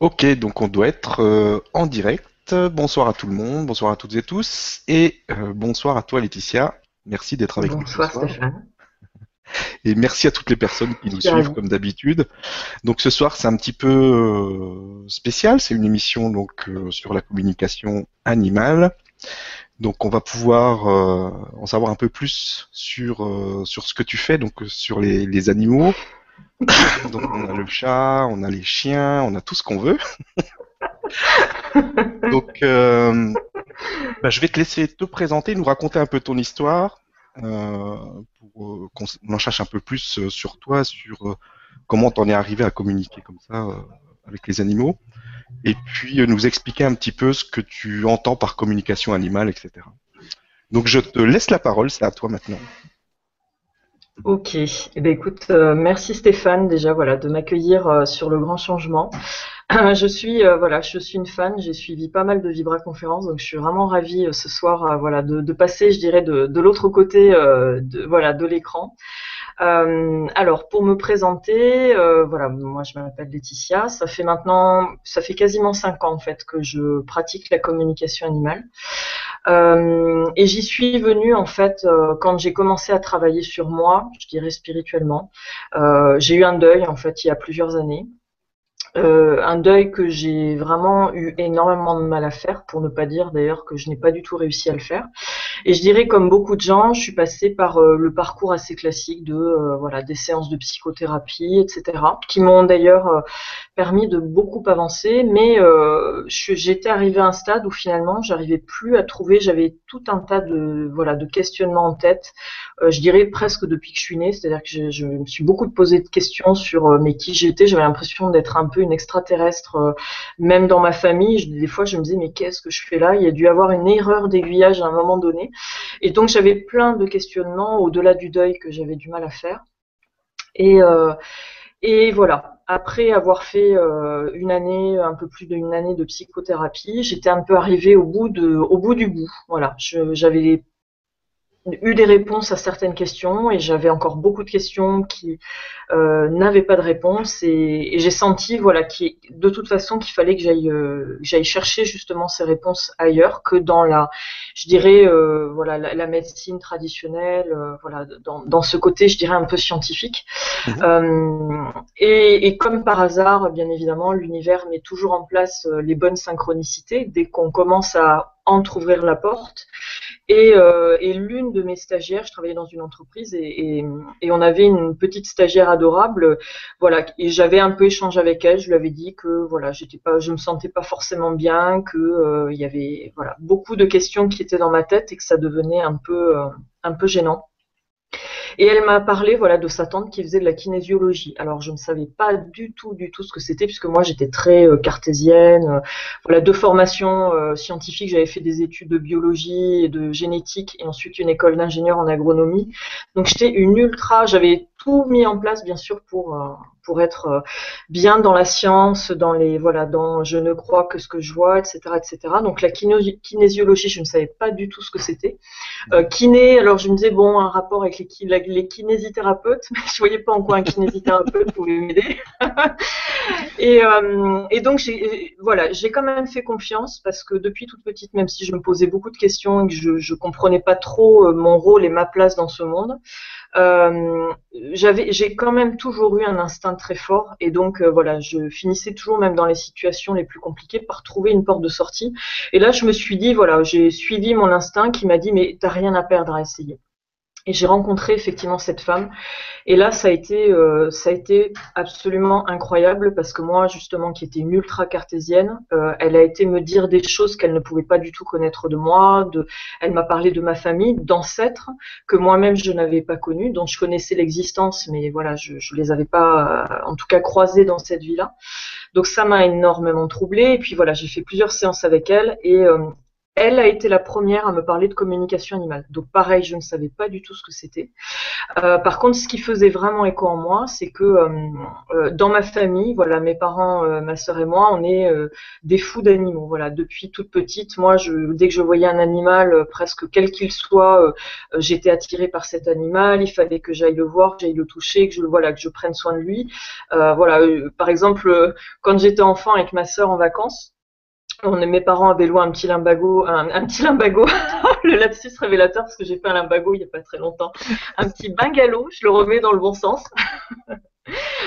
Ok, donc on doit être euh, en direct. Bonsoir à tout le monde, bonsoir à toutes et tous, et euh, bonsoir à toi Laetitia. Merci d'être avec nous Bonsoir soir. Stéphane. Et merci à toutes les personnes qui nous suivent comme d'habitude. Donc ce soir c'est un petit peu euh, spécial, c'est une émission donc euh, sur la communication animale. Donc on va pouvoir euh, en savoir un peu plus sur euh, sur ce que tu fais donc sur les, les animaux. Donc on a le chat, on a les chiens, on a tout ce qu'on veut. Donc euh, bah, je vais te laisser te présenter, nous raconter un peu ton histoire euh, pour euh, qu'on en cherche un peu plus sur toi, sur comment t'en es arrivé à communiquer comme ça avec les animaux, et puis nous expliquer un petit peu ce que tu entends par communication animale, etc. Donc je te laisse la parole, c'est à toi maintenant. Ok. Eh ben écoute, euh, merci Stéphane déjà voilà de m'accueillir euh, sur le grand changement. Je suis euh, voilà, je suis une fan. J'ai suivi pas mal de Vibra conférences, donc je suis vraiment ravie ce soir voilà de, passer, je dirais, de, l'autre côté voilà de l'écran. Euh, alors pour me présenter, euh, voilà, moi je m'appelle Laetitia. Ça fait maintenant, ça fait quasiment cinq ans en fait que je pratique la communication animale. Euh, et j'y suis venue en fait quand j'ai commencé à travailler sur moi, je dirais spirituellement. J'ai eu un deuil en fait il y a plusieurs années. Un deuil que j'ai vraiment eu énormément de mal à faire, pour ne pas dire d'ailleurs que je n'ai pas du tout réussi à le faire. Et je dirais comme beaucoup de gens, je suis passée par euh, le parcours assez classique de euh, voilà des séances de psychothérapie, etc., qui m'ont d'ailleurs euh, permis de beaucoup avancer. Mais j'étais arrivée à un stade où finalement j'arrivais plus à trouver, j'avais tout un tas de voilà de questionnements en tête. Je dirais presque depuis que je suis née, c'est-à-dire que je, me suis beaucoup posé de questions sur mais qui j'étais. J'avais l'impression d'être un peu une extraterrestre, même dans ma famille. Des fois, je me disais mais qu'est-ce que je fais là? Il y a dû avoir une erreur d'aiguillage à un moment donné. Et donc j'avais plein de questionnements au-delà du deuil que j'avais du mal à faire. Et, euh, voilà. Après avoir fait euh, une année, un peu plus d'une année de psychothérapie, j'étais un peu arrivée au bout au bout du bout. Voilà. J'avais eu des réponses à certaines questions et j'avais encore beaucoup de questions qui euh, n'avaient pas de réponse et, et j'ai senti voilà qui de toute façon qu'il fallait que j'aille euh, que j'aille chercher justement ces réponses ailleurs que dans la je dirais euh, voilà la, la médecine traditionnelle euh, voilà dans, dans ce côté je dirais un peu scientifique Mhm. Euh, et, et comme par hasard bien évidemment l'univers met toujours en place euh, les bonnes synchronicités dès qu'on commence à entrouvrir la porte et, euh, et l'une de mes stagiaires, je travaillais dans une entreprise et on avait une petite stagiaire adorable, voilà. Et j'avais un peu échangé avec elle. Je lui avais dit que voilà, j'étais pas, je me sentais pas forcément bien, que euh, il y avait voilà beaucoup de questions qui étaient dans ma tête et que ça devenait un peu euh, un peu gênant. Et elle m'a parlé voilà de sa tante qui faisait de la kinésiologie. Alors je ne savais pas du tout du tout ce que c'était puisque moi j'étais très euh, cartésienne. euh, voilà de formation euh, scientifique, j'avais fait des études de biologie et de génétique et ensuite une école d'ingénieur en agronomie. Donc j'étais une ultra, j'avais tout mis en place bien sûr pour euh, pour être euh, bien dans la science, dans les voilà, dans je ne crois que ce que je vois, etc., etc. Donc la kiné- kinésiologie, je ne savais pas du tout ce que c'était. Euh, kiné, alors je me disais bon, un rapport avec les, kinésithérapeutes, mais je voyais pas en quoi un kinésithérapeute pouvait m'aider. et, euh, et donc j'ai voilà, j'ai quand même fait confiance parce que depuis toute petite, même si je me posais beaucoup de questions et que je, je comprenais pas trop mon rôle et ma place dans ce monde, euh, j'ai quand même toujours eu un instinct très fort et donc euh, voilà, je finissais toujours même dans les situations les plus compliquées par trouver une porte de sortie. Et là, je me suis dit voilà, j'ai suivi mon instinct qui m'a dit mais t'as rien à perdre à essayer. Et j'ai rencontré effectivement cette femme. Et là, ça a été, euh, ça a été absolument incroyable parce que moi, justement, qui était une ultra cartésienne, euh, elle a été me dire des choses qu'elle ne pouvait pas du tout connaître de moi. De, elle m'a parlé de ma famille, d'ancêtres que moi-même je n'avais pas connus, dont je connaissais l'existence, mais voilà, je, je les avais pas, euh, en tout cas, croisés dans cette vie-là. Donc ça m'a énormément troublée. Et puis voilà, j'ai fait plusieurs séances avec elle et euh, elle a été la première à me parler de communication animale. Donc pareil, je ne savais pas du tout ce que c'était. Euh, par contre, ce qui faisait vraiment écho en moi, c'est que euh, euh, dans ma famille, voilà, mes parents, ma sœur et moi, on est des fous d'animaux. Voilà, depuis toute petite, moi, je, dès que je voyais un animal, presque quel qu'il soit, j'étais attirée par cet animal. Il fallait que j'aille le voir, que j'aille le toucher, que je voilà, que je prenne soin de lui. voilà, par exemple, quand j'étais enfant avec ma sœur en vacances mes parents avaient loué un petit limbago, un, petit limbago, le lapsus révélateur parce que j'ai fait un limbago il n'y a pas très longtemps, un petit bungalow, je le remets dans le bon sens.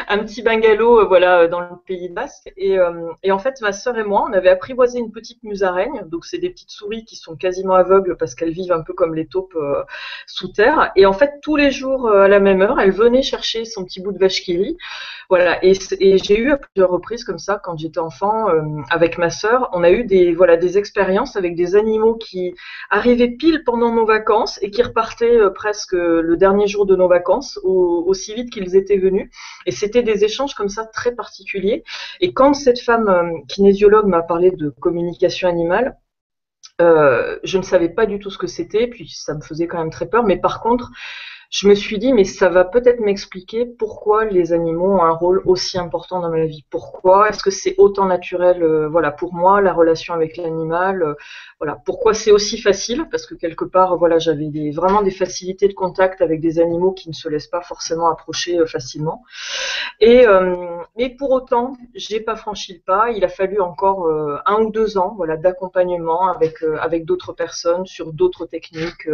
un petit bungalow euh, voilà euh, dans le Pays Basque. Et, euh, et, en fait ma sœur et moi on avait apprivoisé une petite musaraigne donc c'est des petites souris qui sont quasiment aveugles parce qu'elles vivent un peu comme les taupes sous terre. Et en fait tous les jours à la même heure elle venait chercher son petit bout de vache qui rit. Voilà. Et, j'ai eu à plusieurs reprises comme ça quand j'étais enfant avec ma sœur on a eu des voilà des expériences avec des animaux qui arrivaient pile pendant nos vacances et qui repartaient presque le dernier jour de nos vacances aussi vite qu'ils étaient venus et c'était des échanges comme ça très particuliers. Et quand cette femme euh, kinésiologue m'a parlé de communication animale, euh, je ne savais pas du tout ce que c'était, puis ça me faisait quand même très peur. Mais par contre, je me suis dit, mais ça va peut-être m'expliquer pourquoi les animaux ont un rôle aussi important dans ma vie. Pourquoi Est-ce que c'est autant naturel, euh, voilà, pour moi, la relation avec l'animal, euh, voilà, pourquoi c'est aussi facile? Parce que quelque part, voilà, j'avais vraiment des facilités de contact avec des animaux qui ne se laissent pas forcément approcher euh, facilement. Et mais pour autant, j'ai pas franchi le pas. Il a fallu encore un ou deux ans, voilà, d'accompagnement avec avec d'autres personnes sur d'autres techniques,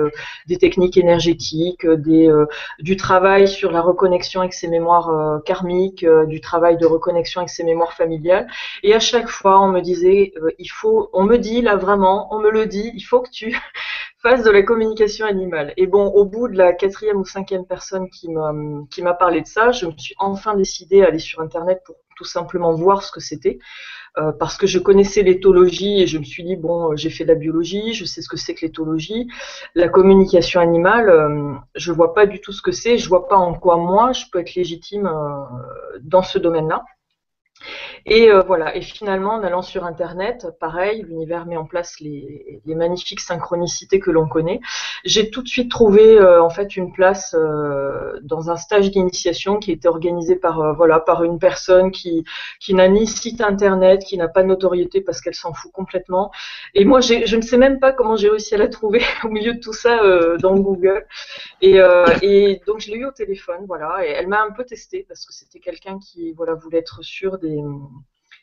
des techniques énergétiques, des euh, du travail sur la reconnexion avec ses mémoires euh, karmiques, euh, du travail de reconnexion avec ses mémoires familiales. Et à chaque fois, on me disait, il faut, on me dit là vraiment, on me le dit, il faut que tu fasses de la communication animale. Et bon, au bout de la quatrième ou cinquième personne qui m'a parlé de ça, je me suis enfin décidée à aller sur internet pour tout simplement voir ce que c'était. Euh, parce que je connaissais l'éthologie et je me suis dit bon, euh, j'ai fait de la biologie, je sais ce que c'est que l'éthologie. La communication animale, euh, je vois pas du tout ce que c'est, je vois pas en quoi moi je peux être légitime dans ce domaine-là. Et euh, voilà. Et finalement, en allant sur Internet, pareil, l'univers met en place les, magnifiques synchronicités que l'on connaît. J'ai tout de suite trouvé euh, en fait une place euh, dans un stage d'initiation qui était organisé par voilà par une personne qui qui n'a ni site Internet, qui n'a pas de notoriété parce qu'elle s'en fout complètement. Et moi, je ne sais même pas comment j'ai réussi à la trouver au milieu de tout ça dans Google. Et, donc je l'ai eu au téléphone, voilà. Et elle m'a un peu testé parce que c'était quelqu'un qui voilà voulait être sûr des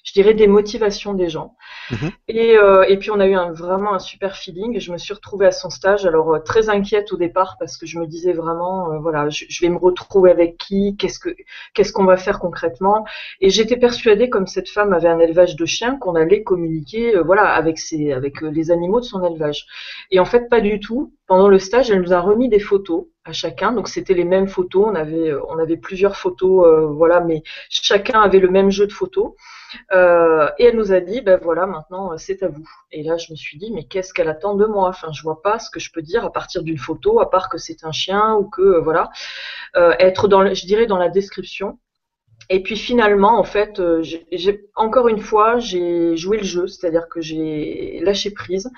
je dirais, des motivations des gens. Mhm. Et, euh, et, puis on a eu un, vraiment un super feeling. Je me suis retrouvée à son stage, alors euh, très inquiète au départ parce que je me disais vraiment, euh, voilà, je, vais me retrouver avec qui, qu'est-ce que qu'est-ce qu'on va faire concrètement. Et j'étais persuadée, comme cette femme avait un élevage de chiens, qu'on allait communiquer, voilà, avec ses, avec les animaux de son élevage. Et en fait, pas du tout. Pendant le stage, elle nous a remis des photos chacun. Donc c'était les mêmes photos. On avait, on avait plusieurs photos, voilà, mais chacun avait le même jeu de photos. Euh, et elle nous a dit, ben voilà, maintenant euh, c'est à vous. Et là, je me suis dit, mais qu'est-ce qu'elle attend de moi? Enfin, je vois pas ce que je peux dire à partir d'une photo, à part que c'est un chien ou que euh, voilà, être dans, je dirais, dans la description. Et puis finalement, en fait, j'ai encore une fois, j'ai joué le jeu, c'est-à-dire que j'ai lâché prise.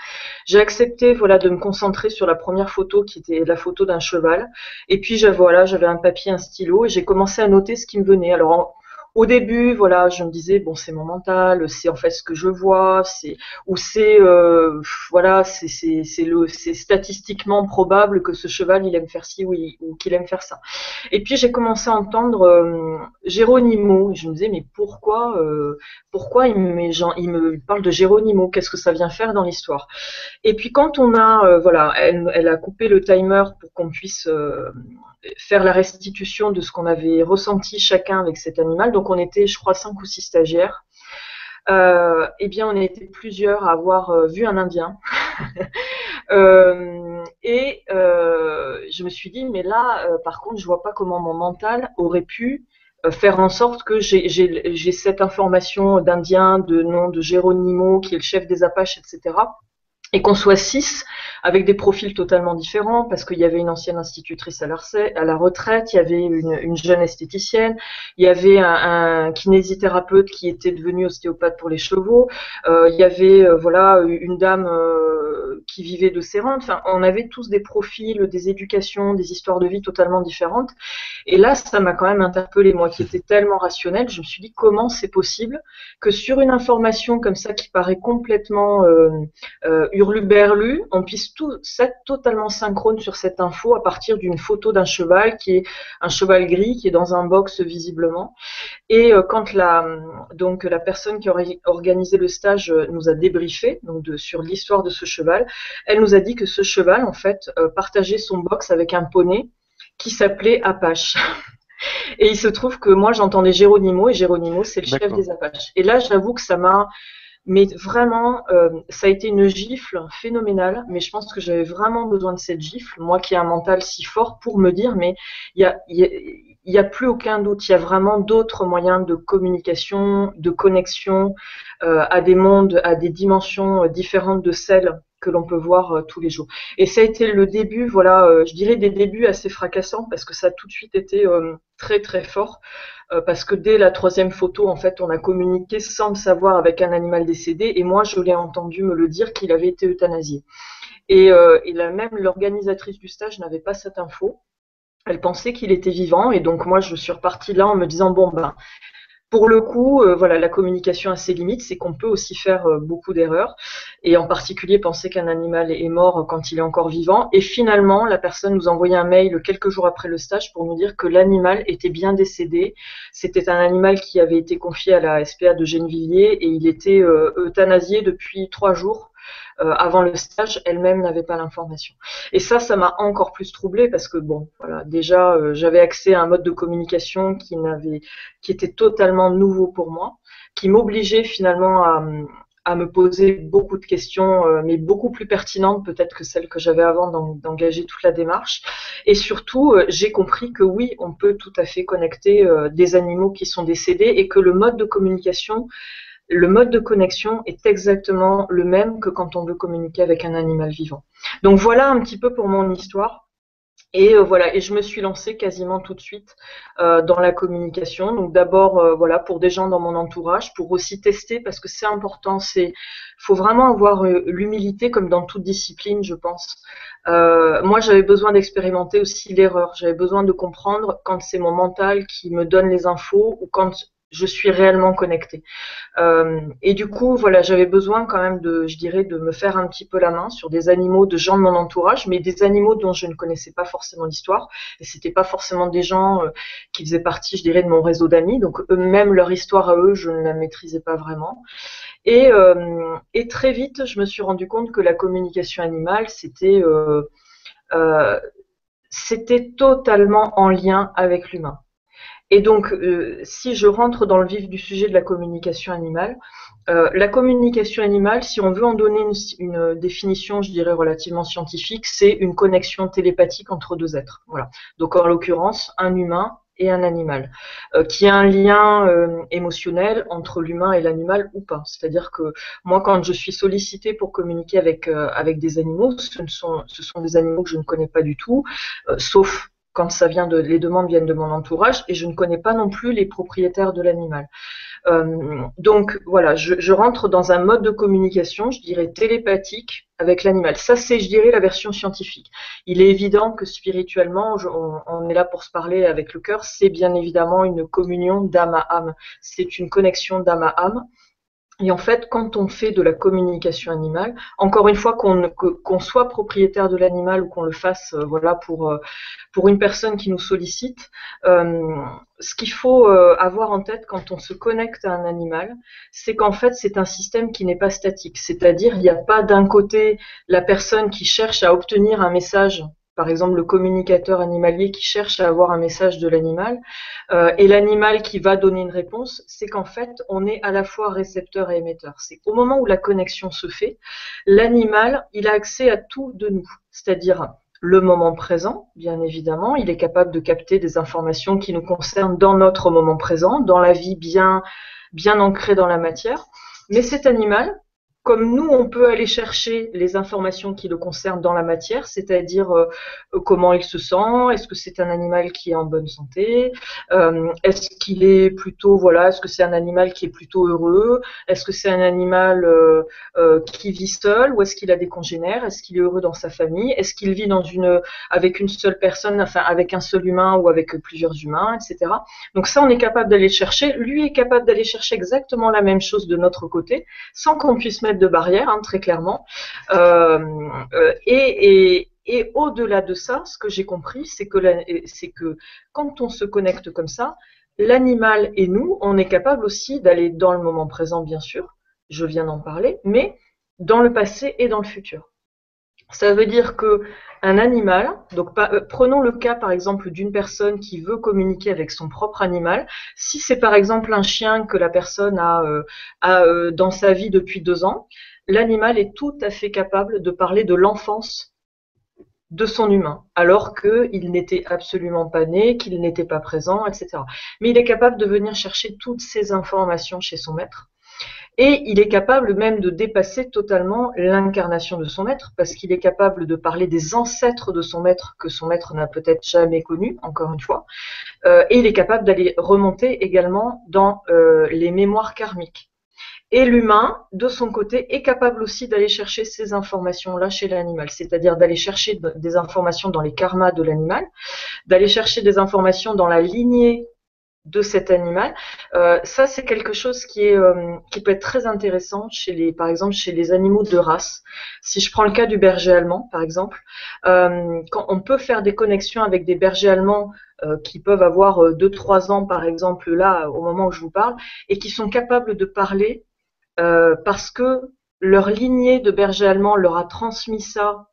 J'ai accepté, voilà, de me concentrer sur la première photo qui était la photo d'un cheval. Et puis, voilà, j'avais un papier, un stylo, et j'ai commencé à noter ce qui me venait. Alors, au début, voilà, je me disais bon, c'est mon mental, c'est en fait ce que je vois, c'est ou c'est euh, voilà, c'est le c'est statistiquement probable que ce cheval il aime faire ci ou, qu'il aime faire ça. Et puis j'ai commencé à entendre euh, Géronimo, je me disais mais pourquoi euh, pourquoi il me il me parle de Géronimo, qu'est-ce que ça vient faire dans l'histoire? Et puis quand on a euh, voilà, elle, elle a coupé le timer pour qu'on puisse faire la restitution de ce qu'on avait ressenti chacun avec cet animal. On était, je crois, cinq ou six stagiaires. Euh, eh bien, on était plusieurs à avoir euh, vu un Indien. euh, et je me suis dit, mais là, par contre, je vois pas comment mon mental aurait pu faire en sorte que j'ai cette information d'Indien, de nom de Geronimo, qui est le chef des Apaches, etc et qu'on soit six avec des profils totalement différents parce qu'il y avait une ancienne institutrice à la retraite, il y avait une, jeune esthéticienne, il y avait un, kinésithérapeute qui était devenu ostéopathe pour les chevaux, euh, il y avait euh, voilà une dame euh, qui vivait de ses rentes. Enfin, on avait tous des profils, des éducations, des histoires de vie totalement différentes. Et là, ça m'a quand même interpellé moi qui étais tellement rationnelle. Je me suis dit comment c'est possible que sur une information comme ça qui paraît complètement hurluberlu, on puisse tout être totalement synchrone sur cette info à partir d'une photo d'un cheval qui est un cheval gris qui est dans un box visiblement. Et euh, quand la donc la personne qui a organisé le stage euh, nous a débriefé donc de, sur l'histoire de ce cheval, elle nous a dit que ce cheval en fait euh, partageait son box avec un poney qui s'appelait Apache. Et il se trouve que moi j'entendais Géronimo et Géronimo c'est le chef des Apaches. Et là j'avoue que ça m'a mais vraiment, euh, ça a été une gifle phénoménale. Mais je pense que j'avais vraiment besoin de cette gifle, moi qui ai un mental si fort, pour me dire, mais il y a, y a, plus aucun doute. Il y a vraiment d'autres moyens de communication, de connexion euh, à des mondes, à des dimensions euh, différentes de celles que l'on peut voir euh, tous les jours. Et ça a été le début, voilà, euh, je dirais des débuts assez fracassants parce que ça a tout de suite été euh, très très fort parce que dès la troisième photo, en fait, on a communiqué sans le savoir avec un animal décédé et moi, je l'ai entendu me le dire qu'il avait été euthanasié. Et, même, l'organisatrice du stage n'avait pas cette info. Elle pensait qu'il était vivant et donc moi, je suis repartie là en me disant bon ben pour le coup, euh, voilà, la communication a ses limites, c'est qu'on peut aussi faire euh, beaucoup d'erreurs, et en particulier penser qu'un animal est mort quand il est encore vivant. Et finalement, la personne nous envoyait un mail quelques jours après le stage pour nous dire que l'animal était bien décédé. C'était un animal qui avait été confié à la SPA de Gennevilliers et il était euh, euthanasié depuis trois jours euh, avant le stage, elle-même n'avait pas l'information. Et ça, ça m'a encore plus troublée parce que bon, voilà, déjà euh, j'avais accès à un mode de communication qui n'avait, qui était totalement nouveau pour moi, qui m'obligeait finalement à, me poser beaucoup de questions, euh, mais beaucoup plus pertinentes peut-être que celles que j'avais avant d'engager toute la démarche. Et surtout, j'ai compris que oui, on peut tout à fait connecter des animaux qui sont décédés et que le mode de communication le mode de connexion est exactement le même que quand on veut communiquer avec un animal vivant. Donc voilà un petit peu pour mon histoire. Et euh, voilà, et je me suis lancée quasiment tout de suite euh, dans la communication. Donc d'abord, euh, voilà, pour des gens dans mon entourage, pour aussi tester parce que c'est important. C'est, faut vraiment avoir l'humilité comme dans toute discipline, je pense. moi, j'avais besoin d'expérimenter aussi l'erreur. J'avais besoin de comprendre quand c'est mon mental qui me donne les infos ou quand je suis réellement connectée. Euh, et du coup, voilà, j'avais besoin quand même de, je dirais, de me faire un petit peu la main sur des animaux de gens de mon entourage, mais des animaux dont je ne connaissais pas forcément l'histoire. Et c'était pas forcément des gens euh, qui faisaient partie, je dirais, de mon réseau d'amis. Donc eux-mêmes, leur histoire à eux, je ne la maîtrisais pas vraiment. Et, euh, et très vite, je me suis rendu compte que la communication animale, c'était c'était totalement en lien avec l'humain. Et donc, euh, si je rentre dans le vif du sujet de la communication animale, euh, la communication animale, si on veut en donner une, définition, je dirais relativement scientifique, c'est une connexion télépathique entre deux êtres. Voilà. Donc, en l'occurrence, un humain et un animal, euh, qui a un lien émotionnel entre l'humain et l'animal ou pas. C'est-à-dire que moi, quand je suis sollicitée pour communiquer avec, avec des animaux, ce sont, ce sont des animaux que je ne connais pas du tout, sauf quand ça vient de, les demandes viennent de mon entourage et je ne connais pas non plus les propriétaires de l'animal. Euh, donc voilà, je, rentre dans un mode de communication, je dirais télépathique avec l'animal. Ça, c'est, je dirais, la version scientifique. Il est évident que spirituellement, on, est là pour se parler avec le cœur. C'est bien évidemment une communion d'âme à âme. C'est une connexion d'âme à âme. Et en fait, quand on fait de la communication animale, encore une fois qu'on soit propriétaire de l'animal ou qu'on le fasse, euh, voilà, pour euh, pour une personne qui nous sollicite, euh, ce qu'il faut avoir en tête quand on se connecte à un animal, c'est qu'en fait c'est un système qui n'est pas statique. C'est-à-dire, il n'y a pas d'un côté la personne qui cherche à obtenir un message par exemple le communicateur animalier qui cherche à avoir un message de l'animal, euh, et l'animal qui va donner une réponse, c'est qu'en fait, on est à la fois récepteur et émetteur. C'est au moment où la connexion se fait, l'animal, il a accès à tout de nous, c'est-à-dire le moment présent, bien évidemment, il est capable de capter des informations qui nous concernent dans notre moment présent, dans la vie bien, bien ancrée dans la matière, mais cet animal, comme nous, on peut aller chercher les informations qui le concernent dans la matière, c'est-à-dire euh, comment il se sent, est-ce que c'est un animal qui est en bonne santé, euh, est-ce qu'il est plutôt, voilà, est-ce que c'est un animal qui est plutôt heureux, est-ce que c'est un animal euh, qui vit seul ou est-ce qu'il a des congénères, est-ce qu'il est heureux dans sa famille, est-ce qu'il vit avec une seule personne, enfin avec un seul humain ou avec plusieurs humains, etc. Donc ça, on est capable d'aller chercher. Lui est capable d'aller chercher exactement la même chose de notre côté, sans qu'on puisse mettre de barrière, hein, très clairement. Euh, euh, et, au-delà de ça, ce que j'ai compris, c'est que, c'est que quand on se connecte comme ça, l'animal et nous, on est capable aussi d'aller dans le moment présent, bien sûr, je viens d'en parler, mais dans le passé et dans le futur. Ça veut dire que un animal, donc euh, prenons le cas par exemple d'une personne qui veut communiquer avec son propre animal. Si c'est par exemple un chien que la personne a, euh, euh, dans sa vie depuis deux ans, l'animal est tout à fait capable de parler de l'enfance de son humain, alors qu'il n'était absolument pas né, qu'il n'était pas présent, etc. Mais il est capable de venir chercher toutes ces informations chez son maître et il est capable même de dépasser totalement l'incarnation de son maître, parce qu'il est capable de parler des ancêtres de son maître que son maître n'a peut-être jamais connus, encore une fois. Euh, et il est capable d'aller remonter également dans euh, les mémoires karmiques. Et l'humain, de son côté, est capable aussi d'aller chercher ces informations-là chez l'animal, c'est-à-dire d'aller chercher des informations dans les karmas de l'animal, d'aller chercher des informations dans la lignée de cet animal. Euh, ça, c'est quelque chose qui, est, euh, qui peut être très intéressant chez les, par exemple, chez les animaux de race. Si je prends le cas du berger allemand, par exemple, euh, quand on peut faire des connexions avec des bergers allemands qui peuvent avoir 2-3 ans, par exemple, là, au moment où je vous parle, et qui sont capables de parler parce que leur lignée de berger allemand leur a transmis ça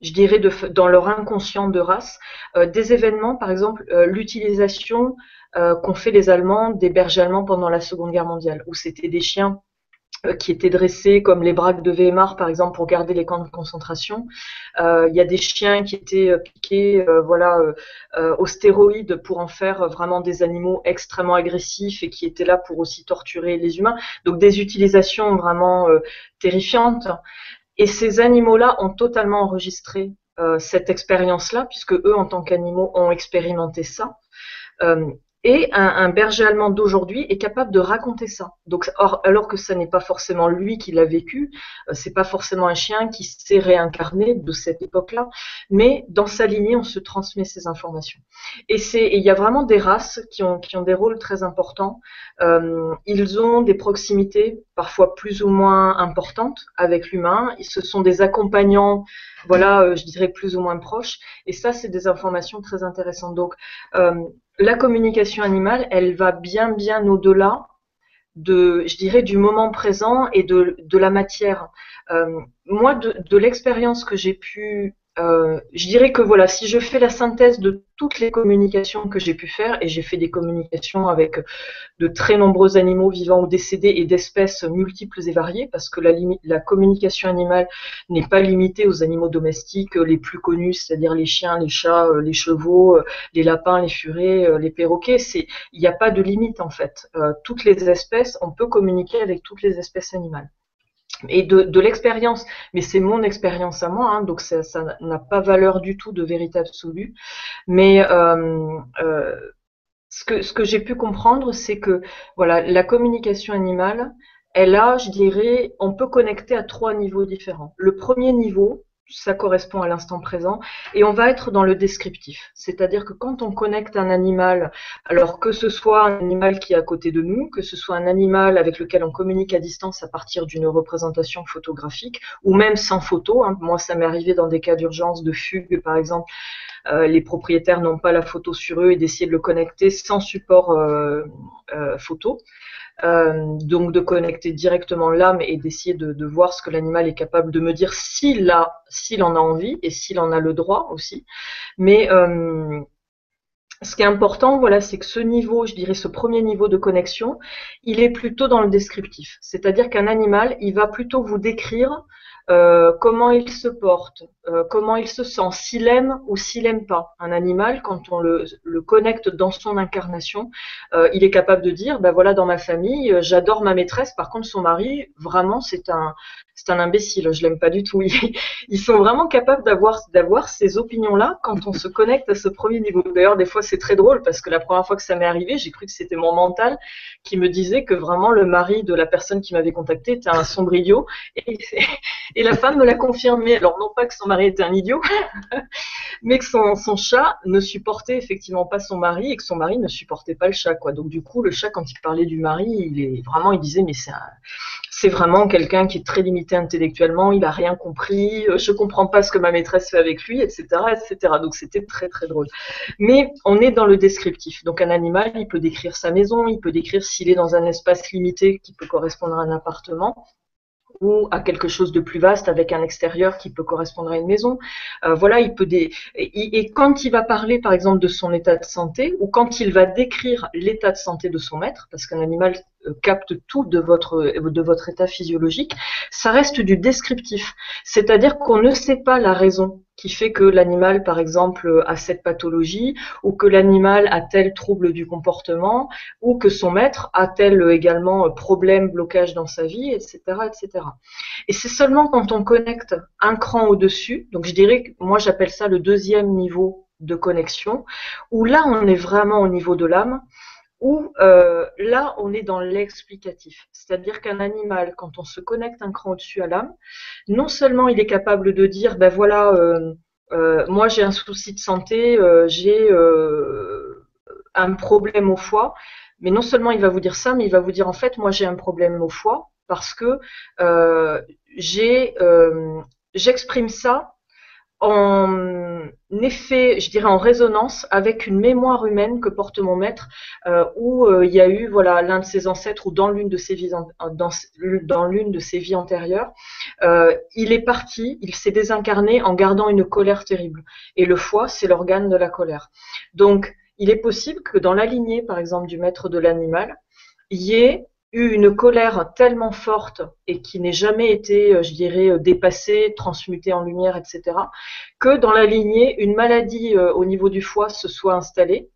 je dirais, dans leur inconscient de race, des événements, par exemple, l'utilisation euh, qu'ont fait les Allemands des bergers allemands pendant la Seconde Guerre mondiale, où c'était des chiens euh, qui étaient dressés comme les braques de Weimar, par exemple, pour garder les camps de concentration. Euh, il y a des chiens qui étaient piqués voilà, aux stéroïdes pour en faire vraiment des animaux extrêmement agressifs et qui étaient là pour aussi torturer les humains. Donc des utilisations vraiment terrifiantes. Et ces animaux-là ont totalement enregistré cette expérience-là, puisque eux, en tant qu'animaux, ont expérimenté ça. Et un, berger allemand d'aujourd'hui est capable de raconter ça. Donc, alors que ce n'est pas forcément lui qui l'a vécu, euh, c'est pas forcément un chien qui s'est réincarné de cette époque-là, mais dans sa lignée, on se transmet ces informations. Et c'est, il y a vraiment des races qui ont, qui ont des rôles très importants. Euh, ils ont des proximités parfois plus ou moins importantes avec l'humain. Ce sont des accompagnants, voilà, euh, je dirais plus ou moins proches. Et ça, c'est des informations très intéressantes. Donc, la communication animale, elle va bien bien au-delà de, je dirais, du moment présent et de, la matière. Euh, moi, de l'expérience que j'ai pu euh, je dirais que voilà, si je fais la synthèse de toutes les communications que j'ai pu faire, et j'ai fait des communications avec de très nombreux animaux vivants ou décédés et d'espèces multiples et variées, parce que la, communication animale n'est pas limitée aux animaux domestiques les plus connus, c'est-à-dire les chiens, les chats, euh, les chevaux, euh, les lapins, les furets, les perroquets. Il n'y a pas de limite en fait. toutes les espèces, on peut communiquer avec toutes les espèces animales et de, l'expérience, mais c'est mon expérience à moi, hein, donc ça n'a pas valeur du tout de vérité absolue. Mais euh, euh, ce que, ce que j'ai pu comprendre, c'est que voilà, la communication animale, elle a, je dirais, on peut connecter à trois niveaux différents. Le premier niveau, ça correspond à l'instant présent, et on va être dans le descriptif. C'est-à-dire que quand on connecte un animal, alors que ce soit un animal qui est à côté de nous, que ce soit un animal avec lequel on communique à distance à partir d'une représentation photographique, ou même sans photo, hein. moi ça m'est arrivé dans des cas d'urgence, de fugue par exemple, euh, les propriétaires n'ont pas la photo sur eux et d'essayer de le connecter sans support euh, euh, photo. Euh, donc de connecter directement l'âme et d'essayer de, voir ce que l'animal est capable de me dire s'il a, s'il en a envie et s'il en a le droit aussi. Mais euh, ce qui est important, voilà, c'est que ce niveau, je dirais ce premier niveau de connexion, il est plutôt dans le descriptif. C'est-à-dire qu'un animal, il va plutôt vous décrire euh, comment il se porte, euh, comment il se sent, s'il aime ou s'il aime pas. Un animal, quand on le, connecte dans son incarnation, euh, il est capable de dire, ben voilà, dans ma famille, j'adore ma maîtresse, par contre son mari, vraiment, c'est un, c'est un imbécile, je l'aime pas du tout. Ils sont vraiment capables d'avoir, ces opinions-là quand on se connecte à ce premier niveau. D'ailleurs, des fois, c'est très drôle parce que la première fois que ça m'est arrivé, j'ai cru que c'était mon mental qui me disait que vraiment le mari de la personne qui m'avait contacté était un sombrio et, et la femme me l'a confirmé. Alors non pas que son mari était un idiot, mais que son, chat ne supportait effectivement pas son mari et que son mari ne supportait pas le chat. Donc du coup, le chat, quand il parlait du mari, il est vraiment, il disait mais c'est c'est vraiment quelqu'un qui est très limité intellectuellement, il a rien compris, euh, je comprends pas ce que ma maîtresse fait avec lui, etc., etc. Donc c'était très très drôle. Mais on est dans le descriptif. Donc un animal, il peut décrire sa maison, il peut décrire s'il est dans un espace limité qui peut correspondre à un appartement ou à quelque chose de plus vaste avec un extérieur qui peut correspondre à une maison. Euh, voilà, il peut et, quand il va parler par exemple de son état de santé ou quand il va décrire l'état de santé de son maître, parce qu'un animal capte tout de votre de votre état physiologique, ça reste du descriptif. C'est-à-dire qu'on ne sait pas la raison qui fait que l'animal, par exemple, a cette pathologie, ou que l'animal a tel trouble du comportement, ou que son maître a tel également problème, blocage dans sa vie, etc., etc. Et c'est seulement quand on connecte un cran au-dessus, donc je dirais que moi j'appelle ça le deuxième niveau de connexion, où là on est vraiment au niveau de l'âme, où euh, là, on est dans l'explicatif. C'est-à-dire qu'un animal, quand on se connecte un cran au-dessus à l'âme, non seulement il est capable de dire, ben voilà, euh, euh, moi j'ai un souci de santé, j'ai un problème au foie, mais non seulement il va vous dire ça, mais il va vous dire en fait, moi j'ai un problème au foie parce que j'ai, j'exprime ça en effet, je dirais en résonance avec une mémoire humaine que porte mon maître, euh, où euh, il y a eu voilà l'un de ses ancêtres ou dans l'une de ses vies antérieures, il est parti, il s'est désincarné en gardant une colère terrible. Et le foie, c'est l'organe de la colère. Donc, il est possible que dans la lignée, par exemple, du maître de l'animal, il y ait eu une colère tellement forte et qui n'ait jamais été, euh, je dirais, euh, dépassée, transmutée en lumière, etc., que dans la lignée, une maladie euh, au niveau du foie se soit installée.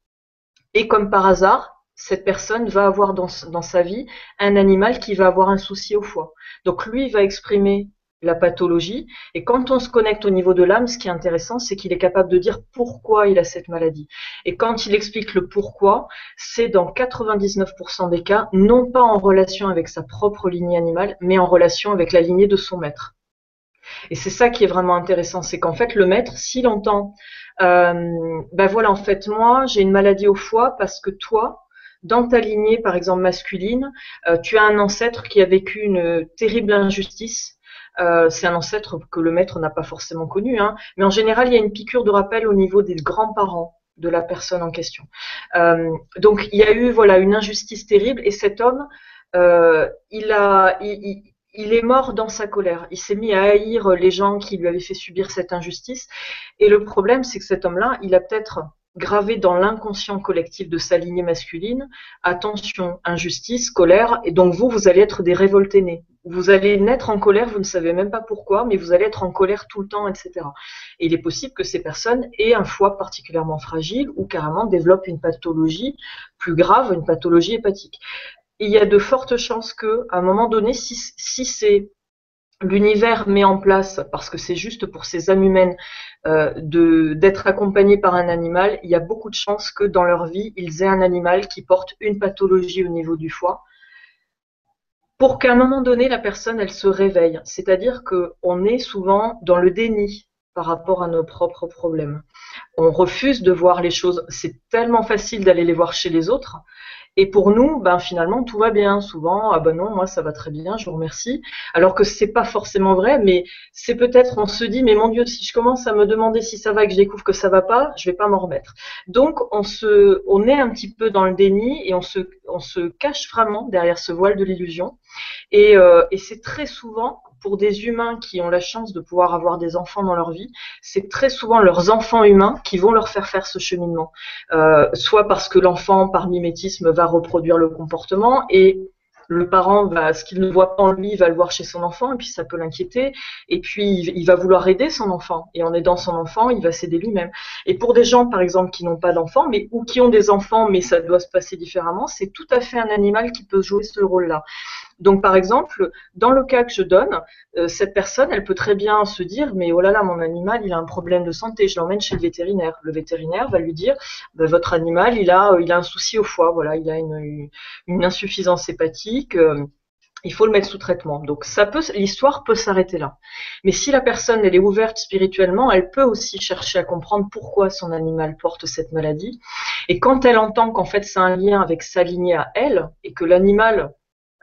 Et comme par hasard, cette personne va avoir dans, dans sa vie un animal qui va avoir un souci au foie. Donc lui va exprimer la pathologie. Et quand on se connecte au niveau de l'âme, ce qui est intéressant, c'est qu'il est capable de dire pourquoi il a cette maladie. Et quand il explique le pourquoi, c'est dans 99% des cas, non pas en relation avec sa propre lignée animale, mais en relation avec la lignée de son maître. Et c'est ça qui est vraiment intéressant, c'est qu'en fait le maître, s'il entend, euh, ben voilà, en fait moi j'ai une maladie au foie parce que toi, dans ta lignée, par exemple masculine, euh, tu as un ancêtre qui a vécu une terrible injustice euh, c'est un ancêtre que le maître n'a pas forcément connu, hein. mais en général, il y a une piqûre de rappel au niveau des grands-parents de la personne en question. Euh, donc, il y a eu voilà une injustice terrible, et cet homme, euh, il a, il, il est mort dans sa colère. Il s'est mis à haïr les gens qui lui avaient fait subir cette injustice. Et le problème, c'est que cet homme-là, il a peut-être gravé dans l'inconscient collectif de sa lignée masculine, attention, injustice, colère, et donc vous, vous allez être des révoltés nés. Vous allez naître en colère, vous ne savez même pas pourquoi, mais vous allez être en colère tout le temps, etc. Et il est possible que ces personnes aient un foie particulièrement fragile ou carrément développent une pathologie plus grave, une pathologie hépatique. il y a de fortes chances que, à un moment donné, si, si c'est l'univers met en place, parce que c'est juste pour ces âmes humaines, euh, d'être accompagnés par un animal, il y a beaucoup de chances que dans leur vie, ils aient un animal qui porte une pathologie au niveau du foie, pour qu'à un moment donné, la personne, elle se réveille. C'est-à-dire qu'on est souvent dans le déni par rapport à nos propres problèmes. On refuse de voir les choses. C'est tellement facile d'aller les voir chez les autres. Et pour nous, ben finalement, tout va bien. Souvent, ah ben non, moi ça va très bien, je vous remercie. Alors que c'est pas forcément vrai, mais c'est peut-être, on se dit, mais mon Dieu, si je commence à me demander si ça va et que je découvre que ça va pas, je vais pas m'en remettre. Donc, on se, on est un petit peu dans le déni et on se, on se cache vraiment derrière ce voile de l'illusion. Et, euh, et c'est très souvent pour des humains qui ont la chance de pouvoir avoir des enfants dans leur vie, c'est très souvent leurs enfants humains qui vont leur faire faire ce cheminement. Euh, soit parce que l'enfant, par mimétisme, va reproduire le comportement et le parent, ce qu'il ne voit pas en lui, va le voir chez son enfant, et puis ça peut l'inquiéter. Et puis il va vouloir aider son enfant. Et en aidant son enfant, il va s'aider lui-même. Et pour des gens, par exemple, qui n'ont pas d'enfants, mais ou qui ont des enfants, mais ça doit se passer différemment, c'est tout à fait un animal qui peut jouer ce rôle-là. Donc, par exemple, dans le cas que je donne, euh, cette personne, elle peut très bien se dire, mais oh là là, mon animal, il a un problème de santé, je l'emmène chez le vétérinaire. Le vétérinaire va lui dire, bah, votre animal, il a, euh, il a un souci au foie, voilà, il a une, une insuffisance hépatique. Euh, il faut le mettre sous traitement. Donc ça peut, l'histoire peut s'arrêter là. Mais si la personne elle est ouverte spirituellement, elle peut aussi chercher à comprendre pourquoi son animal porte cette maladie. Et quand elle entend qu'en fait c'est un lien avec sa lignée à elle et que l'animal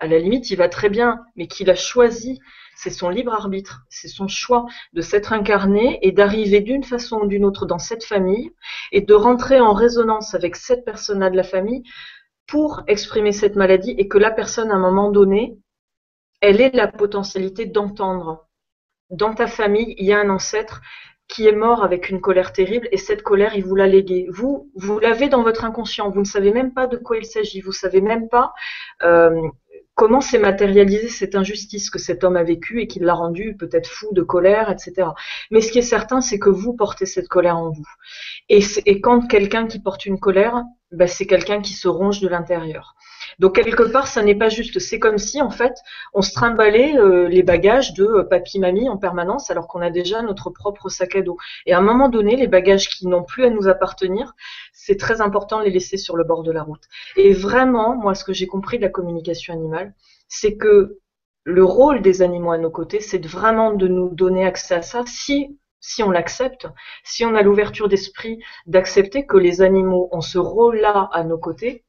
à la limite, il va très bien, mais qu'il a choisi, c'est son libre arbitre, c'est son choix de s'être incarné et d'arriver d'une façon ou d'une autre dans cette famille et de rentrer en résonance avec cette personne-là de la famille pour exprimer cette maladie et que la personne, à un moment donné, elle ait la potentialité d'entendre. Dans ta famille, il y a un ancêtre qui est mort avec une colère terrible et cette colère, il vous l'a léguée. Vous, vous l'avez dans votre inconscient. Vous ne savez même pas de quoi il s'agit. Vous savez même pas euh, comment s'est matérialisée cette injustice que cet homme a vécue et qui l'a rendu peut-être fou de colère, etc. Mais ce qui est certain, c'est que vous portez cette colère en vous. Et, quand quelqu'un qui porte une colère, ben, c'est quelqu'un qui se ronge de l'intérieur. Donc quelque part, ça n'est pas juste. C'est comme si en fait, on se trimballait euh, les bagages de euh, papy mamie en permanence, alors qu'on a déjà notre propre sac à dos. Et à un moment donné, les bagages qui n'ont plus à nous appartenir, c'est très important de les laisser sur le bord de la route. Et vraiment, moi, ce que j'ai compris de la communication animale, c'est que le rôle des animaux à nos côtés, c'est vraiment de nous donner accès à ça si si on l'accepte, si on a l'ouverture d'esprit d'accepter que les animaux ont ce rôle-là à nos côtés,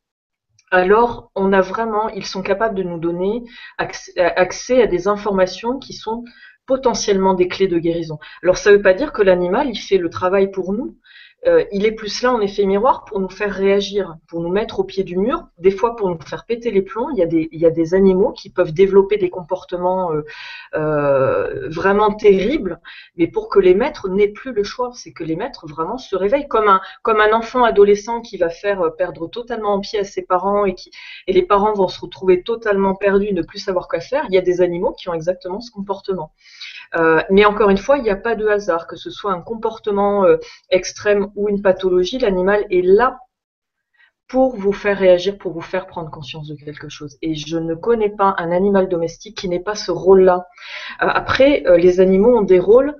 alors on a vraiment, ils sont capables de nous donner accès, à des informations qui sont potentiellement des clés de guérison. Alors ça ne veut pas dire que l'animal, il fait le travail pour nous, euh, il est plus là en effet miroir pour nous faire réagir, pour nous mettre au pied du mur, des fois pour nous faire péter les plombs. Il y a des, il y a des animaux qui peuvent développer des comportements euh, euh, vraiment terribles, mais pour que les maîtres n'aient plus le choix, c'est que les maîtres vraiment se réveillent comme un, comme un enfant adolescent qui va faire perdre totalement en pied à ses parents et, qui, et les parents vont se retrouver totalement perdus, ne plus savoir quoi faire. Il y a des animaux qui ont exactement ce comportement. Euh, mais encore une fois, il n'y a pas de hasard, que ce soit un comportement euh, extrême ou une pathologie, l'animal est là pour vous faire réagir, pour vous faire prendre conscience de quelque chose. Et je ne connais pas un animal domestique qui n'ait pas ce rôle-là. Euh, après, les animaux ont des rôles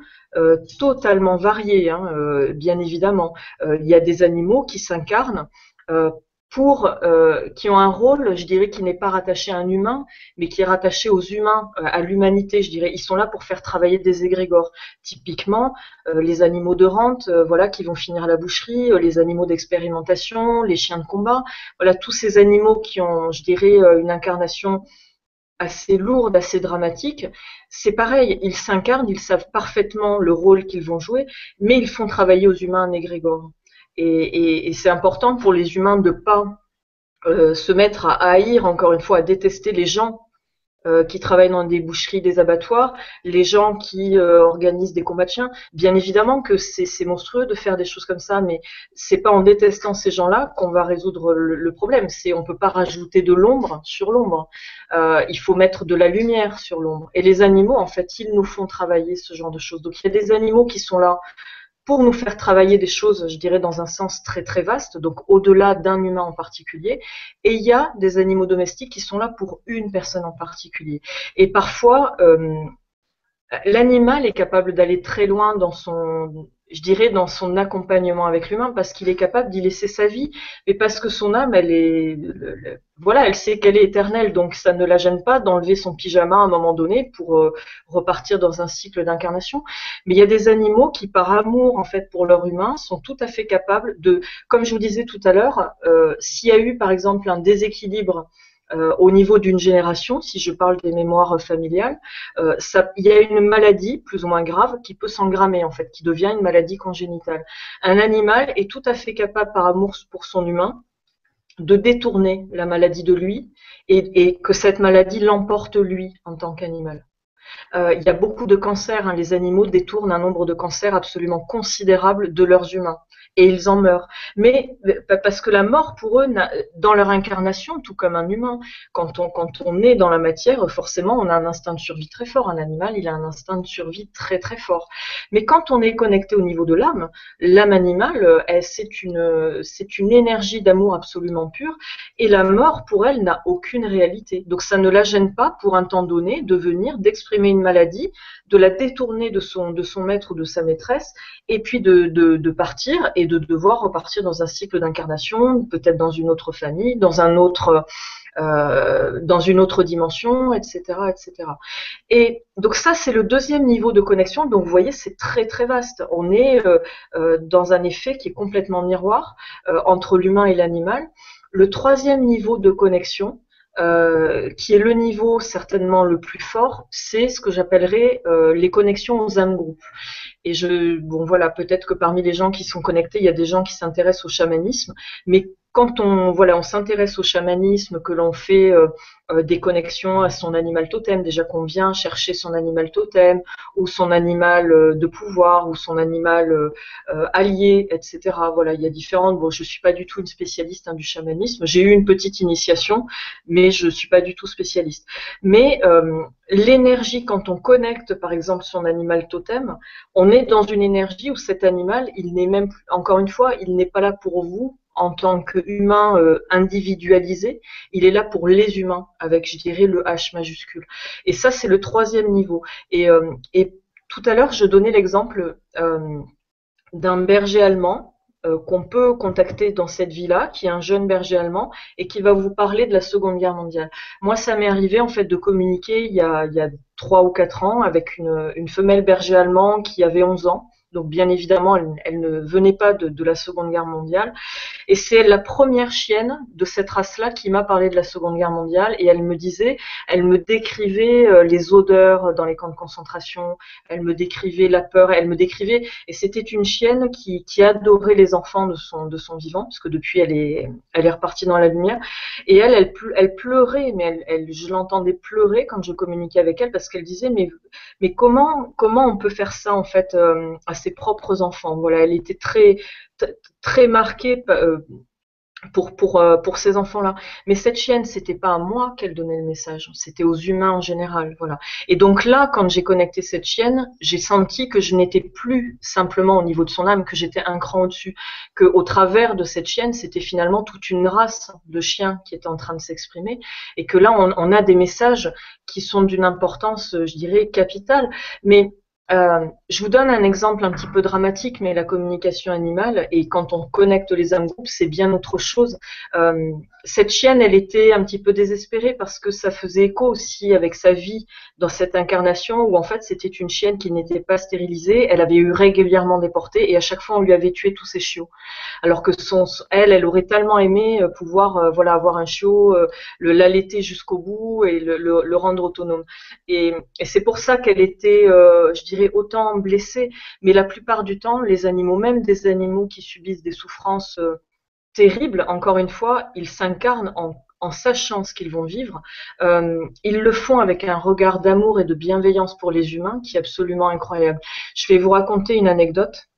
totalement variés, hein, bien évidemment. Il y a des animaux qui s'incarnent pour euh, qui ont un rôle, je dirais, qui n'est pas rattaché à un humain, mais qui est rattaché aux humains, euh, à l'humanité, je dirais. Ils sont là pour faire travailler des égrégores. Typiquement, euh, les animaux de rente, voilà, qui vont finir à la boucherie, les animaux d'expérimentation, les chiens de combat, voilà, tous ces animaux qui ont, je dirais, une incarnation assez lourde, assez dramatique. C'est pareil, ils s'incarnent, ils savent parfaitement le rôle qu'ils vont jouer, mais ils font travailler aux humains un égrégore. Et, c'est important pour les humains de pas euh, se mettre à haïr, encore une fois, à détester les gens euh, qui travaillent dans des boucheries, des abattoirs, les gens qui euh, organisent des combats de chiens. Bien évidemment que c'est monstrueux de faire des choses comme ça, mais c'est pas en détestant ces gens-là qu'on va résoudre le, le problème. C'est on peut pas rajouter de l'ombre sur l'ombre. il faut mettre de la lumière sur l'ombre. Et les animaux, en fait, ils nous font travailler ce genre de choses. Donc il y a des animaux qui sont là pour nous faire travailler des choses, je dirais, dans un sens très très vaste, donc au-delà d'un humain en particulier. Et il y a des animaux domestiques qui sont là pour une personne en particulier. Et parfois, euh, l'animal est capable d'aller très loin dans son je dirais, dans son accompagnement avec l'humain, parce qu'il est capable d'y laisser sa vie, mais parce que son âme, elle est, voilà, elle sait qu'elle est éternelle, donc ça ne la gêne pas d'enlever son pyjama à un moment donné pour euh, repartir dans un cycle d'incarnation. Mais il y a des animaux qui, par amour en fait pour leur humain, sont tout à fait capables de, comme je vous disais tout à l'heure, euh, s'il y a eu par exemple un déséquilibre euh, au niveau d'une génération, si je parle des mémoires familiales, euh, il y a une maladie plus ou moins grave qui peut s'engrammer en fait, qui devient une maladie congénitale. Un animal est tout à fait capable, par amour pour son humain, de détourner la maladie de lui et, que cette maladie l'emporte lui en tant qu'animal. Euh, il y a beaucoup de cancers. Hein. Les animaux détournent un nombre de cancers absolument considérable de leurs humains et ils en meurent. Mais parce que la mort pour eux, dans leur incarnation, tout comme un humain, quand on, quand est dans la matière, forcément, on a un instinct de survie très fort. Un animal, il a un instinct de survie très très fort. Mais quand on est connecté au niveau de l'âme, l'âme animale, c'est une, c'est une énergie d'amour absolument pure, et la mort pour elle n'a aucune réalité. Donc ça ne la gêne pas pour un temps donné de venir, d'exprimer une maladie, de la détourner de son, maître ou de sa maîtresse, et puis de, partir de devoir repartir dans un cycle d'incarnation, peut-être dans une autre famille, dans euh, une autre dimension, etc., etc. Et donc ça, c'est le deuxième niveau de connexion. Donc vous voyez, c'est très très vaste. On est euh, euh, dans un effet qui est complètement miroir entre l'humain et l'animal. Le troisième niveau de connexion, qui est le niveau certainement le plus fort, c'est ce que j'appellerais les connexions aux âmes groupes. Et je, bon voilà, peut-être que parmi les gens qui sont connectés, il y a des gens qui s'intéressent au chamanisme, mais quand on voilà, on s'intéresse au chamanisme, que l'on fait euh, euh, des connexions à son animal totem, déjà qu'on vient chercher son animal totem ou son animal euh, de pouvoir ou son animal allié, etc. Voilà, il y a différentes. Bon, je suis pas du tout une spécialiste hein, du chamanisme. J'ai eu une petite initiation, mais je suis pas du tout spécialiste. Mais l'énergie, quand on connecte, par exemple, son animal totem, on est dans une énergie où cet animal, il n'est même, encore une fois, il n'est pas là pour vous en tant qu'humain euh, individualisé, il est là pour les humains, avec, je dirais, le H majuscule. Et ça, c'est le troisième niveau. Et, euh, et tout à l'heure, je donnais l'exemple euh, d'un berger allemand qu'on peut contacter dans cette vie-là, qui est un jeune berger allemand et qui va vous parler de la Seconde Guerre mondiale. Moi, ça m'est arrivé en fait de communiquer il y a, il y a 3 ou quatre ans avec une, une femelle berger allemand qui avait 11 ans donc bien évidemment, elle, ne venait pas de, la Seconde Guerre mondiale. Et c'est la première chienne de cette race-là qui m'a parlé de la Seconde Guerre mondiale. Et elle me disait, elle me décrivait euh, les odeurs dans les camps de concentration, elle me décrivait la peur, elle me décrivait. Et c'était une chienne qui, adorait les enfants de son, vivant, parce que depuis elle est, repartie dans la lumière. Et elle, elle, pleurait, mais elle, je l'entendais pleurer quand je communiquais avec elle, parce qu'elle disait, mais, comment, on peut faire ça en fait euh, ses propres enfants? Voilà, elle était très très marquée euh, pour pour euh, pour ces enfants-là. Mais cette chienne, c'était pas à moi qu'elle donnait le message, c'était aux humains en général, voilà. Et donc là, quand j'ai connecté cette chienne, j'ai senti que je n'étais plus simplement au niveau de son âme, que j'étais un cran au-dessus, que au travers de cette chienne, c'était finalement toute une race de chiens qui était en train de s'exprimer, et que là, on, on a des messages qui sont d'une importance, je dirais, capitale. Mais euh, je vous donne un exemple un petit peu dramatique, mais la communication animale, et quand on connecte les âmes groupes, c'est bien autre chose. Euh, cette chienne, elle était un petit peu désespérée parce que ça faisait écho aussi avec sa vie dans cette incarnation où en fait c'était une chienne qui n'était pas stérilisée, elle avait eu régulièrement déporté et à chaque fois on lui avait tué tous ses chiots. Alors que son, elle, elle aurait tellement aimé euh, pouvoir voilà avoir un chiot, l'allaiter jusqu'au bout et le, rendre autonome. Et c'est pour ça qu'elle était, je dirais, autant blessée. Mais la plupart du temps, les animaux, même des animaux qui subissent des souffrances terrible, encore une fois, ils s'incarnent en, sachant ce qu'ils vont vivre. Euh, ils le font avec un regard d'amour et de bienveillance pour les humains qui est absolument incroyable. Je vais vous raconter une anecdote.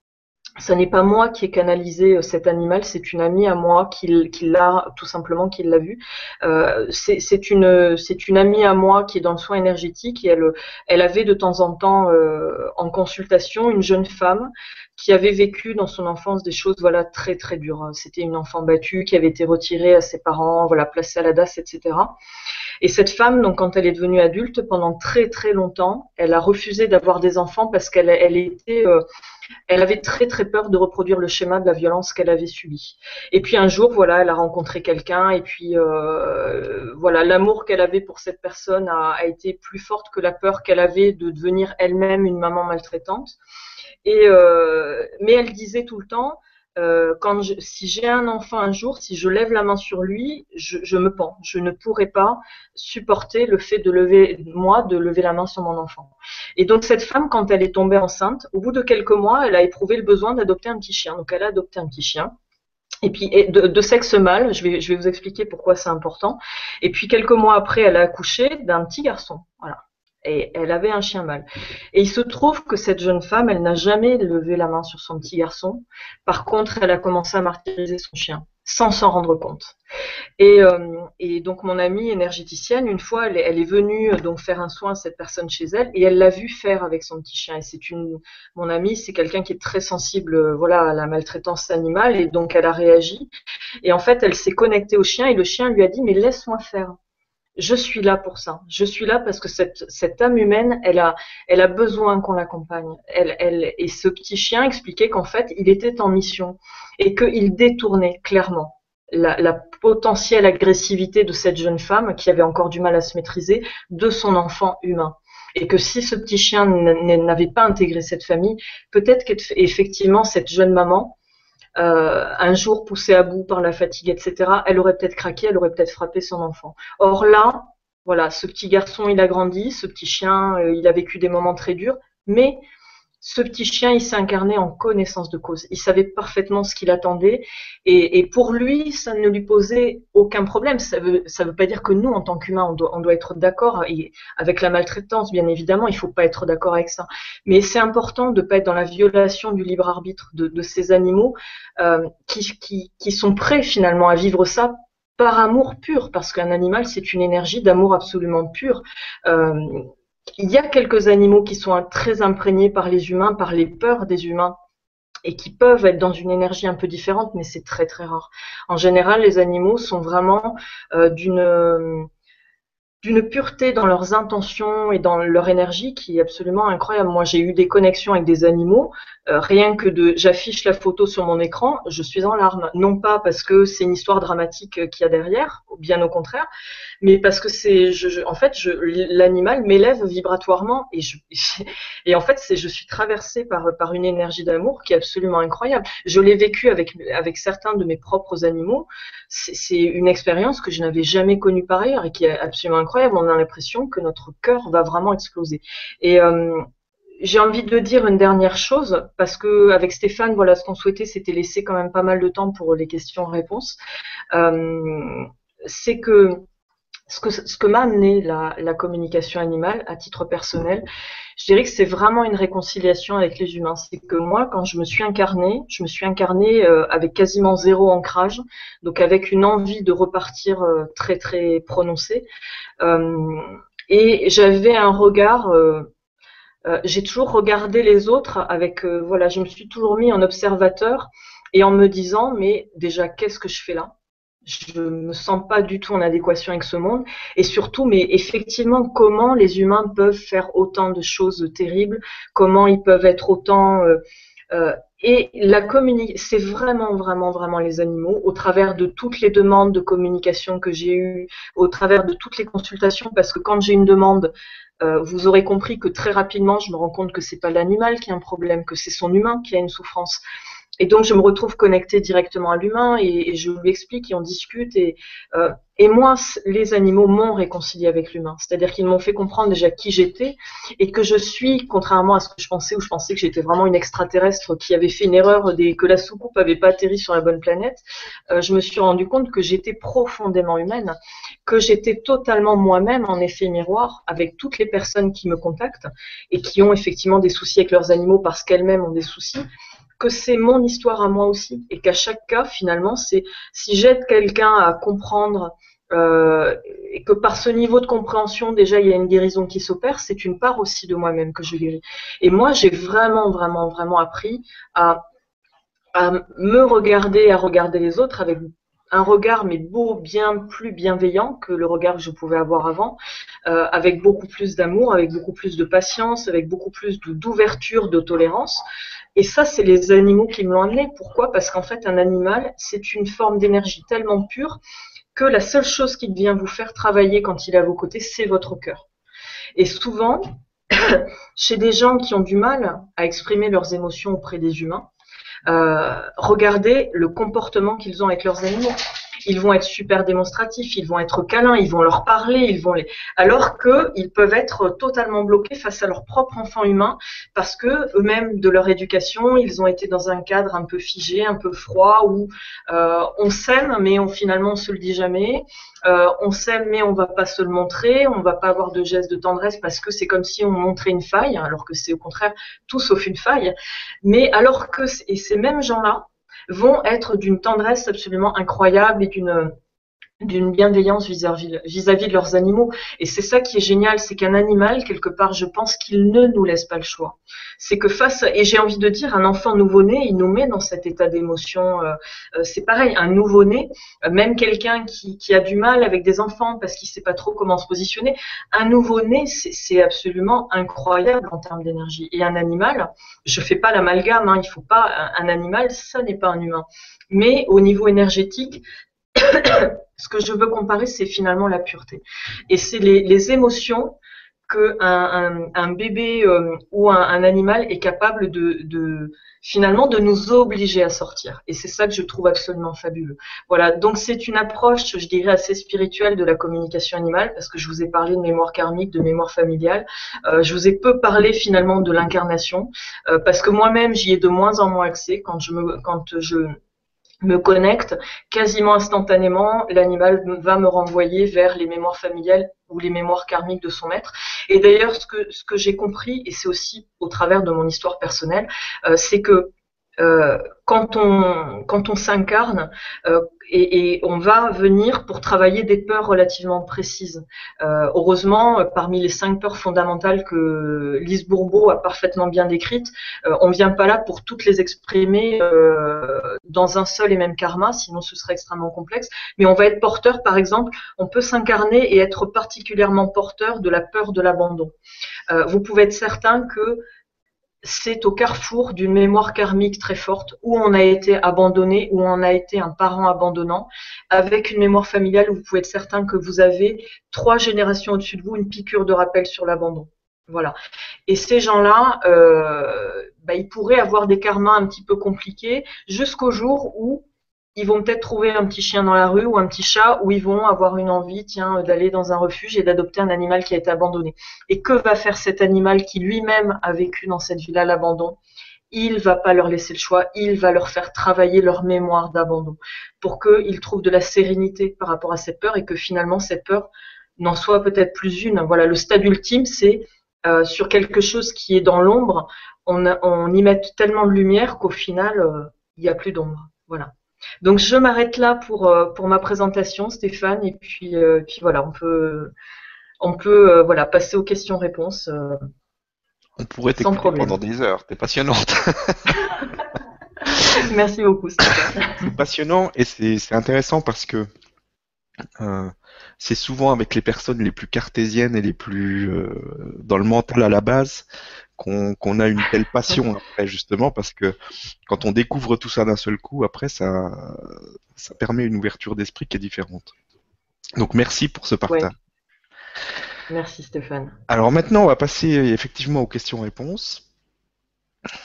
Ce n'est pas moi qui ai canalisé euh, cet animal, c'est une amie à moi qui, l'a tout simplement qui l'a vu. Euh, c'est une amie à moi qui est dans le soin énergétique et elle elle avait de temps en temps en consultation une jeune femme qui avait vécu dans son enfance des choses voilà très très dures. C'était une enfant battue qui avait été retirée à ses parents, voilà placée à la DAS, etc. Et cette femme, donc quand elle est devenue adulte, pendant très très longtemps, elle a refusé d'avoir des enfants parce qu'elle elle était euh, elle avait très très peur de reproduire le schéma de la violence qu'elle avait subie. Et puis un jour, voilà, elle a rencontré quelqu'un et puis euh, voilà, l'amour qu'elle avait pour cette personne a, a, été plus forte que la peur qu'elle avait de devenir elle-même une maman maltraitante. Et euh, mais elle disait tout le temps, euh, quand si j'ai un enfant un jour, si je lève la main sur lui, je, je, me pends. Je ne pourrais pas supporter le fait de lever moi, de lever la main sur mon enfant. Et donc cette femme, quand elle est tombée enceinte, au bout de quelques mois, elle a éprouvé le besoin d'adopter un petit chien. Donc elle a adopté un petit chien. Et puis de, de, sexe mâle, je vais, je vais vous expliquer pourquoi c'est important. Et puis quelques mois après, elle a accouché d'un petit garçon. Voilà. Et elle avait un chien mâle. Et il se trouve que cette jeune femme, elle n'a jamais levé la main sur son petit garçon. Par contre, elle a commencé à martyriser son chien sans s'en rendre compte. Et, euh, et, donc mon amie énergéticienne, une fois, elle, est venue euh, donc faire un soin à cette personne chez elle et elle l'a vu faire avec son petit chien. Et c'est une, mon amie, c'est quelqu'un qui est très sensible, euh, voilà, à la maltraitance animale et donc elle a réagi. Et en fait, elle s'est connectée au chien et le chien lui a dit mais laisse-moi faire je suis là pour ça. Je suis là parce que cette, cette âme humaine, elle a, elle a besoin qu'on l'accompagne. Elle, elle, et ce petit chien expliquait qu'en fait, il était en mission et qu'il détournait clairement la, la, potentielle agressivité de cette jeune femme qui avait encore du mal à se maîtriser de son enfant humain. Et que si ce petit chien n'avait pas intégré cette famille, peut-être qu'effectivement cette jeune maman, euh, un jour poussée à bout par la fatigue, etc., elle aurait peut-être craqué, elle aurait peut-être frappé son enfant. Or là, voilà, ce petit garçon, il a grandi, ce petit chien, euh, il a vécu des moments très durs, mais ce petit chien, il s'est incarné en connaissance de cause. Il savait parfaitement ce qu'il attendait. Et, pour lui, ça ne lui posait aucun problème. Ça veut, ça veut pas dire que nous, en tant qu'humains, on doit, être d'accord. avec la maltraitance, bien évidemment, il faut pas être d'accord avec ça. Mais c'est important de pas être dans la violation du libre arbitre de, ces animaux euh, qui sont prêts finalement à vivre ça par amour pur, parce qu'un animal, c'est une énergie d'amour absolument pure. Euh, il y a quelques animaux qui sont très imprégnés par les humains, par les peurs des humains et qui peuvent être dans une énergie un peu différente, mais c'est très très rare. En général, les animaux sont vraiment euh, d'une d'une pureté dans leurs intentions et dans leur énergie qui est absolument incroyable. Moi, j'ai eu des connexions avec des animaux, euh, rien que de, j'affiche la photo sur mon écran, je suis en larmes. Non pas parce que c'est une histoire dramatique qu'il y a derrière, bien au contraire, mais parce que c'est, je, en fait, je, l'animal m'élève vibratoirement et je, et en fait, c'est, je suis traversée par par une énergie d'amour qui est absolument incroyable. Je l'ai vécu avec avec certains de mes propres animaux. C'est une expérience que je n'avais jamais connue par ailleurs et qui est absolument incroyable on a l'impression que notre cœur va vraiment exploser. Et euh, j'ai envie de dire une dernière chose parce que avec Stéphane, voilà, ce qu'on souhaitait, c'était laisser quand même pas mal de temps pour les questions-réponses. Euh, c'est que ce que, m'a amené la, la, communication animale à titre personnel, je dirais que c'est vraiment une réconciliation avec les humains. C'est que moi, quand je me suis incarnée, je me suis incarnée euh, avec quasiment zéro ancrage, donc avec une envie de repartir euh, très très prononcée. Euh, et j'avais un regard j'ai toujours regardé les autres avec voilà, je me suis toujours mis en observateur et en me disant mais déjà qu'est-ce que je fais là? Je me sens pas du tout en adéquation avec ce monde. Et surtout mais effectivement comment les humains peuvent faire autant de choses terribles comment ils peuvent être autant euh, euh, et la communication c'est vraiment vraiment vraiment les animaux au travers de toutes les demandes de communication que j'ai eues au travers de toutes les consultations parce que quand j'ai une demande euh, vous aurez compris que très rapidement je me rends compte que c'est pas l'animal qui a un problème que c'est son humain qui a une souffrance et donc je me retrouve connectée directement à l'humain et, je lui explique et on discute et, euh, et moi les animaux m'ont réconcilié avec l'humain. C'est-à-dire qu'ils m'ont fait comprendre déjà qui j'étais et que je suis contrairement à ce que je pensais où je pensais que j'étais vraiment une extraterrestre qui avait fait une erreur des, que la soucoupe avait pas atterri sur la bonne planète euh, je me suis rendu compte que j'étais profondément humaine que j'étais totalement moi-même en effet miroir avec toutes les personnes qui me contactent et qui ont effectivement des soucis avec leurs animaux parce qu'elles-mêmes ont des soucis c'est mon histoire à moi aussi et qu'à chaque cas finalement c'est si j'aide quelqu'un à comprendre euh, et que par ce niveau de compréhension déjà il y a une guérison qui s'opère, c'est une part aussi de moi-même que je guéris. Et moi j'ai vraiment vraiment vraiment appris à, à me regarder, à regarder les autres avec un regard mais beau, bien plus bienveillant que le regard que je pouvais avoir avant, euh, avec beaucoup plus d'amour, avec beaucoup plus de patience, avec beaucoup plus d'ouverture, de tolérance. Et ça, c'est les animaux qui me l'ont amené. Pourquoi? Parce qu'en fait, un animal, c'est une forme d'énergie tellement pure que la seule chose qui vient vous faire travailler quand il est à vos côtés, c'est votre cœur. Et souvent, chez des gens qui ont du mal à exprimer leurs émotions auprès des humains, euh, regardez le comportement qu'ils ont avec leurs animaux. Ils vont être super démonstratifs, ils vont être câlins, ils vont leur parler, ils vont les, alors que ils peuvent être totalement bloqués face à leur propre enfant humain parce que eux-mêmes de leur éducation, ils ont été dans un cadre un peu figé, un peu froid où euh, on s'aime mais on finalement on se le dit jamais. Euh, on s'aime mais on va pas se le montrer, on va pas avoir de gestes de tendresse parce que c'est comme si on montrait une faille, alors que c'est au contraire tout sauf une faille. Mais alors que et ces mêmes gens-là vont être d'une tendresse absolument incroyable et d'une d'une bienveillance vis-à-vis de leurs animaux. Et c'est ça qui est génial, c'est qu'un animal, quelque part, je pense qu'il ne nous laisse pas le choix. C'est que face, et j'ai envie de dire, un enfant nouveau-né, il nous met dans cet état d'émotion. Euh, euh, c'est pareil, un nouveau-né, euh, même quelqu'un qui, qui, a du mal avec des enfants parce qu'il sait pas trop comment se positionner, un nouveau-né, c'est absolument incroyable en termes d'énergie. Et un animal, je fais pas l'amalgame, hein, il faut pas, un animal, ça n'est pas un humain. Mais au niveau énergétique, ce que je veux comparer, c'est finalement la pureté. Et c'est les, émotions que un, bébé euh, ou un, animal est capable de, finalement de nous obliger à sortir. Et c'est ça que je trouve absolument fabuleux. Voilà, donc c'est une approche, je dirais, assez spirituelle de la communication animale, parce que je vous ai parlé de mémoire karmique, de mémoire familiale. Euh, je vous ai peu parlé finalement de l'incarnation, euh, parce que moi-même j'y ai de moins en moins accès quand je me quand je me connecte, quasiment instantanément, l'animal va me renvoyer vers les mémoires familiales ou les mémoires karmiques de son maître. Et d'ailleurs, ce que, j'ai compris, et c'est aussi au travers de mon histoire personnelle, euh, c'est que euh, quand on quand on s'incarne euh, et, on va venir pour travailler des peurs relativement précises. Euh, heureusement, parmi les cinq peurs fondamentales que Lise Bourbeau a parfaitement bien décrites, on vient pas là pour toutes les exprimer dans un seul et même karma, sinon ce serait extrêmement complexe. Mais on va être porteur, par exemple, on peut s'incarner et être particulièrement porteur de la peur de l'abandon. vous pouvez être certain que c'est au carrefour d'une mémoire karmique très forte où on a été abandonné, où on a été un parent abandonnant, avec une mémoire familiale où vous pouvez être certain que vous avez trois générations au-dessus de vous une piqûre de rappel sur l'abandon. Voilà. Et ces gens-là, euh, bah, ils pourraient avoir des karmas un petit peu compliqués jusqu'au jour où ils vont peut-être trouver un petit chien dans la rue ou un petit chat où ils vont avoir une envie, tiens, d'aller dans un refuge et d'adopter un animal qui a été abandonné. Et que va faire cet animal qui lui-même a vécu dans cette ville-là l'abandon? Il va pas leur laisser le choix, il va leur faire travailler leur mémoire d'abandon pour qu'ils trouvent de la sérénité par rapport à cette peur et que finalement cette peur n'en soit peut-être plus une. Voilà, le stade ultime, c'est euh, sur quelque chose qui est dans l'ombre, on, on, y met tellement de lumière qu'au final, euh, il n'y a plus d'ombre. Voilà. Donc je m'arrête là pour, euh, pour ma présentation, Stéphane, et puis, euh, puis voilà, on peut, on peut euh, voilà, passer aux questions-réponses. on pourrait t'écouter pendant des heures, t'es passionnante. Merci beaucoup, Stéphane. C'est passionnant et c'est intéressant parce que c'est souvent avec les personnes les plus cartésiennes et les plus dans le mental à la base qu'on a une telle passion après justement parce que quand on découvre tout ça d'un seul coup après ça ça permet une ouverture d'esprit qui est différente. Donc merci pour ce partage. Merci Stéphane. Alors maintenant on va passer effectivement aux questions-réponses.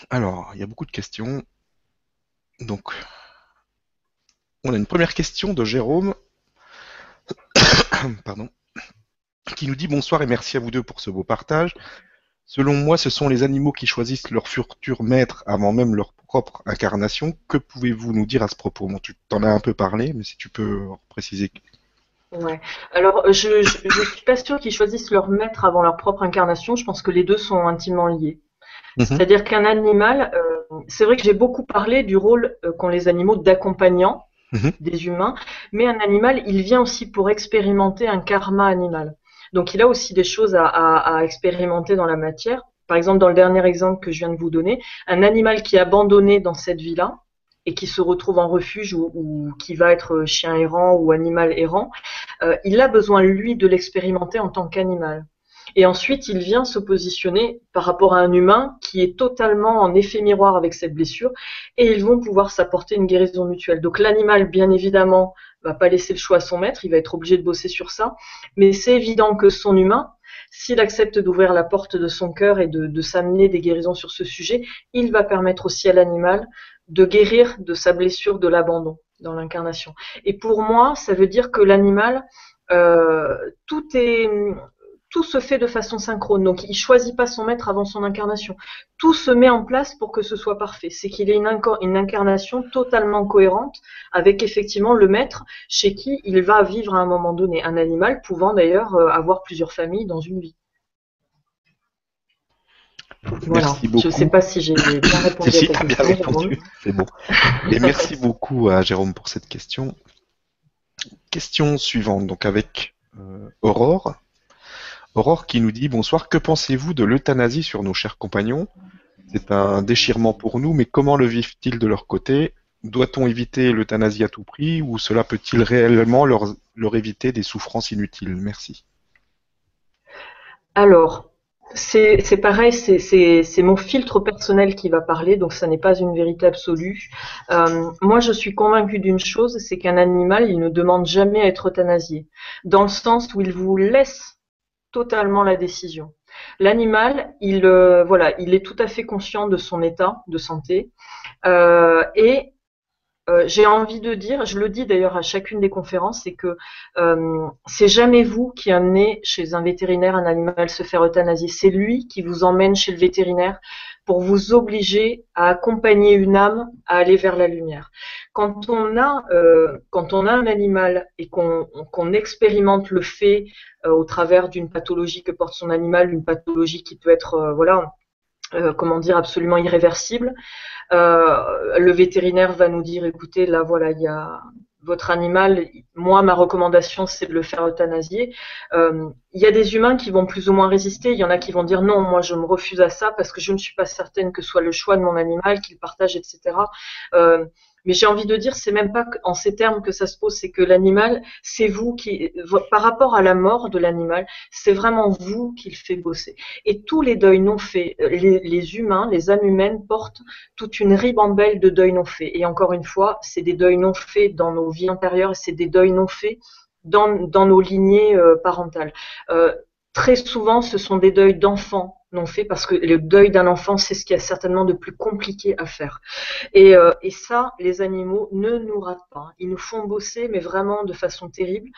Alors il y a beaucoup de questions. Donc on a une première question de Jérôme. Pardon qui nous dit bonsoir et merci à vous deux pour ce beau partage. Selon moi, ce sont les animaux qui choisissent leur futur maître avant même leur propre incarnation. Que pouvez-vous nous dire à ce propos? Bon, Tu t'en as un peu parlé, mais si tu peux préciser. Ouais. Alors, je ne suis pas sûre qu'ils choisissent leur maître avant leur propre incarnation. Je pense que les deux sont intimement liés. Mhm. C'est-à-dire qu'un animal, euh, c'est vrai que j'ai beaucoup parlé du rôle euh, qu'ont les animaux d'accompagnant mhm. des humains, mais un animal, il vient aussi pour expérimenter un karma animal. Donc il a aussi des choses à, expérimenter dans la matière. Par exemple, dans le dernier exemple que je viens de vous donner, un animal qui est abandonné dans cette vie-là et qui se retrouve en refuge ou, qui va être chien errant ou animal errant, euh, il a besoin, lui, de l'expérimenter en tant qu'animal. Et ensuite, il vient se positionner par rapport à un humain qui est totalement en effet miroir avec cette blessure, et ils vont pouvoir s'apporter une guérison mutuelle. Donc l'animal, bien évidemment, va pas laisser le choix à son maître, il va être obligé de bosser sur ça, mais c'est évident que son humain, s'il accepte d'ouvrir la porte de son cœur et de, de s'amener des guérisons sur ce sujet, il va permettre aussi à l'animal de guérir de sa blessure de l'abandon. dans l'incarnation. Et pour moi, ça veut dire que l'animal, euh, tout est tout se fait de façon synchrone. Donc, il choisit pas son maître avant son incarnation. Tout se met en place pour que ce soit parfait. C'est qu'il ait une, une, incarnation totalement cohérente avec effectivement le maître chez qui il va vivre à un moment donné. Un animal pouvant d'ailleurs euh, avoir plusieurs familles dans une vie. Voilà. Je ne sais pas si j'ai bien répondu si. Bien répondu. C'est bon. Et merci beaucoup à Jérôme pour cette question. Question suivante, donc avec euh, Aurore. Aurore qui nous dit Bonsoir, que pensez-vous de l'euthanasie sur nos chers compagnons? C'est un déchirement pour nous, mais comment le vivent-ils de leur côté? Doit-on éviter l'euthanasie à tout prix ou cela peut-il réellement leur, éviter des souffrances inutiles? Merci. Alors, c'est pareil, c'est mon filtre personnel qui va parler, donc ça n'est pas une vérité absolue. Euh, moi, je suis convaincue d'une chose, c'est qu'un animal, il ne demande jamais à être euthanasié, dans le sens où il vous laisse totalement la décision. L'animal, il, euh, voilà, il est tout à fait conscient de son état de santé euh, et euh, j'ai envie de dire, je le dis d'ailleurs à chacune des conférences, c'est que c'est jamais vous qui amenez chez un vétérinaire un animal se faire euthanasier, c'est lui qui vous emmène chez le vétérinaire pour vous obliger à accompagner une âme à aller vers la lumière. Quand on a, euh, quand on a un animal et qu'on expérimente le fait euh, au travers d'une pathologie que porte son animal, une pathologie qui peut être, euh, voilà, comment dire, absolument irréversible, le vétérinaire va nous dire, écoutez, là, voilà, il y a, votre animal, moi, ma recommandation, c'est de le faire euthanasier. Il y a des humains qui vont plus ou moins résister. Il y en a qui vont dire non, moi, je me refuse à ça parce que je ne suis pas certaine que ce soit le choix de mon animal, qu'il partage, etc. Mais j'ai envie de dire, c'est même pas en ces termes que ça se pose, c'est que l'animal, c'est vous qui, par rapport à la mort de l'animal, c'est vraiment vous qui le fait bosser. Et tous les deuils non faits, euh, les, humains, les âmes humaines portent toute une ribambelle de deuils non faits. Et encore une fois, c'est des deuils non faits dans nos vies antérieures, c'est des deuils non faits dans, nos lignées euh, parentales. Euh, très souvent, ce sont des deuils d'enfants non faits parce que le deuil d'un enfant, c'est ce qui est certainement de plus compliqué à faire. Et, euh, et, ça, les animaux ne nous ratent pas. Ils nous font bosser, mais vraiment de façon terrible.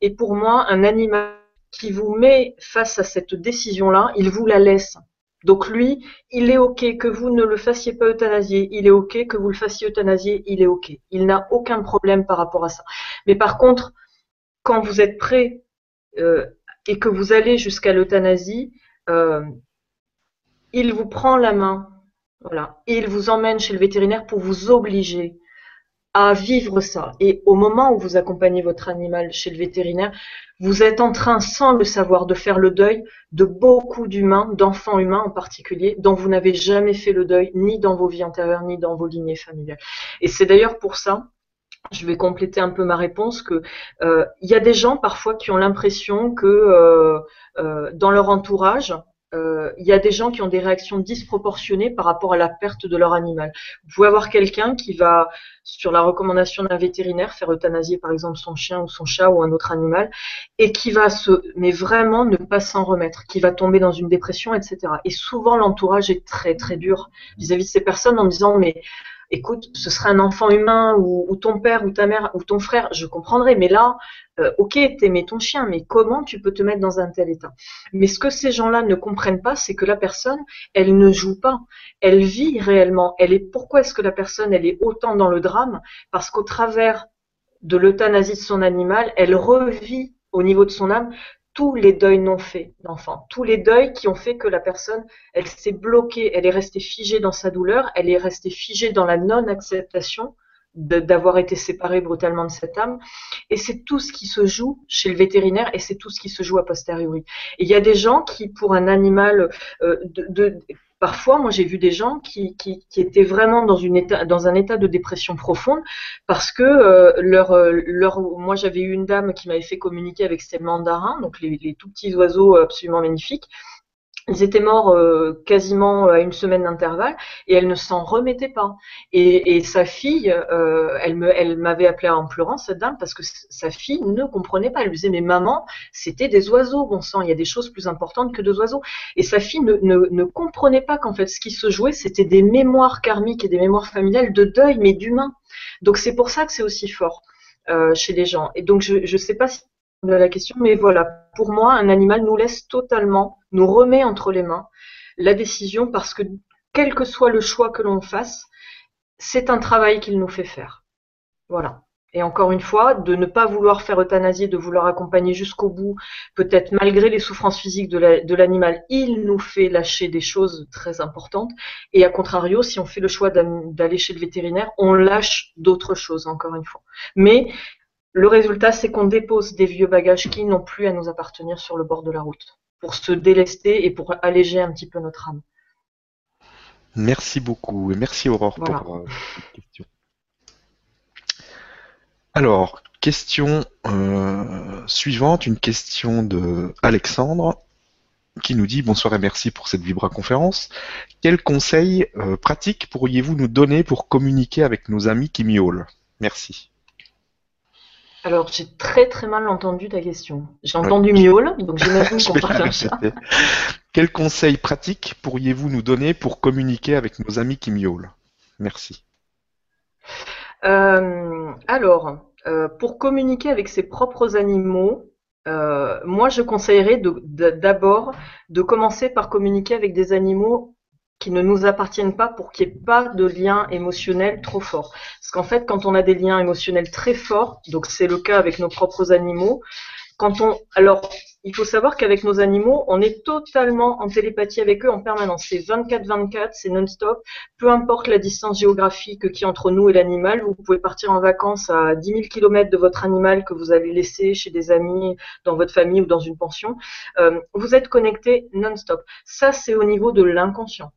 Et pour moi, un animal qui vous met face à cette décision-là, il vous la laisse. Donc lui, il est OK que vous ne le fassiez pas euthanasier, il est OK que vous le fassiez euthanasier, il est OK. Il n'a aucun problème par rapport à ça. Mais par contre, quand vous êtes prêt euh, et que vous allez jusqu'à l'euthanasie, euh, il vous prend la main, voilà, il vous emmène chez le vétérinaire pour vous obliger à vivre ça. Et au moment où vous accompagnez votre animal chez le vétérinaire, vous êtes en train, sans le savoir, de faire le deuil de beaucoup d'humains, d'enfants humains en particulier, dont vous n'avez jamais fait le deuil, ni dans vos vies antérieures, ni dans vos lignées familiales. Et c'est d'ailleurs pour ça je vais compléter un peu ma réponse que euh, il y a des gens parfois qui ont l'impression que euh, euh, dans leur entourage il y a des gens qui ont des réactions disproportionnées par rapport à la perte de leur animal. Vous pouvez avoir quelqu'un qui va, sur la recommandation d'un vétérinaire, faire euthanasier par exemple son chien ou son chat ou un autre animal, et qui va se, mais vraiment ne pas s'en remettre, qui va tomber dans une dépression, etc. Et souvent l'entourage est très très dur vis-à-vis -vis de ces personnes en disant mais écoute, ce serait un enfant humain ou, ton père ou ta mère ou ton frère, je comprendrais. Mais là, euh, ok, t'aimais ton chien, mais comment tu peux te mettre dans un tel état? Mais ce que ces gens-là ne comprennent pas, c'est que la personne, elle ne joue pas, elle vit réellement. Elle est. Pourquoi est-ce que la personne, elle est autant dans le drame? Parce qu'au travers de l'euthanasie de son animal, elle revit au niveau de son âme tous les deuils non faits d'enfants, tous les deuils qui ont fait que la personne, elle s'est bloquée, elle est restée figée dans sa douleur, elle est restée figée dans la non-acceptation d'avoir été séparée brutalement de cette âme. Et c'est tout ce qui se joue chez le vétérinaire et c'est tout ce qui se joue a posteriori. Il y a des gens qui, pour un animal euh, de Parfois, moi, j'ai vu des gens qui, étaient vraiment dans, un état de dépression profonde parce que euh, euh, moi, j'avais eu une dame qui m'avait fait communiquer avec ces mandarins, donc les, les, tout petits oiseaux absolument magnifiques. Ils étaient morts euh, quasiment à une semaine d'intervalle et elle ne s'en remettait pas. Et, sa fille, euh, elle m'avait appelé en pleurant cette dame parce que sa fille ne comprenait pas. Elle lui disait mais maman, c'était des oiseaux, bon sang, il y a des choses plus importantes que deux oiseaux. Et sa fille ne, comprenait pas qu'en fait ce qui se jouait c'était des mémoires karmiques et des mémoires familiales de deuil mais d'humain. Donc c'est pour ça que c'est aussi fort euh, chez les gens. Et donc je ne sais pas si la question, mais voilà, pour moi, un animal nous laisse totalement, nous remet entre les mains la décision parce que quel que soit le choix que l'on fasse, c'est un travail qu'il nous fait faire. Voilà. Et encore une fois, de ne pas vouloir faire euthanasier, de vouloir accompagner jusqu'au bout, peut-être malgré les souffrances physiques de l'animal, il nous fait lâcher des choses très importantes. Et à contrario, si on fait le choix d'aller chez le vétérinaire, on lâche d'autres choses, encore une fois. Mais le résultat, c'est qu'on dépose des vieux bagages qui n'ont plus à nous appartenir sur le bord de la route, pour se délester et pour alléger un petit peu notre âme. Merci beaucoup et merci Aurore pour euh, cette question. Alors, question euh, suivante, une question de Alexandre qui nous dit bonsoir et merci pour cette Vibra conférence. Quels conseils euh, pratiques pourriez-vous nous donner pour communiquer avec nos amis qui miaulent? Merci. Alors, j'ai très très mal entendu ta question. J'ai entendu miaule, donc j'imagine qu'on parle comme ça. Quels conseils pratiques pourriez-vous nous donner pour communiquer avec nos amis qui miaulent? Merci. Euh, alors, euh, pour communiquer avec ses propres animaux, euh, moi je conseillerais d'abord de commencer par communiquer avec des animaux qui ne nous appartiennent pas pour qu'il n'y ait pas de lien émotionnel trop fort. Parce qu'en fait, quand on a des liens émotionnels très forts, donc c'est le cas avec nos propres animaux, quand on, alors, il faut savoir qu'avec nos animaux, on est totalement en télépathie avec eux en permanence. C'est 24-24, c'est non-stop. Peu importe la distance géographique qui entre nous et l'animal, vous pouvez partir en vacances à 10 000 km de votre animal que vous allez laisser chez des amis, dans votre famille ou dans une pension. Euh, vous êtes connecté non-stop. Ça, c'est au niveau de l'inconscient.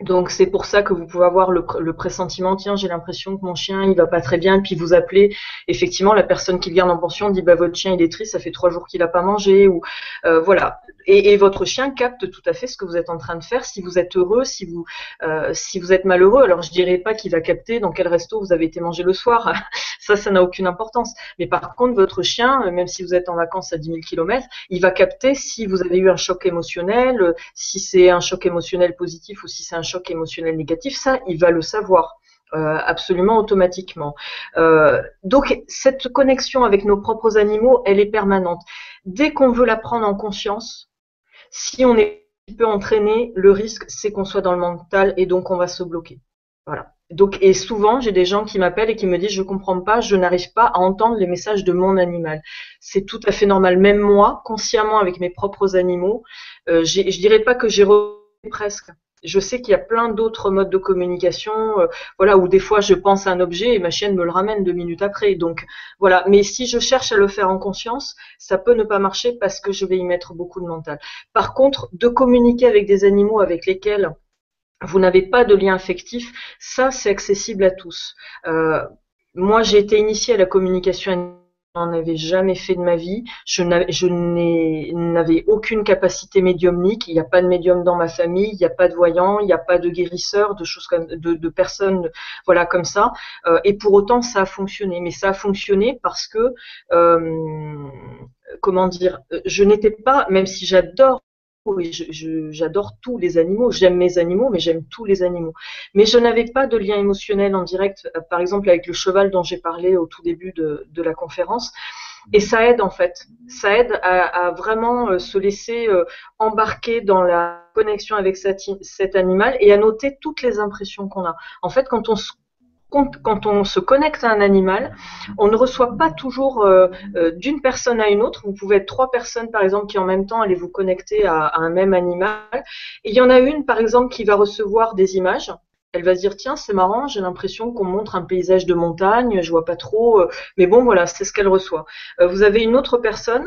Donc c'est pour ça que vous pouvez avoir le, pressentiment, tiens, j'ai l'impression que mon chien il va pas très bien, et puis vous appelez, effectivement, la personne qui le garde en pension dit bah votre chien il est triste, ça fait trois jours qu'il a pas mangé, ou euh, voilà. Et, votre chien capte tout à fait ce que vous êtes en train de faire. Si vous êtes heureux, si vous euh, si vous êtes malheureux, alors je dirais pas qu'il va capter dans quel resto vous avez été manger le soir, ça ça n'a aucune importance. Mais par contre votre chien, même si vous êtes en vacances à 10 000 km, il va capter si vous avez eu un choc émotionnel, si c'est un choc émotionnel positif ou si c'est un choc émotionnel négatif, ça, il va le savoir. Euh, absolument automatiquement. Euh, donc cette connexion avec nos propres animaux, elle est permanente. Dès qu'on veut la prendre en conscience, si on est un peu entraîné, le risque c'est qu'on soit dans le mental et donc on va se bloquer. Voilà. Donc et souvent j'ai des gens qui m'appellent et qui me disent je comprends pas, je n'arrive pas à entendre les messages de mon animal. C'est tout à fait normal. Même moi, consciemment avec mes propres animaux, euh, je dirais pas que j'ai presque je sais qu'il y a plein d'autres modes de communication, euh, voilà, où des fois je pense à un objet et ma chienne me le ramène deux minutes après. Donc voilà. Mais si je cherche à le faire en conscience, ça peut ne pas marcher parce que je vais y mettre beaucoup de mental. Par contre, de communiquer avec des animaux avec lesquels vous n'avez pas de lien affectif, ça c'est accessible à tous. Euh, moi, j'ai été initiée à la communication n'en avais jamais fait de ma vie. Je n'avais aucune capacité médiumnique. Il n'y a pas de médium dans ma famille. Il n'y a pas de voyant. Il n'y a pas de guérisseur, de choses comme, de, de personnes, voilà, comme ça. Euh, et pour autant, ça a fonctionné. Mais ça a fonctionné parce que, euh, comment dire, je n'étais pas, même si j'adore oui, j'adore tous les animaux, j'aime mes animaux, mais j'aime tous les animaux. Mais je n'avais pas de lien émotionnel en direct, euh, par exemple avec le cheval dont j'ai parlé au tout début de, la conférence. Et ça aide en fait, ça aide à, vraiment euh, se laisser euh, embarquer dans la connexion avec cet animal et à noter toutes les impressions qu'on a. En fait, quand on se quand on se connecte à un animal, on ne reçoit pas toujours euh, euh, d'une personne à une autre. Vous pouvez être trois personnes, par exemple, qui en même temps allez vous connecter à, un même animal. Il y en a une, par exemple, qui va recevoir des images. Elle va se dire tiens c'est marrant j'ai l'impression qu'on montre un paysage de montagne je vois pas trop euh, mais bon voilà c'est ce qu'elle reçoit. vous avez une autre personne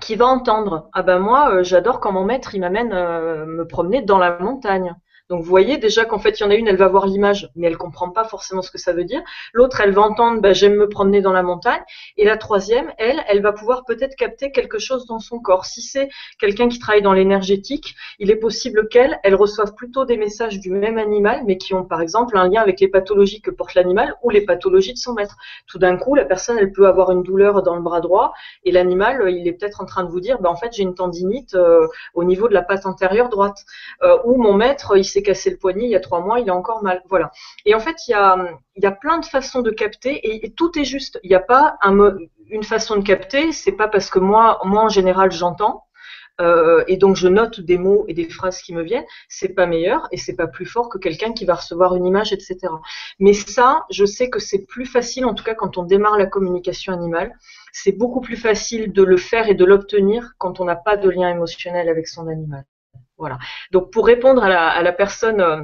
qui va entendre ah ben moi j'adore quand mon maître il m'amène me promener dans la montagne Donc vous voyez déjà qu'en fait il y en a une, elle va voir l'image, mais elle comprend pas forcément ce que ça veut dire. L'autre, elle va entendre, bah, j'aime me promener dans la montagne. Et la troisième, elle, elle va pouvoir peut-être capter quelque chose dans son corps. Si c'est quelqu'un qui travaille dans l'énergétique, il est possible qu'elle, elle reçoive plutôt des messages du même animal, mais qui ont par exemple un lien avec les pathologies que porte l'animal ou les pathologies de son maître. Tout d'un coup, la personne, elle peut avoir une douleur dans le bras droit et l'animal, il est peut-être en train de vous dire, bah, en fait, j'ai une tendinite euh, au niveau de la patte antérieure droite. Euh, ou mon maître, il s'est cassé le poignet il y a trois mois, il a encore mal. Voilà. Et en fait, il y a, il y a plein de façons de capter et, tout est juste. Il n'y a pas un, une façon de capter. C'est pas parce que moi, moi en général, j'entends. Euh, et donc je note des mots et des phrases qui me viennent, c'est pas meilleur et c'est pas plus fort que quelqu'un qui va recevoir une image, etc. Mais ça, je sais que c'est plus facile, en tout cas quand on démarre la communication animale, c'est beaucoup plus facile de le faire et de l'obtenir quand on n'a pas de lien émotionnel avec son animal. Voilà. Donc pour répondre à la, personne euh,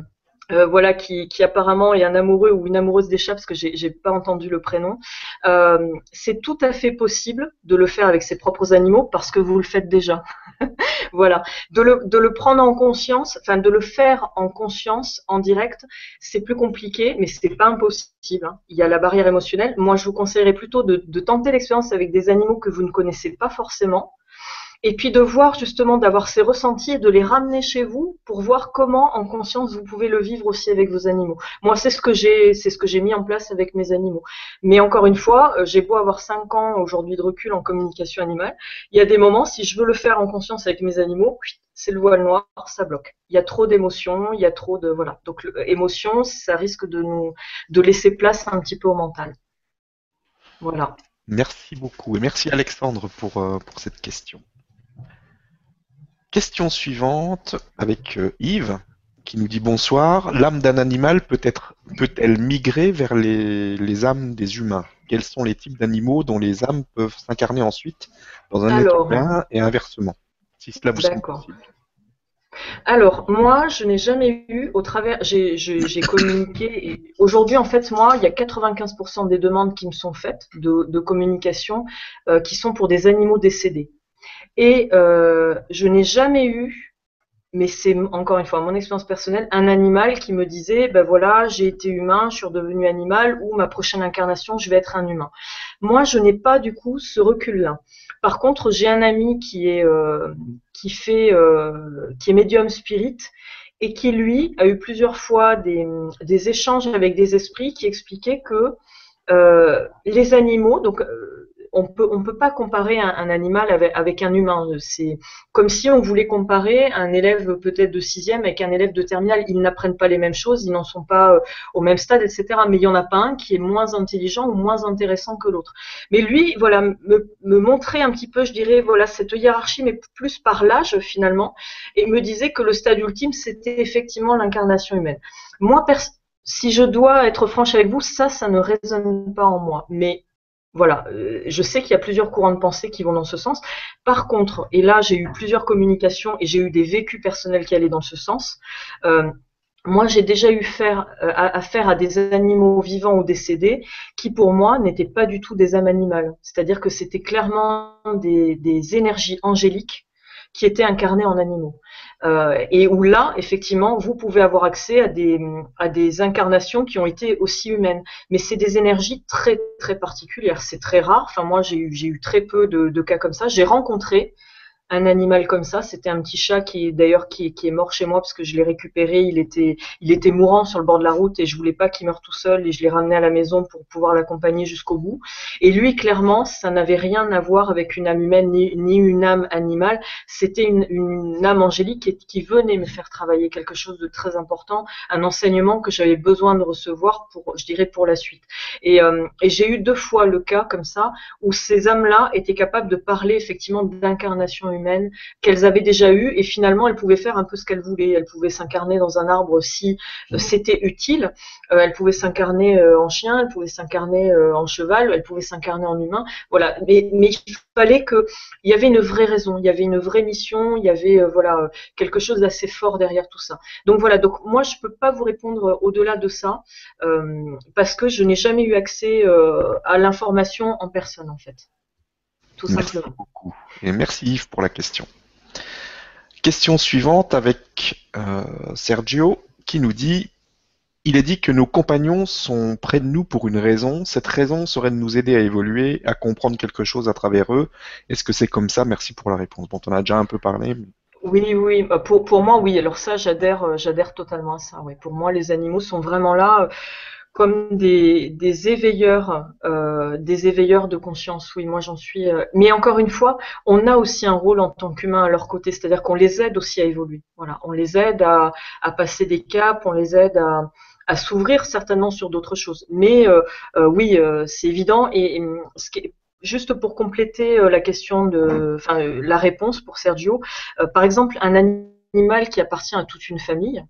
euh, voilà, qui, apparemment est un amoureux ou une amoureuse des chats, parce que j'ai pas entendu le prénom. Euh, c'est tout à fait possible de le faire avec ses propres animaux parce que vous le faites déjà. voilà, de le, de le, prendre en conscience, enfin de le faire en conscience, en direct, c'est plus compliqué, mais c'est pas impossible. Hein. Il y a la barrière émotionnelle. Moi, je vous conseillerais plutôt de tenter l'expérience avec des animaux que vous ne connaissez pas forcément et puis de voir justement d'avoir ces ressentis et de les ramener chez vous pour voir comment en conscience vous pouvez le vivre aussi avec vos animaux. Moi c'est ce que j'ai c'est ce que j'ai mis en place avec mes animaux. Mais encore une fois, euh, j'ai beau avoir 5 ans aujourd'hui de recul en communication animale, il y a des moments si je veux le faire en conscience avec mes animaux, c'est le voile noir, ça bloque. Il y a trop d'émotions, il y a trop de voilà. Donc émotion, ça risque de nous de laisser place un petit peu au mental. Voilà. Merci beaucoup et merci Alexandre pour, euh, pour cette question. Question suivante avec euh, Yves qui nous dit bonsoir. L'âme d'un animal peut-elle migrer vers les, âmes des humains? Quels sont les types d'animaux dont les âmes peuvent s'incarner ensuite dans un être humain et inversement? Si cela vous semble possible. Alors, moi, je n'ai jamais eu, au travers, j'ai communiqué, et aujourd'hui, en fait, moi, il y a 95% des demandes qui me sont faites de, communication euh, qui sont pour des animaux décédés. Et euh, je n'ai jamais eu, mais c'est encore une fois mon expérience personnelle, un animal qui me disait, ben voilà, j'ai été humain, je suis redevenu animal, ou ma prochaine incarnation, je vais être un humain. Moi, je n'ai pas du coup ce recul-là. Par contre, j'ai un ami qui est euh, qui fait euh, qui est médium spirit et qui lui a eu plusieurs fois des, des échanges avec des esprits qui expliquaient que les animaux, donc on peut on peut pas comparer un, animal avec, un humain. C'est comme si on voulait comparer un élève peut-être de sixième avec un élève de terminale. Ils n'apprennent pas les mêmes choses, ils n'en sont pas euh, au même stade, etc. Mais il y en a pas un qui est moins intelligent ou moins intéressant que l'autre. Mais lui, voilà, me, montrait un petit peu, je dirais, voilà cette hiérarchie, mais plus par l'âge finalement, et me disait que le stade ultime c'était effectivement l'incarnation humaine. Moi, si je dois être franche avec vous, ça, ça ne résonne pas en moi. Mais voilà, euh, je sais qu'il y a plusieurs courants de pensée qui vont dans ce sens. Par contre, et là j'ai eu plusieurs communications et j'ai eu des vécus personnels qui allaient dans ce sens. Euh, moi, j'ai déjà eu faire, euh, affaire à des animaux vivants ou décédés qui, pour moi, n'étaient pas du tout des âmes animales. C'est-à-dire que c'était clairement des énergies angéliques qui étaient incarnées en animaux. Euh, et où là, effectivement, vous pouvez avoir accès à des, incarnations qui ont été aussi humaines. Mais c'est des énergies très très particulières. C'est très rare. Enfin, moi, j'ai eu, très peu de cas comme ça. J'ai rencontré un animal comme ça. C'était un petit chat qui d'ailleurs qui, est mort chez moi parce que je l'ai récupéré. Il était, il était mourant sur le bord de la route et je voulais pas qu'il meure tout seul et je l'ai ramené à la maison pour pouvoir l'accompagner jusqu'au bout. Et lui, clairement, ça n'avait rien à voir avec une âme humaine ni, ni une âme animale. C'était une, une, âme angélique qui, qui, venait me faire travailler quelque chose de très important, un enseignement que j'avais besoin de recevoir pour, je dirais, pour la suite. Et, euh, et j'ai eu deux fois le cas comme ça où ces âmes-là étaient capables de parler effectivement d'incarnation humaine humaines qu'elles avaient déjà eues et finalement elles pouvaient faire un peu ce qu'elles voulaient. Elles pouvaient s'incarner dans un arbre si euh, mmh. c'était utile. Euh, elles pouvaient s'incarner euh, en chien, elles pouvaient s'incarner en cheval, elles pouvaient s'incarner en humain. Voilà. Mais, mais il fallait que il y avait une vraie raison, il y avait une vraie mission, il y avait voilà quelque chose d'assez fort derrière tout ça. Donc voilà. Donc moi je peux pas vous répondre au-delà de ça parce que je n'ai jamais eu accès à l'information en personne en fait. Merci beaucoup. Et merci Yves pour la question. Question suivante avec euh, Sergio qui nous dit il est dit que nos compagnons sont près de nous pour une raison. Cette raison serait de nous aider à évoluer, à comprendre quelque chose à travers eux. Est-ce que c'est comme ça? Merci pour la réponse. Bon, on a déjà un peu parlé. Oui, oui. Bah, pour, pour moi, oui. Alors ça, j'adhère, euh, j'adhère totalement à ça. Oui. Pour moi, les animaux sont vraiment là euh, comme des, des éveilleurs, euh, des éveilleurs de conscience. Oui, moi j'en suis. Euh, Mais encore une fois, on a aussi un rôle en tant qu'humain à leur côté, c'est-à-dire qu'on les aide aussi à évoluer. Voilà, on les aide à, à passer des caps, on les aide à, à s'ouvrir certainement sur d'autres choses. Mais euh, euh, oui, euh, c'est évident. Et, ce qui est, juste pour compléter la question de, enfin la réponse pour Sergio, par exemple, un animal qui appartient à toute une famille.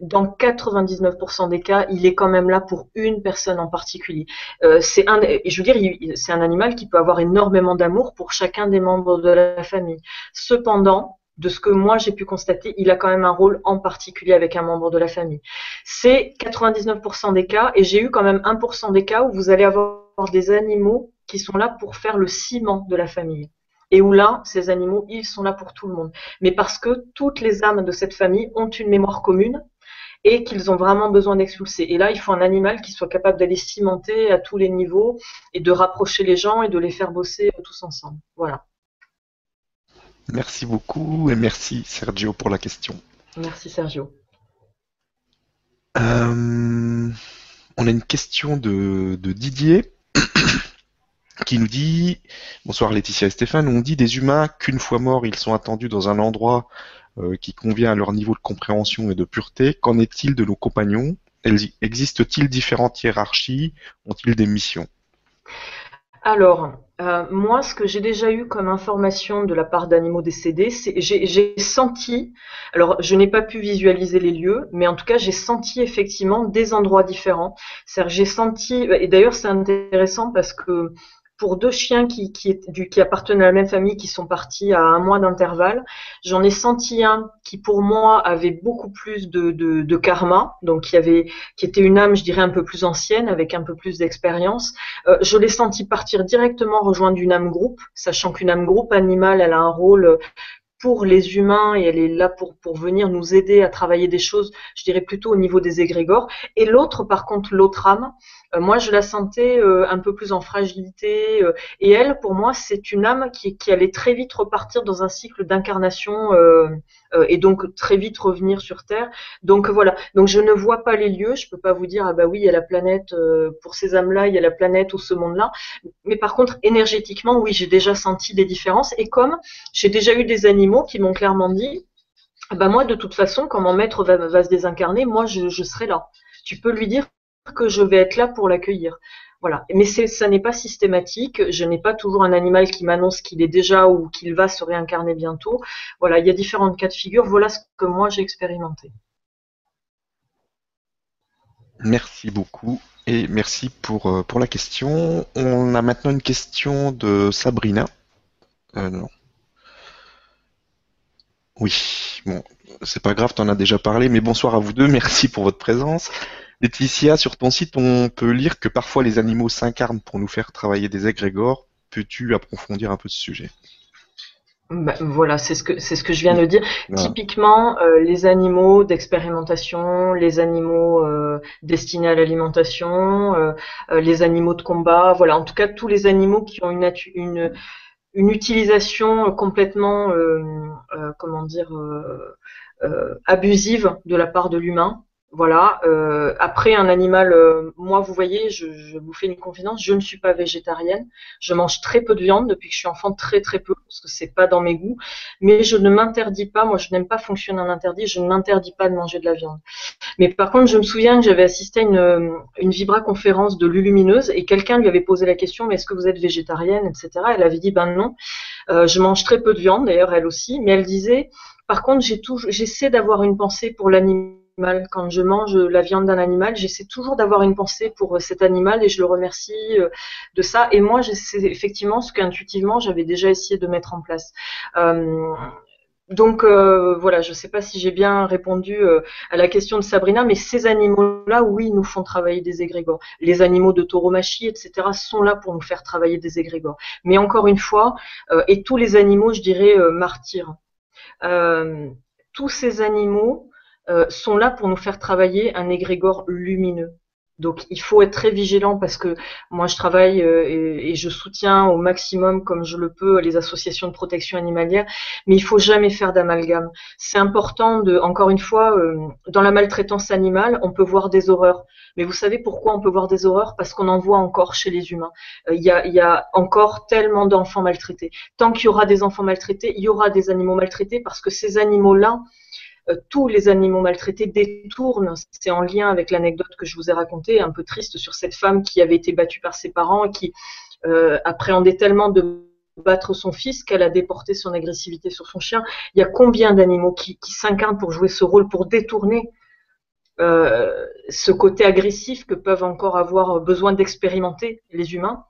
Dans 99% des cas, il est quand même là pour une personne en particulier. Euh, c'est un, je veux dire, c'est un animal qui peut avoir énormément d'amour pour chacun des membres de la famille. Cependant, de ce que moi j'ai pu constater, il a quand même un rôle en particulier avec un membre de la famille. C'est 99% des cas, et j'ai eu quand même 1% des cas où vous allez avoir des animaux qui sont là pour faire le ciment de la famille. Et où là, ces animaux, ils sont là pour tout le monde. Mais parce que toutes les âmes de cette famille ont une mémoire commune et qu'ils ont vraiment besoin d'expulser. Et là, il faut un animal qui soit capable d'aller cimenter à tous les niveaux et de rapprocher les gens et de les faire bosser tous ensemble. Voilà. Merci beaucoup et merci Sergio pour la question. Merci Sergio. Euh, on a une question de, Didier qui nous dit Bonsoir Laetitia et Stéphane, on dit des humains qu'une fois morts, ils sont attendus dans un endroit euh, qui convient à leur niveau de compréhension et de pureté. Qu'en est-il de nos compagnons? Existe-t-il différentes hiérarchies? Ont-ils des missions? Alors, euh, moi, ce que j'ai déjà eu comme information de la part d'animaux décédés, c'est j'ai senti, alors je n'ai pas pu visualiser les lieux, mais en tout cas j'ai senti effectivement des endroits différents. C'est-à-dire j'ai senti, et d'ailleurs c'est intéressant parce que pour deux chiens qui, qui, appartenaient à la même famille, qui sont partis à un mois d'intervalle. J'en ai senti un qui, pour moi, avait beaucoup plus de, de, de, karma, donc qui avait, qui était une âme, je dirais, un peu plus ancienne, avec un peu plus d'expérience. Euh, je l'ai senti partir directement rejoindre une âme groupe, sachant qu'une âme groupe animale, elle a un rôle pour les humains et elle est là pour, pour venir nous aider à travailler des choses, je dirais plutôt au niveau des égrégores. Et l'autre, par contre, l'autre âme, euh, moi je la sentais euh, un peu plus en fragilité. Euh, et elle, pour moi, c'est une âme qui, qui allait très vite repartir dans un cycle d'incarnation et donc très vite revenir sur Terre. Donc voilà, donc je ne vois pas les lieux, je peux pas vous dire, ah bah oui, il y a la planète, pour ces âmes-là, il y a la planète ou ce monde-là. Mais par contre, énergétiquement, oui, j'ai déjà senti des différences. Et comme j'ai déjà eu des animaux, qui m'ont clairement dit bah moi de toute façon quand mon maître va, se désincarner moi je, serai là. Tu peux lui dire que je vais être là pour l'accueillir. Voilà. Mais ça n'est pas systématique. Je n'ai pas toujours un animal qui m'annonce qu'il est déjà ou qu'il va se réincarner bientôt. Voilà il y a différentes cas de figure. Voilà ce que moi j'ai expérimenté. Merci beaucoup et merci pour, euh, pour la question. On a maintenant une question de Sabrina. Euh, oui, bon, c'est pas grave, t'en as déjà parlé, mais bonsoir à vous deux, merci pour votre présence. Laetitia, sur ton site, on peut lire que parfois les animaux s'incarnent pour nous faire travailler des égrégores. Peux-tu approfondir un peu ce sujet? Bah, voilà, c'est ce que c'est ce que je viens de dire. Typiquement, euh, les animaux d'expérimentation, les animaux euh, destinés à l'alimentation, euh, les animaux de combat, voilà, en tout cas tous les animaux qui ont une, une une utilisation complètement, euh, euh, comment dire, euh, abusive de la part de l'humain voilà. Euh, après, un animal, euh, moi, vous voyez, je, vous fais une confidence, je ne suis pas végétarienne. Je mange très peu de viande depuis que je suis enfant, très très peu, parce que c'est pas dans mes goûts. Mais je ne m'interdis pas. Moi, je n'aime pas fonctionner en interdit. Je ne m'interdis pas de manger de la viande. Mais par contre, je me souviens que j'avais assisté à une, une vibra conférence de Lulumineuse et quelqu'un lui avait posé la question, mais est-ce que vous êtes végétarienne, etc. Elle avait dit, ben non. Euh, je mange très peu de viande, d'ailleurs elle aussi. Mais elle disait, par contre, j'essaie d'avoir une pensée pour l'animal quand je mange la viande d'un animal, j'essaie toujours d'avoir une pensée pour euh, cet animal et je le remercie euh, de ça. Et moi, c'est effectivement ce qu'intuitivement j'avais déjà essayé de mettre en place. Euh, donc voilà, je ne sais pas si j'ai bien répondu à la question de Sabrina, mais ces animaux-là, oui, nous font travailler des égrégores. Les animaux de tauromachie, etc., sont là pour nous faire travailler des égrégores. Mais encore une fois, et tous les animaux, je dirais, martyrs. tous ces animaux sont là pour nous faire travailler un égrégore lumineux. Donc il faut être très vigilant parce que moi je travaille euh, et, je soutiens au maximum comme je le peux les associations de protection animalière, mais il faut jamais faire d'amalgame. C'est important de, encore une fois, euh, dans la maltraitance animale, on peut voir des horreurs. Mais vous savez pourquoi on peut voir des horreurs? Parce qu'on en voit encore chez les humains. Euh, il y, a, encore tellement d'enfants maltraités. Tant qu'il y aura des enfants maltraités, il y aura des animaux maltraités parce que ces animaux-là, euh, tous les animaux maltraités détournent. C'est en lien avec l'anecdote que je vous ai racontée, un peu triste, sur cette femme qui avait été battue par ses parents et qui euh, appréhendait tellement de battre son fils qu'elle a déporté son agressivité sur son chien. Il y a combien d'animaux qui, s'incarnent pour jouer ce rôle, pour détourner euh, ce côté agressif que peuvent encore avoir besoin d'expérimenter les humains?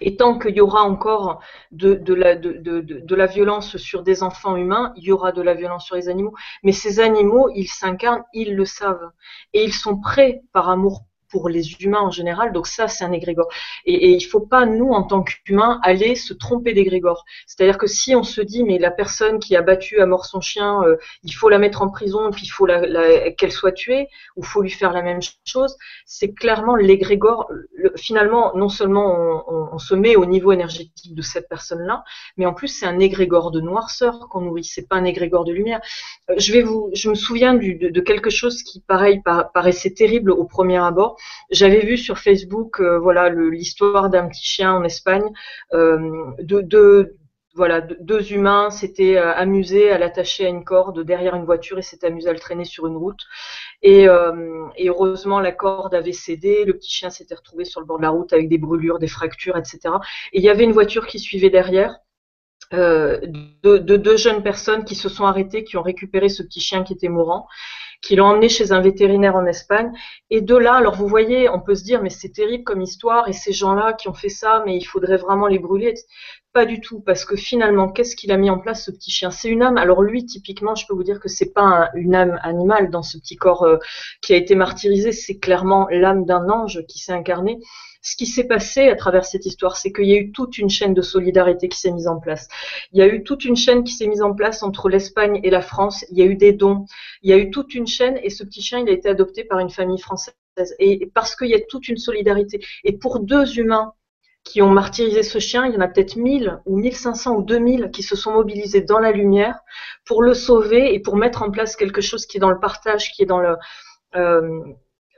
Et tant qu'il y aura encore de, la, la violence sur des enfants humains, il y aura de la violence sur les animaux. Mais ces animaux, ils s'incarnent, ils le savent. Et ils sont prêts, par amour pour les humains en général. Donc ça, c'est un égrégore. Et, et il faut pas, nous, en tant qu'humains, aller se tromper d'égrégore. C'est-à-dire que si on se dit, mais la personne qui a battu à mort son chien, euh, il faut la mettre en prison, puis il faut la, qu'elle soit tuée, ou faut lui faire la même chose, c'est clairement l'égrégore. Finalement, non seulement on, on, se met au niveau énergétique de cette personne-là, mais en plus c'est un égrégore de noirceur qu'on nourrit. C'est pas un égrégore de lumière. Euh, je vais vous, je me souviens du, de, de, quelque chose qui, pareil, paraissait terrible au premier abord j'avais vu sur Facebook, euh, voilà, l'histoire d'un petit chien en Espagne, euh, deux humains s'étaient euh, amusés à l'attacher à une corde derrière une voiture et s'étaient amusés à le traîner sur une route. Et, heureusement, la corde avait cédé, le petit chien s'était retrouvé sur le bord de la route avec des brûlures, des fractures, etc. Et il y avait une voiture qui suivait derrière. de, deux jeunes personnes qui se sont arrêtées, qui ont récupéré ce petit chien qui était mourant qui l'ont emmené chez un vétérinaire en Espagne. Et de là, alors vous voyez, on peut se dire, mais c'est terrible comme histoire, et ces gens-là qui ont fait ça, mais il faudrait vraiment les brûler. Pas du tout, parce que finalement, qu'est-ce qu'il a mis en place ce petit chien? C'est une âme. Alors lui, typiquement, je peux vous dire que c'est pas une âme animale dans ce petit corps euh, qui a été martyrisé, c'est clairement l'âme d'un ange qui s'est incarné ce qui s'est passé à travers cette histoire, c'est qu'il y a eu toute une chaîne de solidarité qui s'est mise en place. Il y a eu toute une chaîne qui s'est mise en place entre l'Espagne et la France. Il y a eu des dons. Il y a eu toute une chaîne et ce petit chien, il a été adopté par une famille française. Et parce qu'il y a toute une solidarité. Et pour deux humains qui ont martyrisé ce chien, il y en a peut-être 1000 ou 1500 ou 2000 qui se sont mobilisés dans la lumière pour le sauver et pour mettre en place quelque chose qui est dans le partage, qui est dans le... Euh,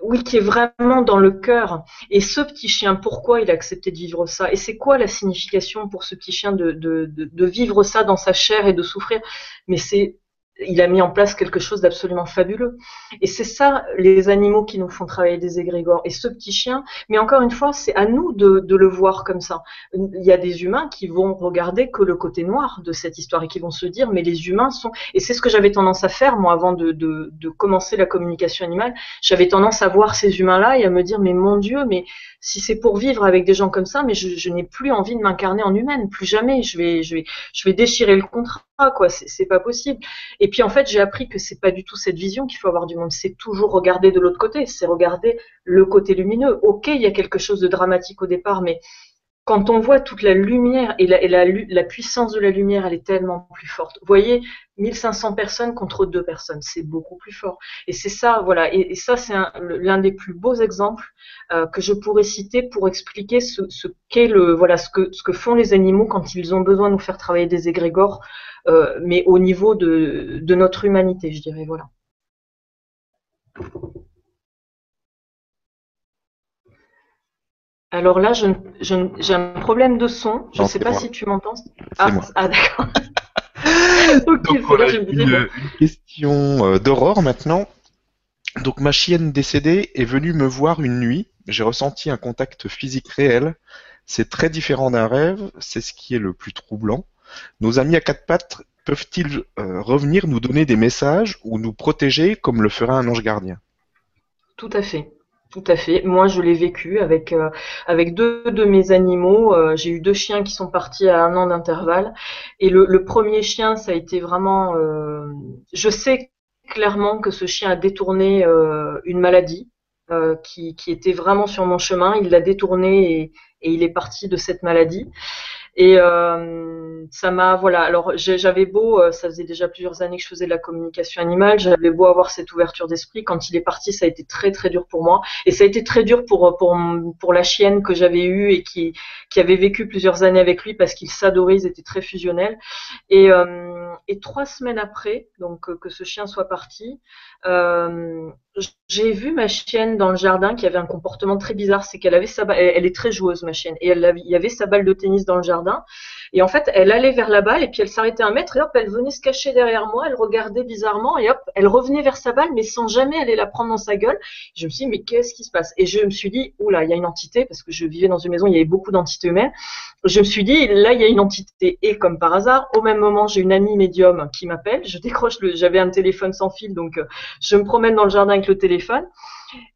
oui, qui est vraiment dans le cœur. Et ce petit chien, pourquoi il a accepté de vivre ça? Et c'est quoi la signification pour ce petit chien de, de, de, vivre ça dans sa chair et de souffrir? Mais c'est il a mis en place quelque chose d'absolument fabuleux. Et c'est ça, les animaux qui nous font travailler des égrégores. Et ce petit chien, mais encore une fois, c'est à nous de, le voir comme ça. Il y a des humains qui vont regarder que le côté noir de cette histoire et qui vont se dire, mais les humains sont... Et c'est ce que j'avais tendance à faire, moi, avant de, commencer la communication animale. J'avais tendance à voir ces humains-là et à me dire, mais mon Dieu, mais si c'est pour vivre avec des gens comme ça, mais je, je n'ai plus envie de m'incarner en humaine, plus jamais. Je vais, je vais, je vais déchirer le contrat, quoi. C'est pas possible. Et puis en fait, j'ai appris que c'est pas du tout cette vision qu'il faut avoir du monde. C'est toujours regarder de l'autre côté. C'est regarder le côté lumineux. Ok, il y a quelque chose de dramatique au départ, mais quand on voit toute la lumière et, la, puissance de la lumière, elle est tellement plus forte. Vous voyez, 1500 personnes contre deux personnes, c'est beaucoup plus fort. Et c'est ça, voilà. Et, ça, c'est l'un des plus beaux exemples euh, que je pourrais citer pour expliquer ce, qu'est le, voilà, ce que, font les animaux quand ils ont besoin de nous faire travailler des égrégores, euh, mais au niveau de, de notre humanité, je dirais, voilà. Alors là, j'ai un problème de son. Je ne sais pas si tu m'entends. Ah, ah d'accord. une, question euh, d'Aurore maintenant. Donc ma chienne décédée est venue me voir une nuit. J'ai ressenti un contact physique réel. C'est très différent d'un rêve. C'est ce qui est le plus troublant. Nos amis à quatre pattes peuvent-ils euh, revenir nous donner des messages ou nous protéger comme le ferait un ange gardien? Tout à fait. Tout à fait. Moi, je l'ai vécu avec euh, avec deux de mes animaux. Euh, j'ai eu deux chiens qui sont partis à un an d'intervalle. Et le, premier chien, ça a été vraiment. Euh, je sais clairement que ce chien a détourné une maladie qui, qui était vraiment sur mon chemin. Il l'a détourné et, et il est parti de cette maladie. Et euh, ça m'a, voilà. Alors j'avais beau, euh, ça faisait déjà plusieurs années que je faisais de la communication animale, j'avais beau avoir cette ouverture d'esprit. Quand il est parti, ça a été très très dur pour moi, et ça a été très dur pour pour pour la chienne que j'avais eue et qui qui avait vécu plusieurs années avec lui parce qu'ils s'adoraient, ils étaient très fusionnels. Et euh, et trois semaines après, donc que ce chien soit parti, euh, j'ai vu ma chienne dans le jardin qui avait un comportement très bizarre, c'est qu'elle avait sa elle, est très joueuse ma chienne, et il y avait sa balle de tennis dans le jardin, et en fait elle allait vers la balle et puis elle s'arrêtait un mètre et hop elle venait se cacher derrière moi, elle regardait bizarrement et hop elle revenait vers sa balle mais sans jamais aller la prendre dans sa gueule. Je me suis dit mais qu'est-ce qui se passe? Et je me suis dit oula il y a une entité parce que je vivais dans une maison il y avait beaucoup d'entités humaines. Je me suis dit là il y a une entité et comme par hasard au même moment j'ai une amie médium qui m'appelle, je décroche le, j'avais un téléphone sans fil donc euh, je me promène dans le jardin avec le téléphone.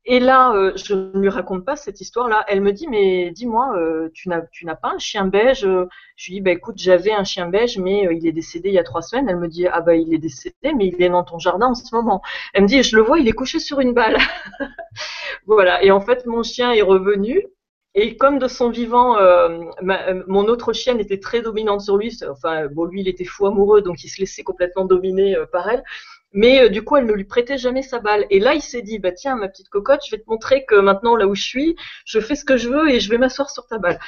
Et là, euh, je ne lui raconte pas cette histoire-là. Elle me dit, mais dis-moi, euh, tu n'as, pas un chien beige? Je lui dis, bah écoute, j'avais un chien beige, mais il est décédé il y a trois semaines. Elle me dit, ah bah il est décédé, mais il est dans ton jardin en ce moment. Elle me dit, je le vois, il est couché sur une balle. voilà. Et en fait, mon chien est revenu. Et comme de son vivant, mon autre chienne était très dominante sur lui. Enfin, bon, lui, il était fou amoureux, donc il se laissait complètement dominer par elle. Mais euh, du coup, elle ne lui prêtait jamais sa balle. Et là, il s'est dit, bah tiens, ma petite cocotte, je vais te montrer que maintenant, là où je suis, je fais ce que je veux et je vais m'asseoir sur ta balle.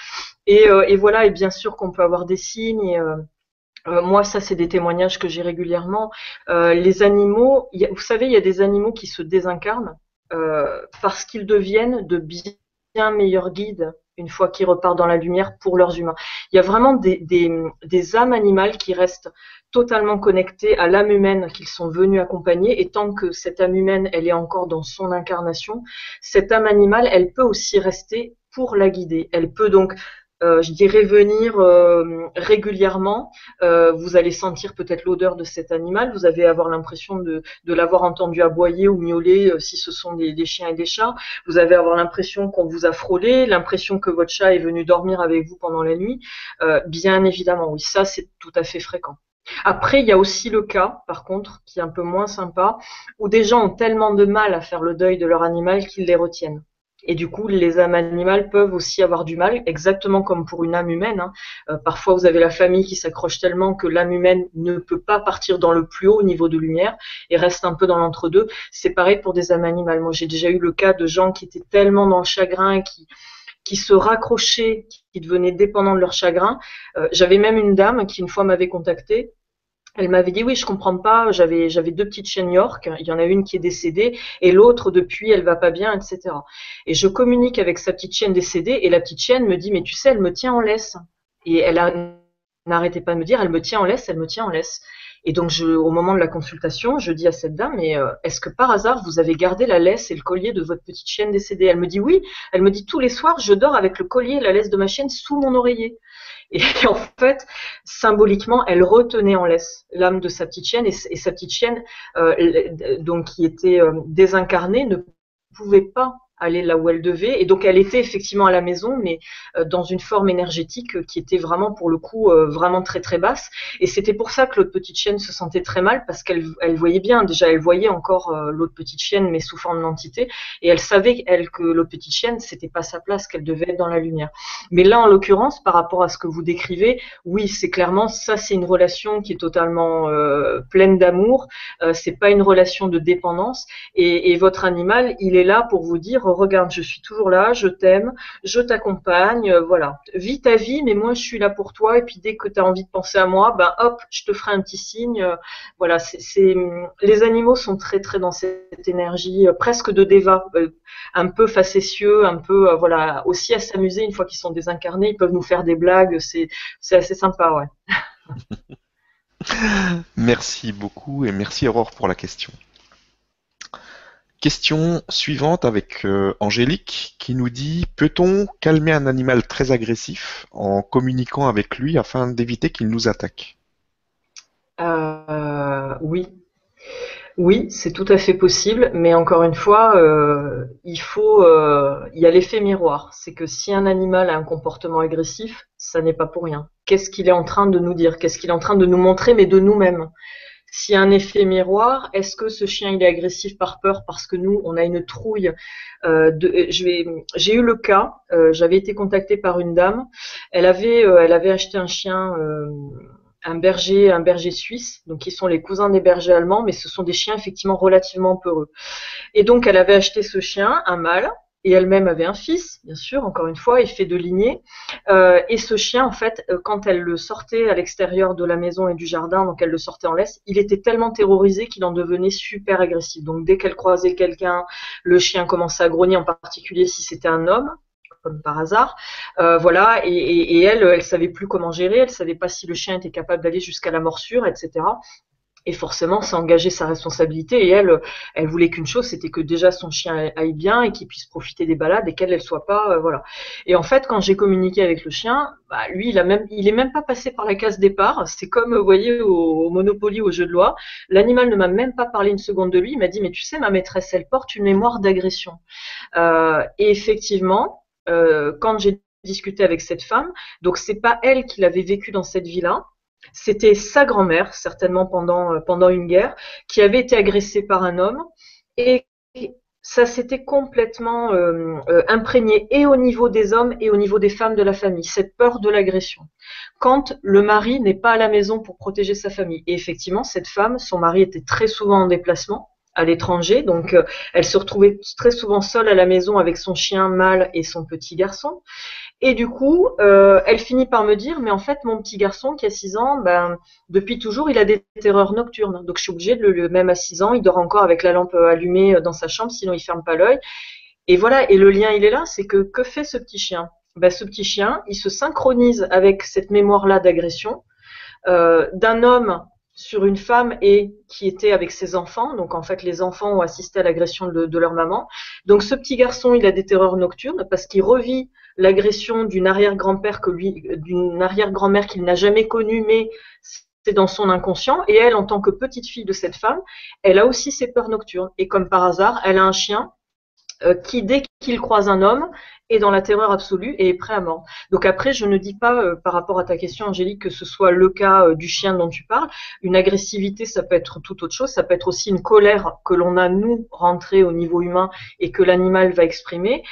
Et, euh, voilà, et bien sûr qu'on peut avoir des signes. Euh, moi, ça, c'est des témoignages que j'ai régulièrement. les animaux, vous savez, il y a des animaux qui se désincarnent parce qu'ils deviennent de bien meilleurs guides une fois qu'ils repartent dans la lumière pour leurs humains. Il y a vraiment des, âmes animales qui restent totalement connectés à l'âme humaine qu'ils sont venus accompagner. Et tant que cette âme humaine, elle est encore dans son incarnation, cette âme animale, elle peut aussi rester pour la guider. Elle peut donc euh, je dirais venir euh, régulièrement. Euh, vous allez sentir peut-être l'odeur de cet animal. Vous allez avoir l'impression de, l'avoir entendu aboyer ou miauler si ce sont des, des, chiens et des chats. Vous allez avoir l'impression qu'on vous a frôlé, l'impression que votre chat est venu dormir avec vous pendant la nuit. bien évidemment, oui, ça c'est tout à fait fréquent. Après, il y a aussi le cas, par contre, qui est un peu moins sympa, où des gens ont tellement de mal à faire le deuil de leur animal qu'ils les retiennent. Et du coup, les âmes animales peuvent aussi avoir du mal, exactement comme pour une âme humaine. Hein. Euh, parfois, vous avez la famille qui s'accroche tellement que l'âme humaine ne peut pas partir dans le plus haut niveau de lumière et reste un peu dans l'entre-deux. C'est pareil pour des âmes animales. Moi, j'ai déjà eu le cas de gens qui étaient tellement dans le chagrin, qui, qui se raccrochaient, qui devenaient dépendants de leur chagrin. Euh, j'avais même une dame qui une fois m'avait contacté elle m'avait dit oui, je comprends pas. J'avais j'avais deux petites chiennes York. Il y en a une qui est décédée et l'autre depuis elle va pas bien, etc. Et je communique avec sa petite chienne décédée et la petite chienne me dit mais tu sais elle me tient en laisse. Et elle n'arrêtait pas de me dire elle me tient en laisse, elle me tient en laisse. Et donc au moment de la consultation, je dis à cette dame mais euh, est-ce que par hasard vous avez gardé la laisse et le collier de votre petite chienne décédée? Elle me dit oui. Elle me dit tous les soirs je dors avec le collier et la laisse de ma chienne sous mon oreiller. Et en fait, symboliquement, elle retenait en laisse l'âme de sa petite chienne et, sa petite chienne, euh, donc qui était euh, désincarnée, ne pouvait pas aller là où elle devait. Et donc elle était effectivement à la maison, mais euh, dans une forme énergétique euh, qui était vraiment pour le coup euh, vraiment très très basse. Et c'était pour ça que l'autre petite chienne se sentait très mal parce qu'elle elle voyait bien, déjà elle voyait encore l'autre petite chienne mais sous forme d'entité, et elle savait elle que l'autre petite chienne c'était pas sa place, qu'elle devait être dans la lumière. Mais là en l'occurrence, par rapport à ce que vous décrivez, oui c'est clairement ça c'est une relation qui est totalement pleine d'amour. c'est pas une relation de dépendance et, et votre animal il est là pour vous dire regarde, je suis toujours là, je t'aime, je t'accompagne, euh, voilà. Vis ta vie, mais moi je suis là pour toi. Et puis dès que tu as envie de penser à moi, ben hop, je te ferai un petit signe. Euh, voilà, c'est les animaux sont très très dans cette énergie euh, presque de déva, un peu facétieux, un peu voilà, aussi à s'amuser une fois qu'ils sont désincarnés. Ils peuvent nous faire des blagues, c'est assez sympa, ouais. merci beaucoup et merci Aurore pour la question. Question suivante avec euh, Angélique qui nous dit Peut-on calmer un animal très agressif en communiquant avec lui afin d'éviter qu'il nous attaque? Euh, Oui. Oui, c'est tout à fait possible, mais encore une fois, euh, il faut, il y a l'effet miroir. C'est que si un animal a un comportement agressif, ça n'est pas pour rien. Qu'est-ce qu'il est en train de nous dire? Qu'est-ce qu'il est en train de nous montrer, mais de nous-mêmes? S'il y a un effet miroir, est-ce que ce chien il est agressif par peur parce que nous on a une trouille euh, de, je vais, j'ai eu le cas, euh, j'avais été contactée par une dame, elle avait, euh, elle avait acheté un chien, un berger, un berger suisse, donc qui sont les cousins des bergers allemands, mais ce sont des chiens effectivement relativement peureux. Et donc elle avait acheté ce chien, un mâle, et elle-même avait un fils, bien sûr, encore une fois, et fait de lignée. Euh, et ce chien, en fait, euh, quand elle le sortait à l'extérieur de la maison et du jardin, donc elle le sortait en laisse, il était tellement terrorisé qu'il en devenait super agressif. Donc dès qu'elle croisait quelqu'un, le chien commençait à grogner, en particulier si c'était un homme comme par hasard. Euh, voilà, et, et, elle, elle savait plus comment gérer, elle savait pas si le chien était capable d'aller jusqu'à la morsure, etc et forcément c'est engager sa responsabilité et elle elle voulait qu'une chose c'était que déjà son chien aille bien et qu'il puisse profiter des balades et qu'elle elle soit pas euh, voilà. Et en fait quand j'ai communiqué avec le chien bah, lui il a même il est même pas passé par la case départ. C'est comme vous voyez au, Monopoly au jeu de loi. L'animal ne m'a même pas parlé une seconde de lui. Il m'a dit mais tu sais ma maîtresse elle porte une mémoire d'agression. Euh, et effectivement euh, quand j'ai discuté avec cette femme donc c'est pas elle qui l'avait vécu dans cette vie là c'était sa grand-mère, certainement pendant, euh, pendant une guerre, qui avait été agressée par un homme et ça s'était complètement euh, euh, imprégné et au niveau des hommes et au niveau des femmes de la famille, cette peur de l'agression. Quand le mari n'est pas à la maison pour protéger sa famille. Et effectivement, cette femme, son mari était très souvent en déplacement à l'étranger, donc elle se retrouvait très souvent seule à la maison avec son chien mâle et son petit garçon. Et du coup, euh, elle finit par me dire, mais en fait, mon petit garçon qui a 6 ans, ben, depuis toujours, il a des terreurs nocturnes. Donc, je suis obligée de le, même à 6 ans, il dort encore avec la lampe allumée dans sa chambre, sinon il ferme pas l'œil. Et voilà, et le lien, il est là, c'est que que fait ce petit chien? Ben, Ce petit chien, il se synchronise avec cette mémoire-là d'agression euh, d'un homme sur une femme et qui était avec ses enfants. Donc en fait, les enfants ont assisté à l'agression de, leur maman. Donc ce petit garçon, il a des terreurs nocturnes parce qu'il revit l'agression d'une arrière-grand-père que lui, d'une arrière-grand-mère qu'il n'a jamais connue, mais c'est dans son inconscient. Et elle, en tant que petite fille de cette femme, elle a aussi ses peurs nocturnes. Et comme par hasard, elle a un chien euh, qui, dès qu'il croise un homme, est dans la terreur absolue et est prêt à mort. Donc après, je ne dis pas euh, par rapport à ta question, Angélique, que ce soit le cas euh, du chien dont tu parles. Une agressivité, ça peut être tout autre chose. Ça peut être aussi une colère que l'on a nous rentrée au niveau humain et que l'animal va exprimer.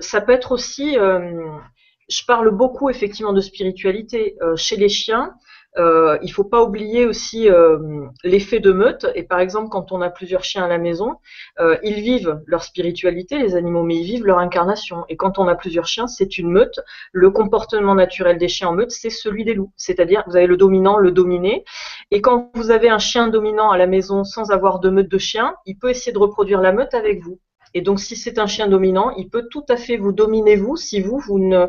ça peut être aussi, je parle beaucoup effectivement de spiritualité chez les chiens. Euh, il faut pas oublier aussi euh, l'effet de meute. Et par exemple, quand on a plusieurs chiens à la maison, euh, ils vivent leur spiritualité, les animaux, mais ils vivent leur incarnation. Et quand on a plusieurs chiens, c'est une meute. Le comportement naturel des chiens en meute, c'est celui des loups. C'est-à-dire, vous avez le dominant, le dominé. Et quand vous avez un chien dominant à la maison sans avoir de meute de chiens, il peut essayer de reproduire la meute avec vous. Et donc, si c'est un chien dominant, il peut tout à fait vous dominer vous si vous, vous ne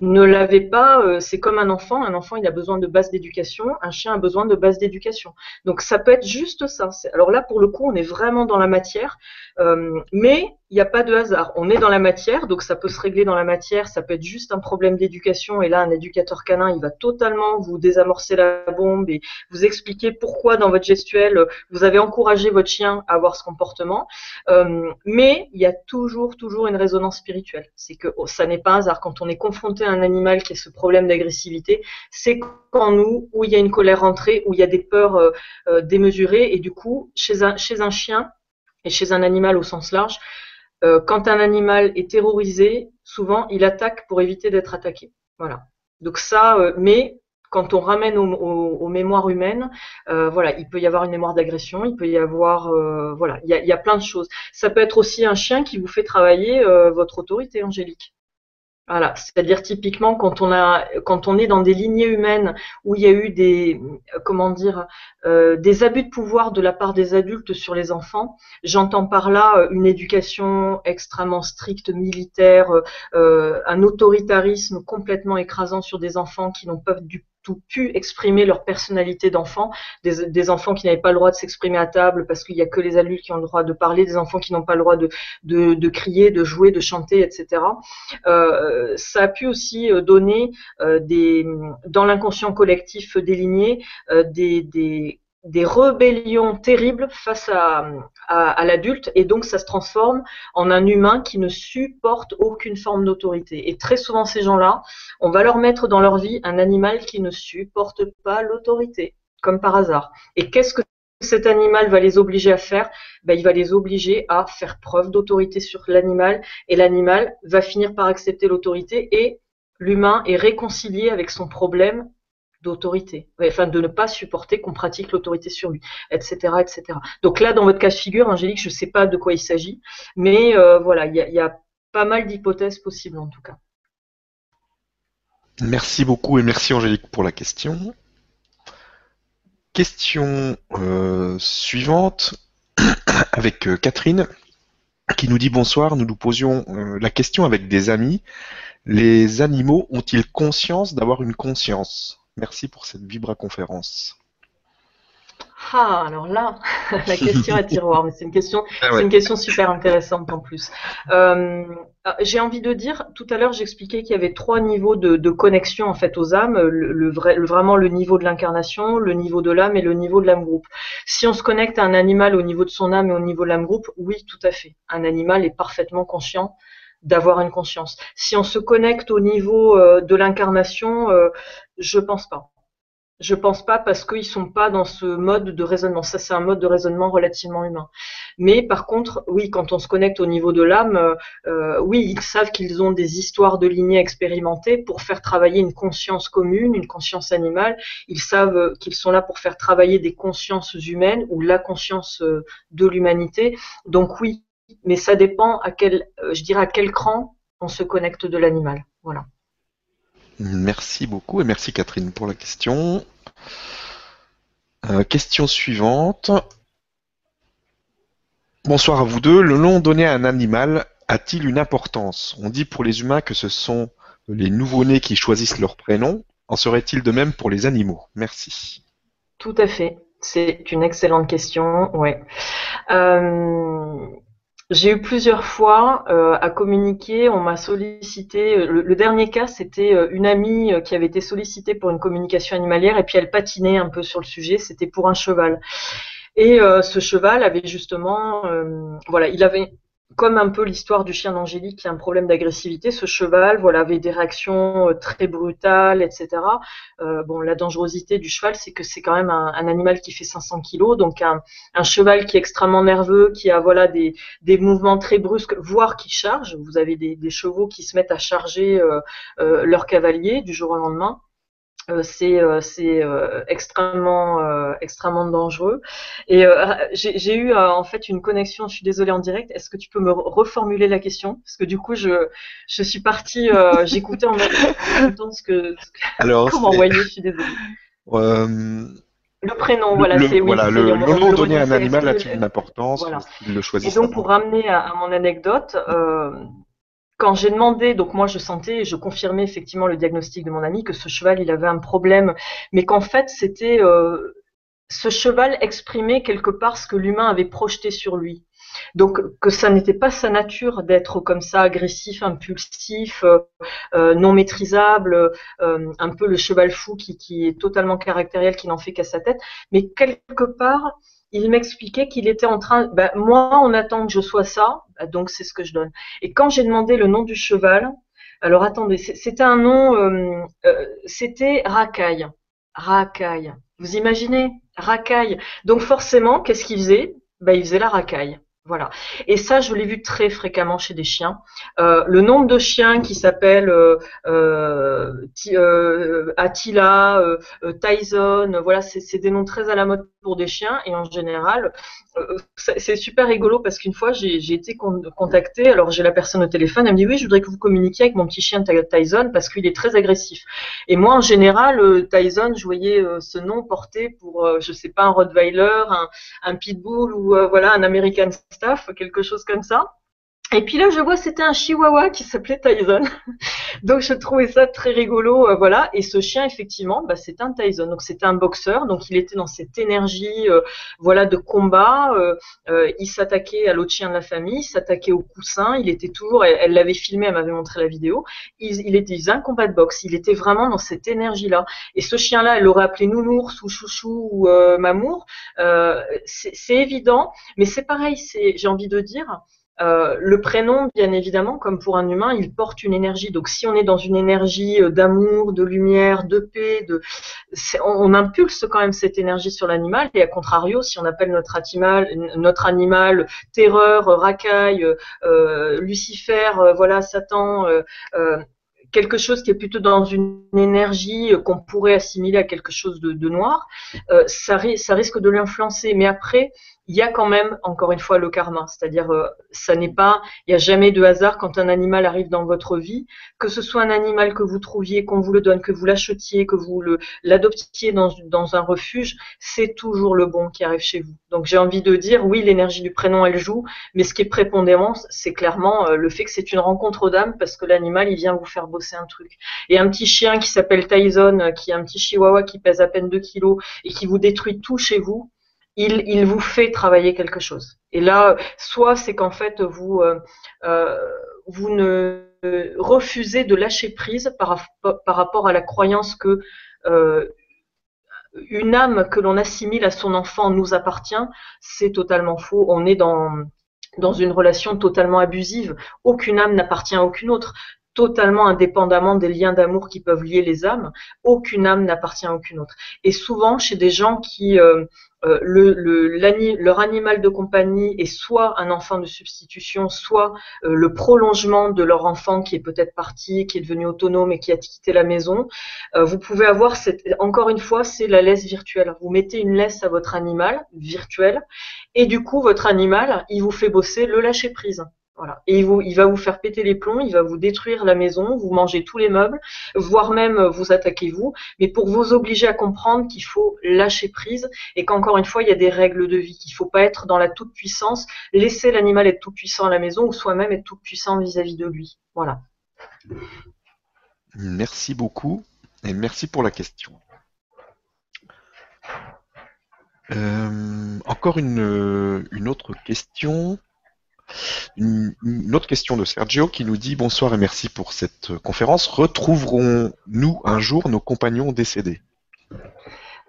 ne l'avez pas, euh, c'est comme un enfant. Un enfant, il a besoin de base d'éducation. Un chien a besoin de base d'éducation. Donc ça peut être juste ça. Alors là, pour le coup, on est vraiment dans la matière, euh, mais il n'y a pas de hasard. On est dans la matière, donc ça peut se régler dans la matière. Ça peut être juste un problème d'éducation. Et là, un éducateur canin, il va totalement vous désamorcer la bombe et vous expliquer pourquoi dans votre gestuelle vous avez encouragé votre chien à avoir ce comportement. Euh, mais il y a toujours, toujours une résonance spirituelle. C'est que oh, ça n'est pas un hasard. Quand on est confronté à un animal qui a ce problème d'agressivité, c'est qu'en nous, où il y a une colère rentrée, où il y a des peurs euh, euh, démesurées, et du coup, chez un, chez un chien et chez un animal au sens large, euh, quand un animal est terrorisé, souvent il attaque pour éviter d'être attaqué. Voilà. Donc ça, euh, mais quand on ramène aux, mémoires humaines, euh, voilà, il peut y avoir une mémoire d'agression, il peut y avoir, voilà, il y y a, plein de choses. Ça peut être aussi un chien qui vous fait travailler votre autorité, Angélique. Voilà, c'est-à-dire typiquement quand on a, quand on est dans des lignées humaines où il y a eu des, comment dire, euh, des abus de pouvoir de la part des adultes sur les enfants. J'entends par là euh, une éducation extrêmement stricte, militaire, euh, un autoritarisme complètement écrasant sur des enfants qui n'ont pas du tout pu exprimer leur personnalité d'enfant, des, enfants qui n'avaient pas le droit de s'exprimer à table parce qu'il n'y a que les adultes qui ont le droit de parler, des enfants qui n'ont pas le droit de, de, crier, de jouer, de chanter, etc. Euh, ça a pu aussi euh, donner euh, des, dans l'inconscient collectif déligné des, des des rébellions terribles face à, à, l'adulte et donc ça se transforme en un humain qui ne supporte aucune forme d'autorité. Et très souvent ces gens-là, on va leur mettre dans leur vie un animal qui ne supporte pas l'autorité. comme par hasard. Et qu'est-ce que cet animal va les obliger à faire? Ben, Il va les obliger à faire preuve d'autorité sur l'animal et l'animal va finir par accepter l'autorité et l'humain est réconcilié avec son problème d'autorité, enfin de ne pas supporter qu'on pratique l'autorité sur lui, etc., etc. Donc là, dans votre cas de figure, Angélique, je ne sais pas de quoi il s'agit, mais euh, voilà, il y, a pas mal d'hypothèses possibles en tout cas. Merci beaucoup et merci Angélique pour la question. Question euh, suivante avec euh, Catherine qui nous dit bonsoir, nous nous posions la question avec des amis. Les animaux ont-ils conscience d'avoir une conscience? Merci pour cette vibra-conférence. Ah, alors là, la question à tiroir, mais c'est une question, ah c'est une question super intéressante en plus. Euh, ah, j'ai envie de dire, tout à l'heure, j'expliquais qu'il y avait trois niveaux de, connexion en fait aux âmes, le, vrai, vraiment le niveau de l'incarnation, le niveau de l'âme et le niveau de l'âme groupe. Si on se connecte à un animal au niveau de son âme et au niveau de l'âme groupe, oui, tout à fait. Un animal est parfaitement conscient d'avoir une conscience. Si on se connecte au niveau euh, de l'incarnation, euh, je pense pas. Je pense pas parce qu'ils sont pas dans ce mode de raisonnement. Ça, c'est un mode de raisonnement relativement humain. Mais par contre, oui, quand on se connecte au niveau de l'âme, euh, oui, ils savent qu'ils ont des histoires de lignées expérimentées pour faire travailler une conscience commune, une conscience animale. Ils savent qu'ils sont là pour faire travailler des consciences humaines ou la conscience de l'humanité. Donc oui, mais ça dépend à quel, euh, je dirais à quel cran on se connecte de l'animal. Voilà. Merci beaucoup et merci Catherine pour la question. Euh, question suivante. Bonsoir à vous deux. Le nom donné à un animal a-t-il une importance? On dit pour les humains que ce sont les nouveau-nés qui choisissent leur prénom. En serait-il de même pour les animaux? Merci. Tout à fait. C'est une excellente question. Ouais. Euh, j'ai eu plusieurs fois euh, à communiquer, on m'a sollicité. Euh, le, dernier cas, c'était euh, une amie qui avait été sollicitée pour une communication animalière et puis elle patinait un peu sur le sujet. C'était pour un cheval. Et ce cheval avait justement, voilà, il avait comme un peu l'histoire du chien d'Angélique qui a un problème d'agressivité, ce cheval voilà, avait des réactions euh, très brutales, etc. Euh, bon, la dangerosité du cheval, c'est que c'est quand même un, animal qui fait 500 kilos, donc un, cheval qui est extrêmement nerveux, qui a voilà des, des mouvements très brusques, voire qui charge. Vous avez des, des chevaux qui se mettent à charger euh, euh leur cavalier du jour au lendemain. Euh, c'est euh, euh, extrêmement extrêmement dangereux. Et j'ai eu en fait une connexion. Je suis désolée en direct. Est-ce que tu peux me reformuler la question? Parce que du coup, je je suis partie. J'écoutais en même temps ce que. Alors, comment envoyer Je suis désolée. Le prénom, voilà, c'est oui. Voilà, le, nom donné à un animal a une importance voilà. le choisit. Et donc, pour ramener à, à mon anecdote, euh, quand j'ai demandé, donc moi je sentais, je confirmais effectivement le diagnostic de mon ami que ce cheval il avait un problème, mais qu'en fait c'était euh, ce cheval exprimait quelque part ce que l'humain avait projeté sur lui. Donc que ça n'était pas sa nature d'être comme ça agressif, impulsif, euh, euh, non maîtrisable, un peu le cheval fou qui, qui est totalement caractériel, qui n'en fait qu'à sa tête, mais quelque part il m'expliquait qu'il était en train, ben, moi on attend que je sois ça, ben, donc c'est ce que je donne. Et quand j'ai demandé le nom du cheval, alors attendez, c'était un nom, euh, euh, c'était Racaille. Racaille. Vous imaginez? Racaille. Donc forcément, qu'est-ce qu'il faisait? Ben, Il faisait la racaille. Voilà. Et ça, je l'ai vu très fréquemment chez des chiens. Euh, le nombre de chiens qui s'appellent Attila, Tyson, voilà, c'est des noms très à la mode pour des chiens. Et en général, c'est super rigolo parce qu'une fois, j'ai été contactée. Alors, j'ai la personne au téléphone. Elle me dit oui, je voudrais que vous communiquiez avec mon petit chien Tyson parce qu'il est très agressif. Et moi, en général, Tyson, je voyais ce nom porté pour, je sais pas, un Rottweiler, un, un Pitbull ou voilà, un American staff, quelque chose comme ça. Et puis là, je vois, c'était un chihuahua qui s'appelait Tyson. donc, je trouvais ça très rigolo, euh, voilà. Et ce chien, effectivement, bah, c'est un Tyson. Donc, c'était un boxeur. Donc, il était dans cette énergie, euh, voilà, de combat. Euh, il s'attaquait à l'autre chien de la famille, il s'attaquait au coussin. Il était toujours, elle l'avait filmé, elle m'avait montré la vidéo. Il, il était un combat de boxe. Il était vraiment dans cette énergie-là. Et ce chien-là, elle l'aurait appelé Nounours ou Chouchou ou Mamour. c'est évident, mais c'est pareil. C'est, j'ai envie de dire Euh, le prénom, bien évidemment, comme pour un humain, il porte une énergie. Donc, si on est dans une énergie euh, d'amour, de lumière, de paix, on, impulse quand même cette énergie sur l'animal. Et à contrario, si on appelle notre animal, notre animal terreur, racaille, euh, Lucifer, voilà, Satan, quelque chose qui est plutôt dans une énergie qu'on pourrait assimiler à quelque chose de, noir, ça, ça risque de l'influencer. Mais après, il y a quand même, encore une fois, le karma. C'est-à-dire, euh, ça n'est pas, il n'y a jamais de hasard quand un animal arrive dans votre vie, que ce soit un animal que vous trouviez, qu'on vous le donne, que vous l'achetiez, que vous l'adoptiez dans, un refuge, c'est toujours le bon qui arrive chez vous. Donc, j'ai envie de dire, oui, l'énergie du prénom, elle joue, mais ce qui est prépondérant, c'est clairement euh, le fait que c'est une rencontre d'âme parce que l'animal, il vient vous faire bosser un truc. Et un petit chien qui s'appelle Tyson, euh, qui est un petit chihuahua qui pèse à peine 2 kilos et qui vous détruit tout chez vous, il, vous fait travailler quelque chose. Et là, soit c'est qu'en fait vous euh, euh, vous ne refusez de lâcher prise par, rapport à la croyance que euh, une âme que l'on assimile à son enfant nous appartient, c'est totalement faux. On est dans une relation totalement abusive. Aucune âme n'appartient à aucune autre totalement indépendamment des liens d'amour qui peuvent lier les âmes. Aucune âme n'appartient à aucune autre. Et souvent, chez des gens qui euh, le, leur animal de compagnie est soit un enfant de substitution, soit euh, le prolongement de leur enfant qui est peut-être parti, qui est devenu autonome et qui a quitté la maison. Euh, vous pouvez avoir cette, encore une fois, c'est la laisse virtuelle. Vous mettez une laisse à votre animal virtuel et du coup, votre animal, il vous fait bosser le lâcher prise. Et il, va vous faire péter les plombs, il va vous détruire la maison, vous mangez tous les meubles, voire même euh, vous attaquez vous, mais pour vous obliger à comprendre qu'il faut lâcher prise et qu'encore une fois, il y a des règles de vie, qu'il ne faut pas être dans la toute-puissance, laisser l'animal être tout-puissant à la maison ou soi-même être tout-puissant vis-à-vis de lui. Voilà. Merci beaucoup et merci pour la question. Euh, encore une autre question. Une, autre question de Sergio qui nous dit bonsoir et merci pour cette conférence. Retrouverons-nous un jour nos compagnons décédés?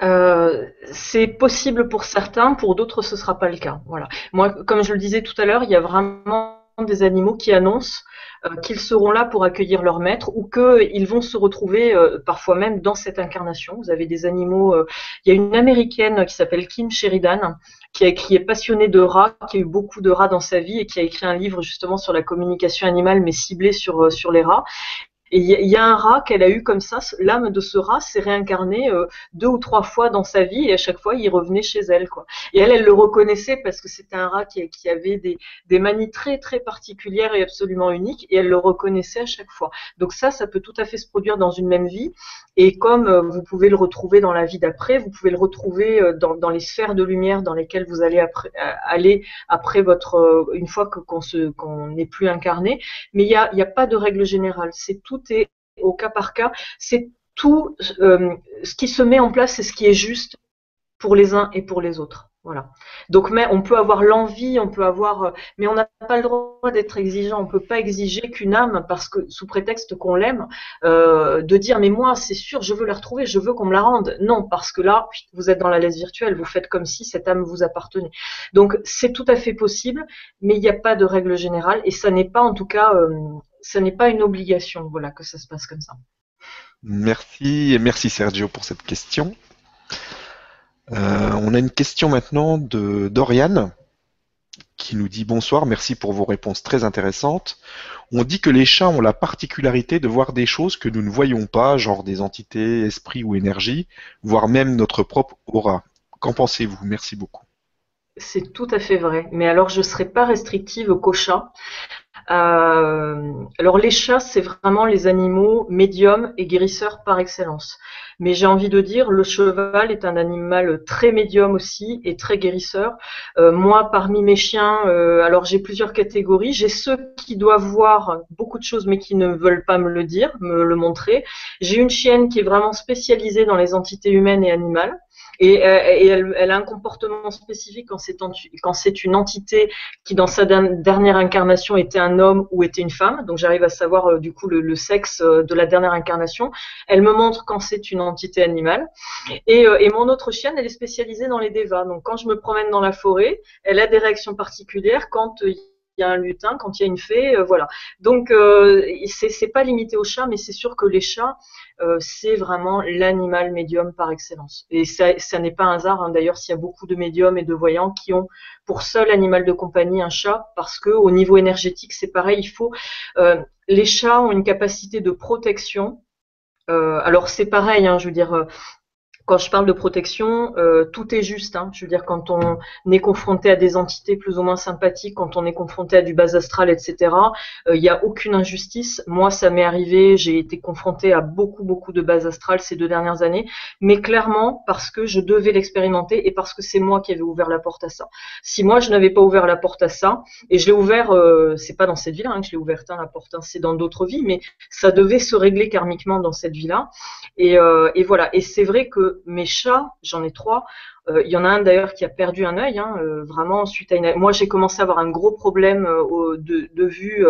Euh, c'est possible pour certains, pour d'autres ce sera pas le cas. Voilà. Moi, comme je le disais tout à l'heure, il y a vraiment des animaux qui annoncent euh, qu'ils seront là pour accueillir leur maître ou qu'ils vont se retrouver euh, parfois même dans cette incarnation. Vous avez des animaux. il y a une américaine qui s'appelle Kim Sheridan qui, est passionnée de rats, qui a eu beaucoup de rats dans sa vie et qui a écrit un livre justement sur la communication animale mais ciblé sur, sur les rats. Et il y, a un rat qu'elle a eu comme ça, l'âme de ce rat s'est réincarnée euh, deux ou trois fois dans sa vie et à chaque fois il revenait chez elle. Quoi. Et elle, elle le reconnaissait parce que c'était un rat qui, avait des, des, manies très très particulières et absolument uniques et elle le reconnaissait à chaque fois. Donc ça, ça peut tout à fait se produire dans une même vie. Et comme euh, vous pouvez le retrouver dans la vie d'après, vous pouvez le retrouver euh, dans, dans, les sphères de lumière dans lesquelles vous allez après, aller après votre une fois qu'on qu'on n'est plus incarné. Mais il n'y a, y a pas de règle générale. C'est tout est au cas par cas. C'est tout euh, ce qui se met en place, c'est ce qui est juste pour les uns et pour les autres. Voilà. Donc, on peut avoir l'envie, on peut avoir, euh, mais on n'a pas le droit d'être exigeant. On peut pas exiger qu'une âme, parce que sous prétexte qu'on l'aime, euh, de dire mais moi c'est sûr, je veux la retrouver, je veux qu'on me la rende. Non, parce que là, vous êtes dans la laisse virtuelle, vous faites comme si cette âme vous appartenait. Donc c'est tout à fait possible, mais il n'y a pas de règle générale et ça n'est pas en tout cas ce n'est pas une obligation, voilà, que ça se passe comme ça. Merci et merci Sergio pour cette question. Euh, on a une question maintenant de Dorian qui nous dit bonsoir, merci pour vos réponses très intéressantes. On dit que les chats ont la particularité de voir des choses que nous ne voyons pas, genre des entités, esprits ou énergie, voire même notre propre aura. Qu'en pensez-vous? Merci beaucoup. C'est tout à fait vrai. Mais alors, je ne serai pas restrictive aux chats. Euh, alors les chats, c'est vraiment les animaux médiums et guérisseurs par excellence. Mais j'ai envie de dire, le cheval est un animal très médium aussi et très guérisseur. Euh, moi, parmi mes chiens, euh, alors j'ai plusieurs catégories. J'ai ceux qui doivent voir beaucoup de choses mais qui ne veulent pas me le dire, me le montrer. J'ai une chienne qui est vraiment spécialisée dans les entités humaines et animales. Et, euh, elle, a un comportement spécifique quand c'est, une entité qui, dans sa dernière incarnation, était un homme ou était une femme. Donc j'arrive à savoir du coup le, sexe euh, de la dernière incarnation. Elle me montre quand c'est une entité animale. Et, et, mon autre chienne, elle est spécialisée dans les devas. Donc quand je me promène dans la forêt, elle a des réactions particulières quand il il y a un lutin, quand il y a une fée, voilà. Donc euh, c'est pas limité aux chats, mais c'est sûr que les chats, c'est vraiment l'animal médium par excellence. Et ça, ça n'est pas un hasard. Hein. D'ailleurs, s'il y a beaucoup de médiums et de voyants qui ont pour seul animal de compagnie un chat, parce que au niveau énergétique, c'est pareil. Il faut les chats ont une capacité de protection alors c'est pareil, hein, je veux dire, quand je parle de protection, euh, tout est juste. Hein. Je veux dire, quand on est confronté à des entités plus ou moins sympathiques, quand on est confronté à du bas astral, etc., euh, il n'y a aucune injustice. Moi, ça m'est arrivé, j'ai été confronté à beaucoup, beaucoup de bas astral ces deux dernières années, mais clairement parce que je devais l'expérimenter et parce que c'est moi qui avais ouvert la porte à ça. Si moi, je n'avais pas ouvert la porte à ça, et je l'ai ouvert, euh, c'est pas dans cette vie-là hein, que je l'ai ouverte, hein, la porte, hein, c'est dans d'autres vies, mais ça devait se régler karmiquement dans cette vie-là. Et, euh, et voilà. Et c'est vrai que mes chats, j'en ai trois. Euh, il y en a un d'ailleurs qui a perdu un œil, hein, euh, vraiment suite à une. Moi, j'ai commencé à avoir un gros problème euh, de, de, vue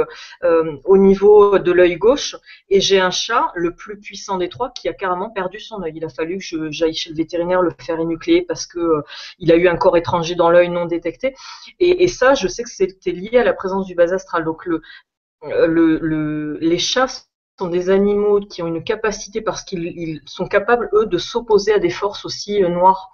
au niveau de l'œil gauche, et j'ai un chat, le plus puissant des trois, qui a carrément perdu son œil. Il a fallu que j'aille chez le vétérinaire le faire énucléer parce que il a eu un corps étranger dans l'œil non détecté. Et, et, ça, je sais que c'était lié à la présence du bas astral. Donc le, le, le les chats sont des animaux qui ont une capacité parce qu'ils sont capables, eux, de s'opposer à des forces aussi euh, noires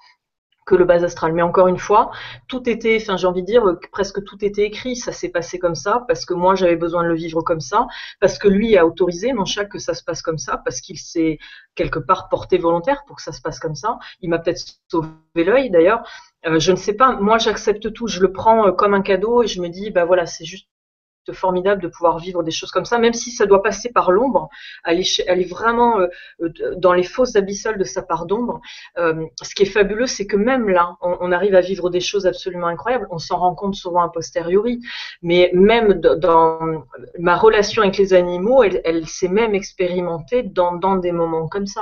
que le bas astral. Mais encore une fois, tout était, enfin j'ai envie de dire, euh, presque tout était écrit. Ça s'est passé comme ça parce que moi j'avais besoin de le vivre comme ça, parce que lui a autorisé mon chat que ça se passe comme ça, parce qu'il s'est quelque part porté volontaire pour que ça se passe comme ça. Il m'a peut-être sauvé l'œil d'ailleurs. Euh, je ne sais pas. Moi j'accepte tout. Je le prends comme un cadeau et je me dis bah voilà c'est juste formidable de pouvoir vivre des choses comme ça, même si ça doit passer par l'ombre, aller, aller vraiment euh, euh, dans les fosses abyssales de sa part d'ombre. Euh, ce qui est fabuleux, c'est que même là, on, arrive à vivre des choses absolument incroyables. On s'en rend compte souvent a posteriori, mais même dans ma relation avec les animaux, elle, s'est même expérimentée dans, dans, des moments comme ça.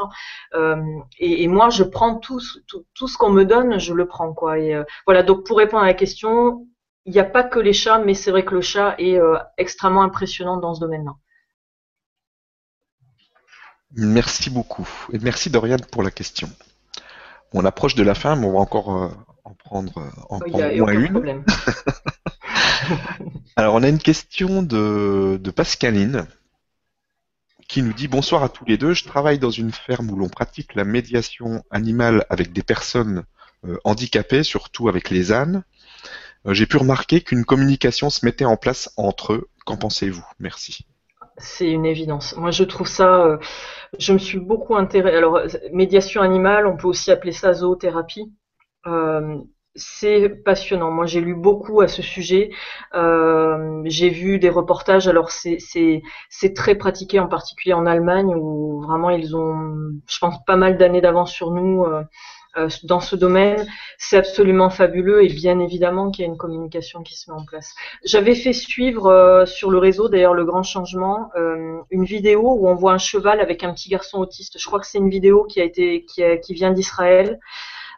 et, moi, je prends tout, tout, tout ce qu'on me donne, je le prends quoi. Et voilà. Donc pour répondre à la question, il n'y a pas que les chats, mais c'est vrai que le chat est euh, extrêmement impressionnant dans ce domaine-là. Merci beaucoup. Et merci Dorian pour la question. On approche de la fin, mais on va encore euh, en prendre, euh, en prendre moins une. Alors, on a une question de, Pascaline qui nous dit Bonsoir à tous les deux. Je travaille dans une ferme où l'on pratique la médiation animale avec des personnes handicapées, surtout avec les ânes. Euh, j'ai pu remarquer qu'une communication se mettait en place entre eux. Qu'en pensez-vous? Merci. C'est une évidence. Moi, je trouve ça. Euh, je me suis beaucoup intéressée. Alors, médiation animale, on peut aussi appeler ça zoothérapie. Euh, c'est passionnant. Moi, j'ai lu beaucoup à ce sujet. j'ai vu des reportages. Alors, c'est très pratiqué, en particulier en Allemagne, où vraiment ils ont, je pense, pas mal d'années d'avance sur nous dans ce domaine. C'est absolument fabuleux et bien évidemment qu'il y a une communication qui se met en place. J'avais fait suivre euh, sur le réseau, d'ailleurs, le grand changement, euh, une vidéo où on voit un cheval avec un petit garçon autiste. Je crois que c'est une vidéo qui a été qui, qui vient d'Israël.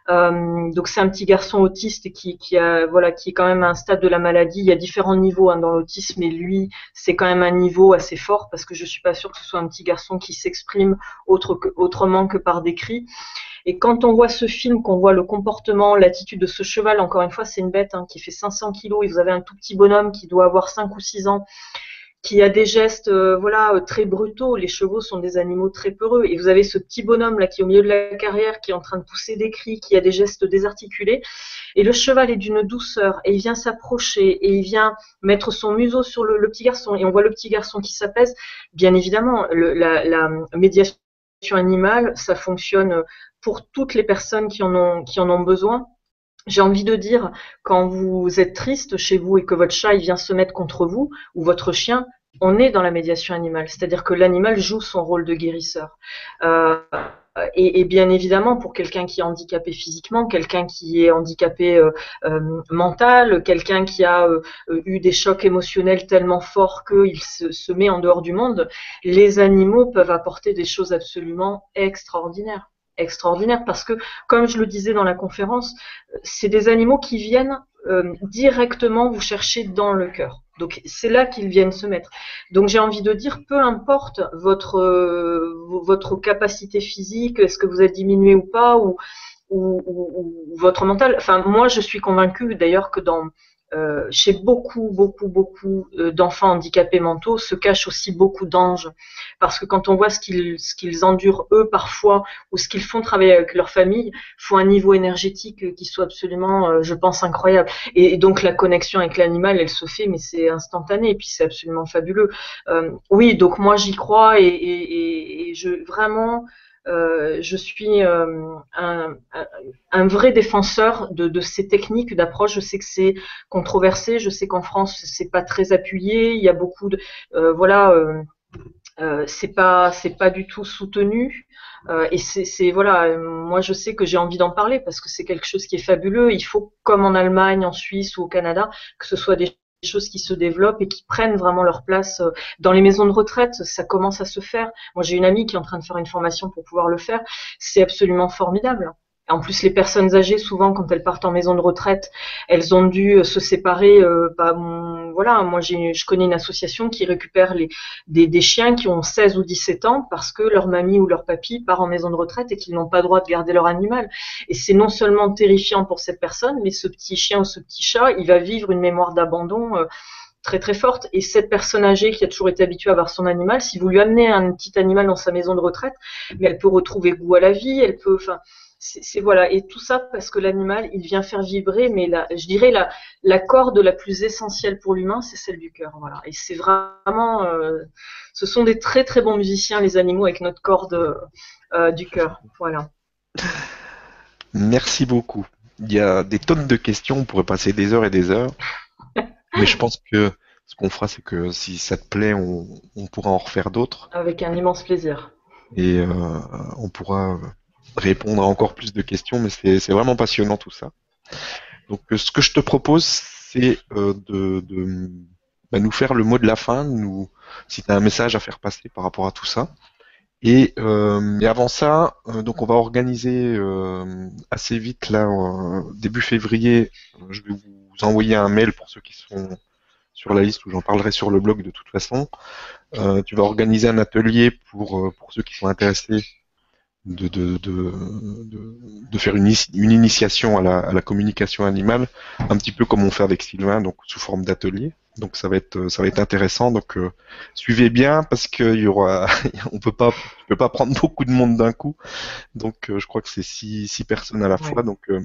Euh, donc c'est un petit garçon autiste qui, qui, a, voilà, qui est quand même à un stade de la maladie. Il y a différents niveaux hein, dans l'autisme, mais lui, c'est quand même un niveau assez fort parce que je suis pas sûre que ce soit un petit garçon qui s'exprime autre que, autrement que par des cris. Et quand on voit ce film, qu'on voit le comportement, l'attitude de ce cheval, encore une fois, c'est une bête hein, qui fait 500 kilos et vous avez un tout petit bonhomme qui doit avoir 5 ou 6 ans qui a des gestes euh, voilà euh, très brutaux. Les chevaux sont des animaux très peureux et vous avez ce petit bonhomme là qui est au milieu de la carrière, qui est en train de pousser des cris, qui a des gestes désarticulés. Et le cheval est d'une douceur et il vient s'approcher et il vient mettre son museau sur le, petit garçon et on voit le petit garçon qui s'apaise. Bien évidemment, la, la médiation animale, ça fonctionne pour toutes les personnes qui en ont, qui en ont besoin. J'ai envie de dire, quand vous êtes triste chez vous et que votre chat il vient se mettre contre vous, ou votre chien, on est dans la médiation animale, c'est-à-dire que l'animal joue son rôle de guérisseur. Euh, et, bien évidemment, pour quelqu'un qui est handicapé physiquement, quelqu'un qui est handicapé euh, euh, mental, quelqu'un qui a eu des chocs émotionnels tellement forts qu'il se met en dehors du monde, les animaux peuvent apporter des choses absolument extraordinaires extraordinaire parce que, comme je le disais dans la conférence, c'est des animaux qui viennent euh, directement vous chercher dans le cœur. Donc c'est là qu'ils viennent se mettre. Donc j'ai envie de dire, peu importe votre euh, votre capacité physique, est-ce que vous êtes diminué ou pas, ou, ou, ou, votre mental. Enfin moi je suis convaincue d'ailleurs que dans euh, chez beaucoup, beaucoup, beaucoup euh, d'enfants handicapés mentaux se cachent aussi beaucoup d'anges. Parce que quand on voit ce qu'ils ce qu'ils endurent eux parfois ou ce qu'ils font travailler avec leur famille, faut un niveau énergétique qui soit absolument, euh, je pense, incroyable. Et, donc la connexion avec l'animal, elle se fait, mais c'est instantané et puis c'est absolument fabuleux. oui, donc moi j'y crois et, et, et je vraiment euh, je suis euh, un, un, vrai défenseur de, de ces techniques d'approche. Je sais que c'est controversé, je sais qu'en France c'est pas très appuyé. Il y a beaucoup de euh, voilà, euh, c'est pas c'est pas du tout soutenu. et c'est voilà, moi je sais que j'ai envie d'en parler parce que c'est quelque chose qui est fabuleux. Il faut comme en Allemagne, en Suisse ou au Canada que ce soit des choses qui se développent et qui prennent vraiment leur place euh, dans les maisons de retraite. Ça commence à se faire. Moi, j'ai une amie qui est en train de faire une formation pour pouvoir le faire. C'est absolument formidable. En plus, les personnes âgées, souvent, quand elles partent en maison de retraite, elles ont dû euh, se séparer. Euh, bah, voilà, moi, je connais une association qui récupère des, chiens qui ont 16 ou 17 ans parce que leur mamie ou leur papy part en maison de retraite et qu'ils n'ont pas le droit de garder leur animal. Et c'est non seulement terrifiant pour cette personne, mais ce petit chien ou ce petit chat, il va vivre une mémoire d'abandon. Euh, très très forte et cette personne âgée qui a toujours été habituée à avoir son animal si vous lui amenez un petit animal dans sa maison de retraite mais elle peut retrouver goût à la vie elle peut enfin c'est voilà. Et tout ça parce que l'animal il vient faire vibrer mais la, je dirais la, la corde la plus essentielle pour l'humain c'est celle du cœur voilà. Et c'est vraiment euh, ce sont des très très bons musiciens les animaux avec notre corde euh, du cœur. Voilà. Merci beaucoup. Il y a des tonnes de questions on pourrait passer des heures et des heures. Mais je pense que ce qu'on fera c'est que si ça te plaît on, on pourra en refaire d'autres. Avec un immense plaisir. Et euh, on pourra répondre à encore plus de questions, mais c'est vraiment passionnant tout ça. Donc euh, ce que je te propose, c'est euh, de, bah, nous faire le mot de la fin, nous, si tu as un message à faire passer par rapport à tout ça. Et, euh, avant ça, donc on va organiser assez vite là, début février, je vais vous envoyer un mail pour ceux qui sont sur la liste où j'en parlerai sur le blog de toute façon. tu vas organiser un atelier pour, pour ceux qui sont intéressés de, de, de, de, faire une, une initiation à la, à la, communication animale, un petit peu comme on fait avec Sylvain, donc sous forme d'atelier. Donc ça va être ça va être intéressant. Donc euh, suivez bien parce qu'il y aura on peut pas on peut pas prendre beaucoup de monde d'un coup. Donc euh, je crois que c'est six, six personnes à la fois. Donc euh,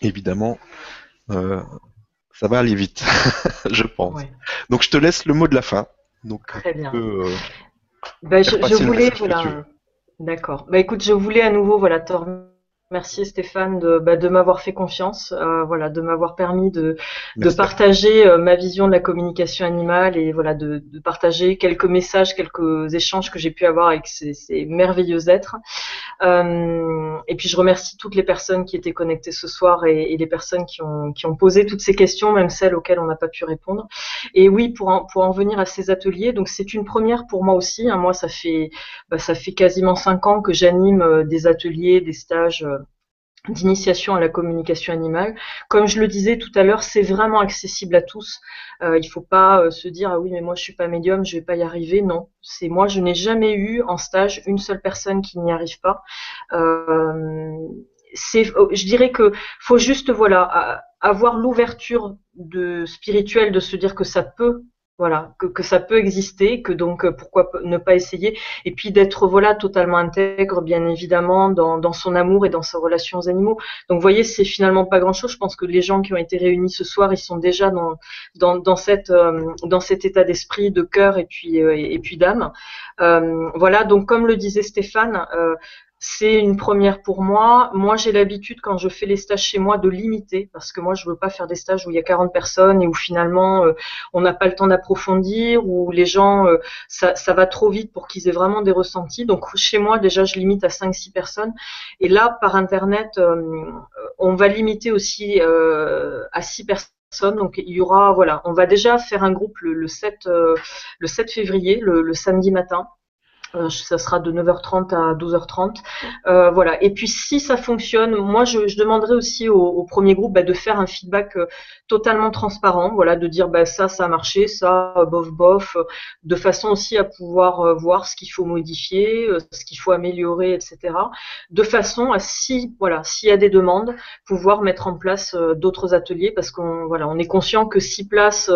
évidemment ça va aller vite, je pense. Donc je te laisse le mot de la fin. Donc Très bien. Ben, je, je voulais voilà. D'accord. Bah écoute, je voulais à nouveau voilà te Merci Stéphane de, bah, de m'avoir fait confiance, euh, voilà, de m'avoir permis de, de partager euh, ma vision de la communication animale et voilà de, de partager quelques messages, quelques échanges que j'ai pu avoir avec ces, ces merveilleux êtres. Euh, et puis je remercie toutes les personnes qui étaient connectées ce soir et, les personnes qui ont, posé toutes ces questions, même celles auxquelles on n'a pas pu répondre. Et oui, pour en, venir à ces ateliers, donc c'est une première pour moi aussi. Hein, moi, ça fait bah, ça fait quasiment cinq ans que j'anime euh, des ateliers, des stages d'initiation à la communication animale. Comme je le disais tout à l'heure, c'est vraiment accessible à tous. Euh, il faut pas euh, se dire ah oui mais moi je suis pas médium, je vais pas y arriver. Non, c'est moi je n'ai jamais eu en stage une seule personne qui n'y arrive pas. Euh, c'est, je dirais que faut juste voilà avoir l'ouverture de spirituelle de se dire que ça peut voilà, que, que, ça peut exister, que donc euh, pourquoi ne pas essayer, et puis d'être voilà totalement intègre, bien évidemment, dans, dans, son amour et dans ses relations aux animaux. Donc, vous voyez, c'est finalement pas grand-chose. Je pense que les gens qui ont été réunis ce soir, ils sont déjà dans dans, dans cette euh, dans cet état d'esprit, de cœur et puis euh, et puis d'âme. voilà. Donc, comme le disait Stéphane, c'est une première pour moi. Moi, j'ai l'habitude, quand je fais les stages chez moi, de limiter, parce que moi, je veux pas faire des stages où il y a 40 personnes et où finalement, euh, on n'a pas le temps d'approfondir, où les gens, euh, ça, va trop vite pour qu'ils aient vraiment des ressentis. Donc, chez moi, déjà, je limite à 5-6 personnes. Et là, par Internet, euh, on va limiter aussi à 6 personnes. Donc il y aura, voilà, on va déjà faire un groupe le, 7, le 7 février, le samedi matin. Euh, ça sera de 9h30 à 12h30. Euh, voilà. Et puis si ça fonctionne, moi je, je demanderai aussi au, premier groupe bah, de faire un feedback euh, totalement transparent, voilà, de dire bah, ça, ça a marché, ça, bof, bof, de façon aussi à pouvoir voir ce qu'il faut modifier, ce qu'il faut améliorer, etc. De façon à si, voilà, s'il y a des demandes, pouvoir mettre en place d'autres ateliers, parce qu'on voilà, on est conscient que six places,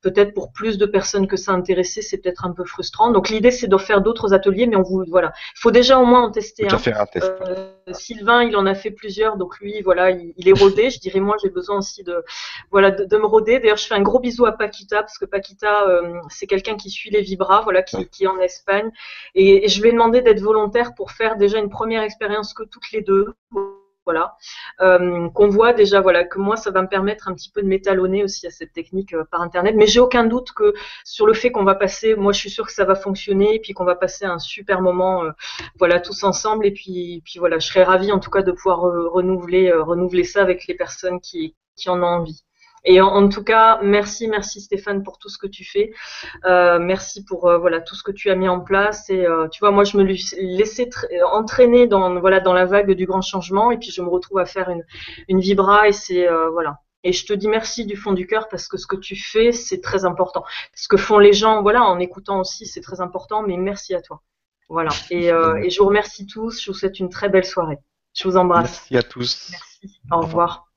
peut-être pour plus de personnes que ça intéressait, c'est peut-être un peu frustrant. Donc l'idée c'est de faire d'autres ateliers mais on vous voilà. Il faut déjà au moins en tester un. Euh, Sylvain, il en a fait plusieurs, donc lui, voilà, il, est rodé. je dirais moi, j'ai besoin aussi de voilà de, me roder. D'ailleurs, je fais un gros bisou à Paquita parce que Paquita, euh, c'est quelqu'un qui suit les Vibras, voilà, qui, qui est en Espagne, et, et je lui ai demandé d'être volontaire pour faire déjà une première expérience que toutes les deux voilà, euh, qu'on voit déjà, voilà, que moi ça va me permettre un petit peu de m'étalonner aussi à cette technique euh, par internet. Mais j'ai aucun doute que sur le fait qu'on va passer, moi je suis sûre que ça va fonctionner, et puis qu'on va passer un super moment, euh, voilà, tous ensemble. Et puis, puis voilà, je serais ravie en tout cas de pouvoir renouveler, renouveler ça avec les personnes qui, qui en ont envie. Et en, tout cas, merci, merci Stéphane pour tout ce que tu fais. Euh, merci pour euh, voilà tout ce que tu as mis en place. Et euh, tu vois, moi, je me laissais entraîner dans voilà dans la vague du grand changement, et puis je me retrouve à faire une une vibra, et c'est voilà. Et je te dis merci du fond du cœur parce que ce que tu fais, c'est très important. Ce que font les gens, voilà, en écoutant aussi, c'est très important. Mais merci à toi. Voilà. Et, et je vous remercie tous. Je vous souhaite une très belle soirée. Je vous embrasse. Merci à tous. Merci. Au, revoir.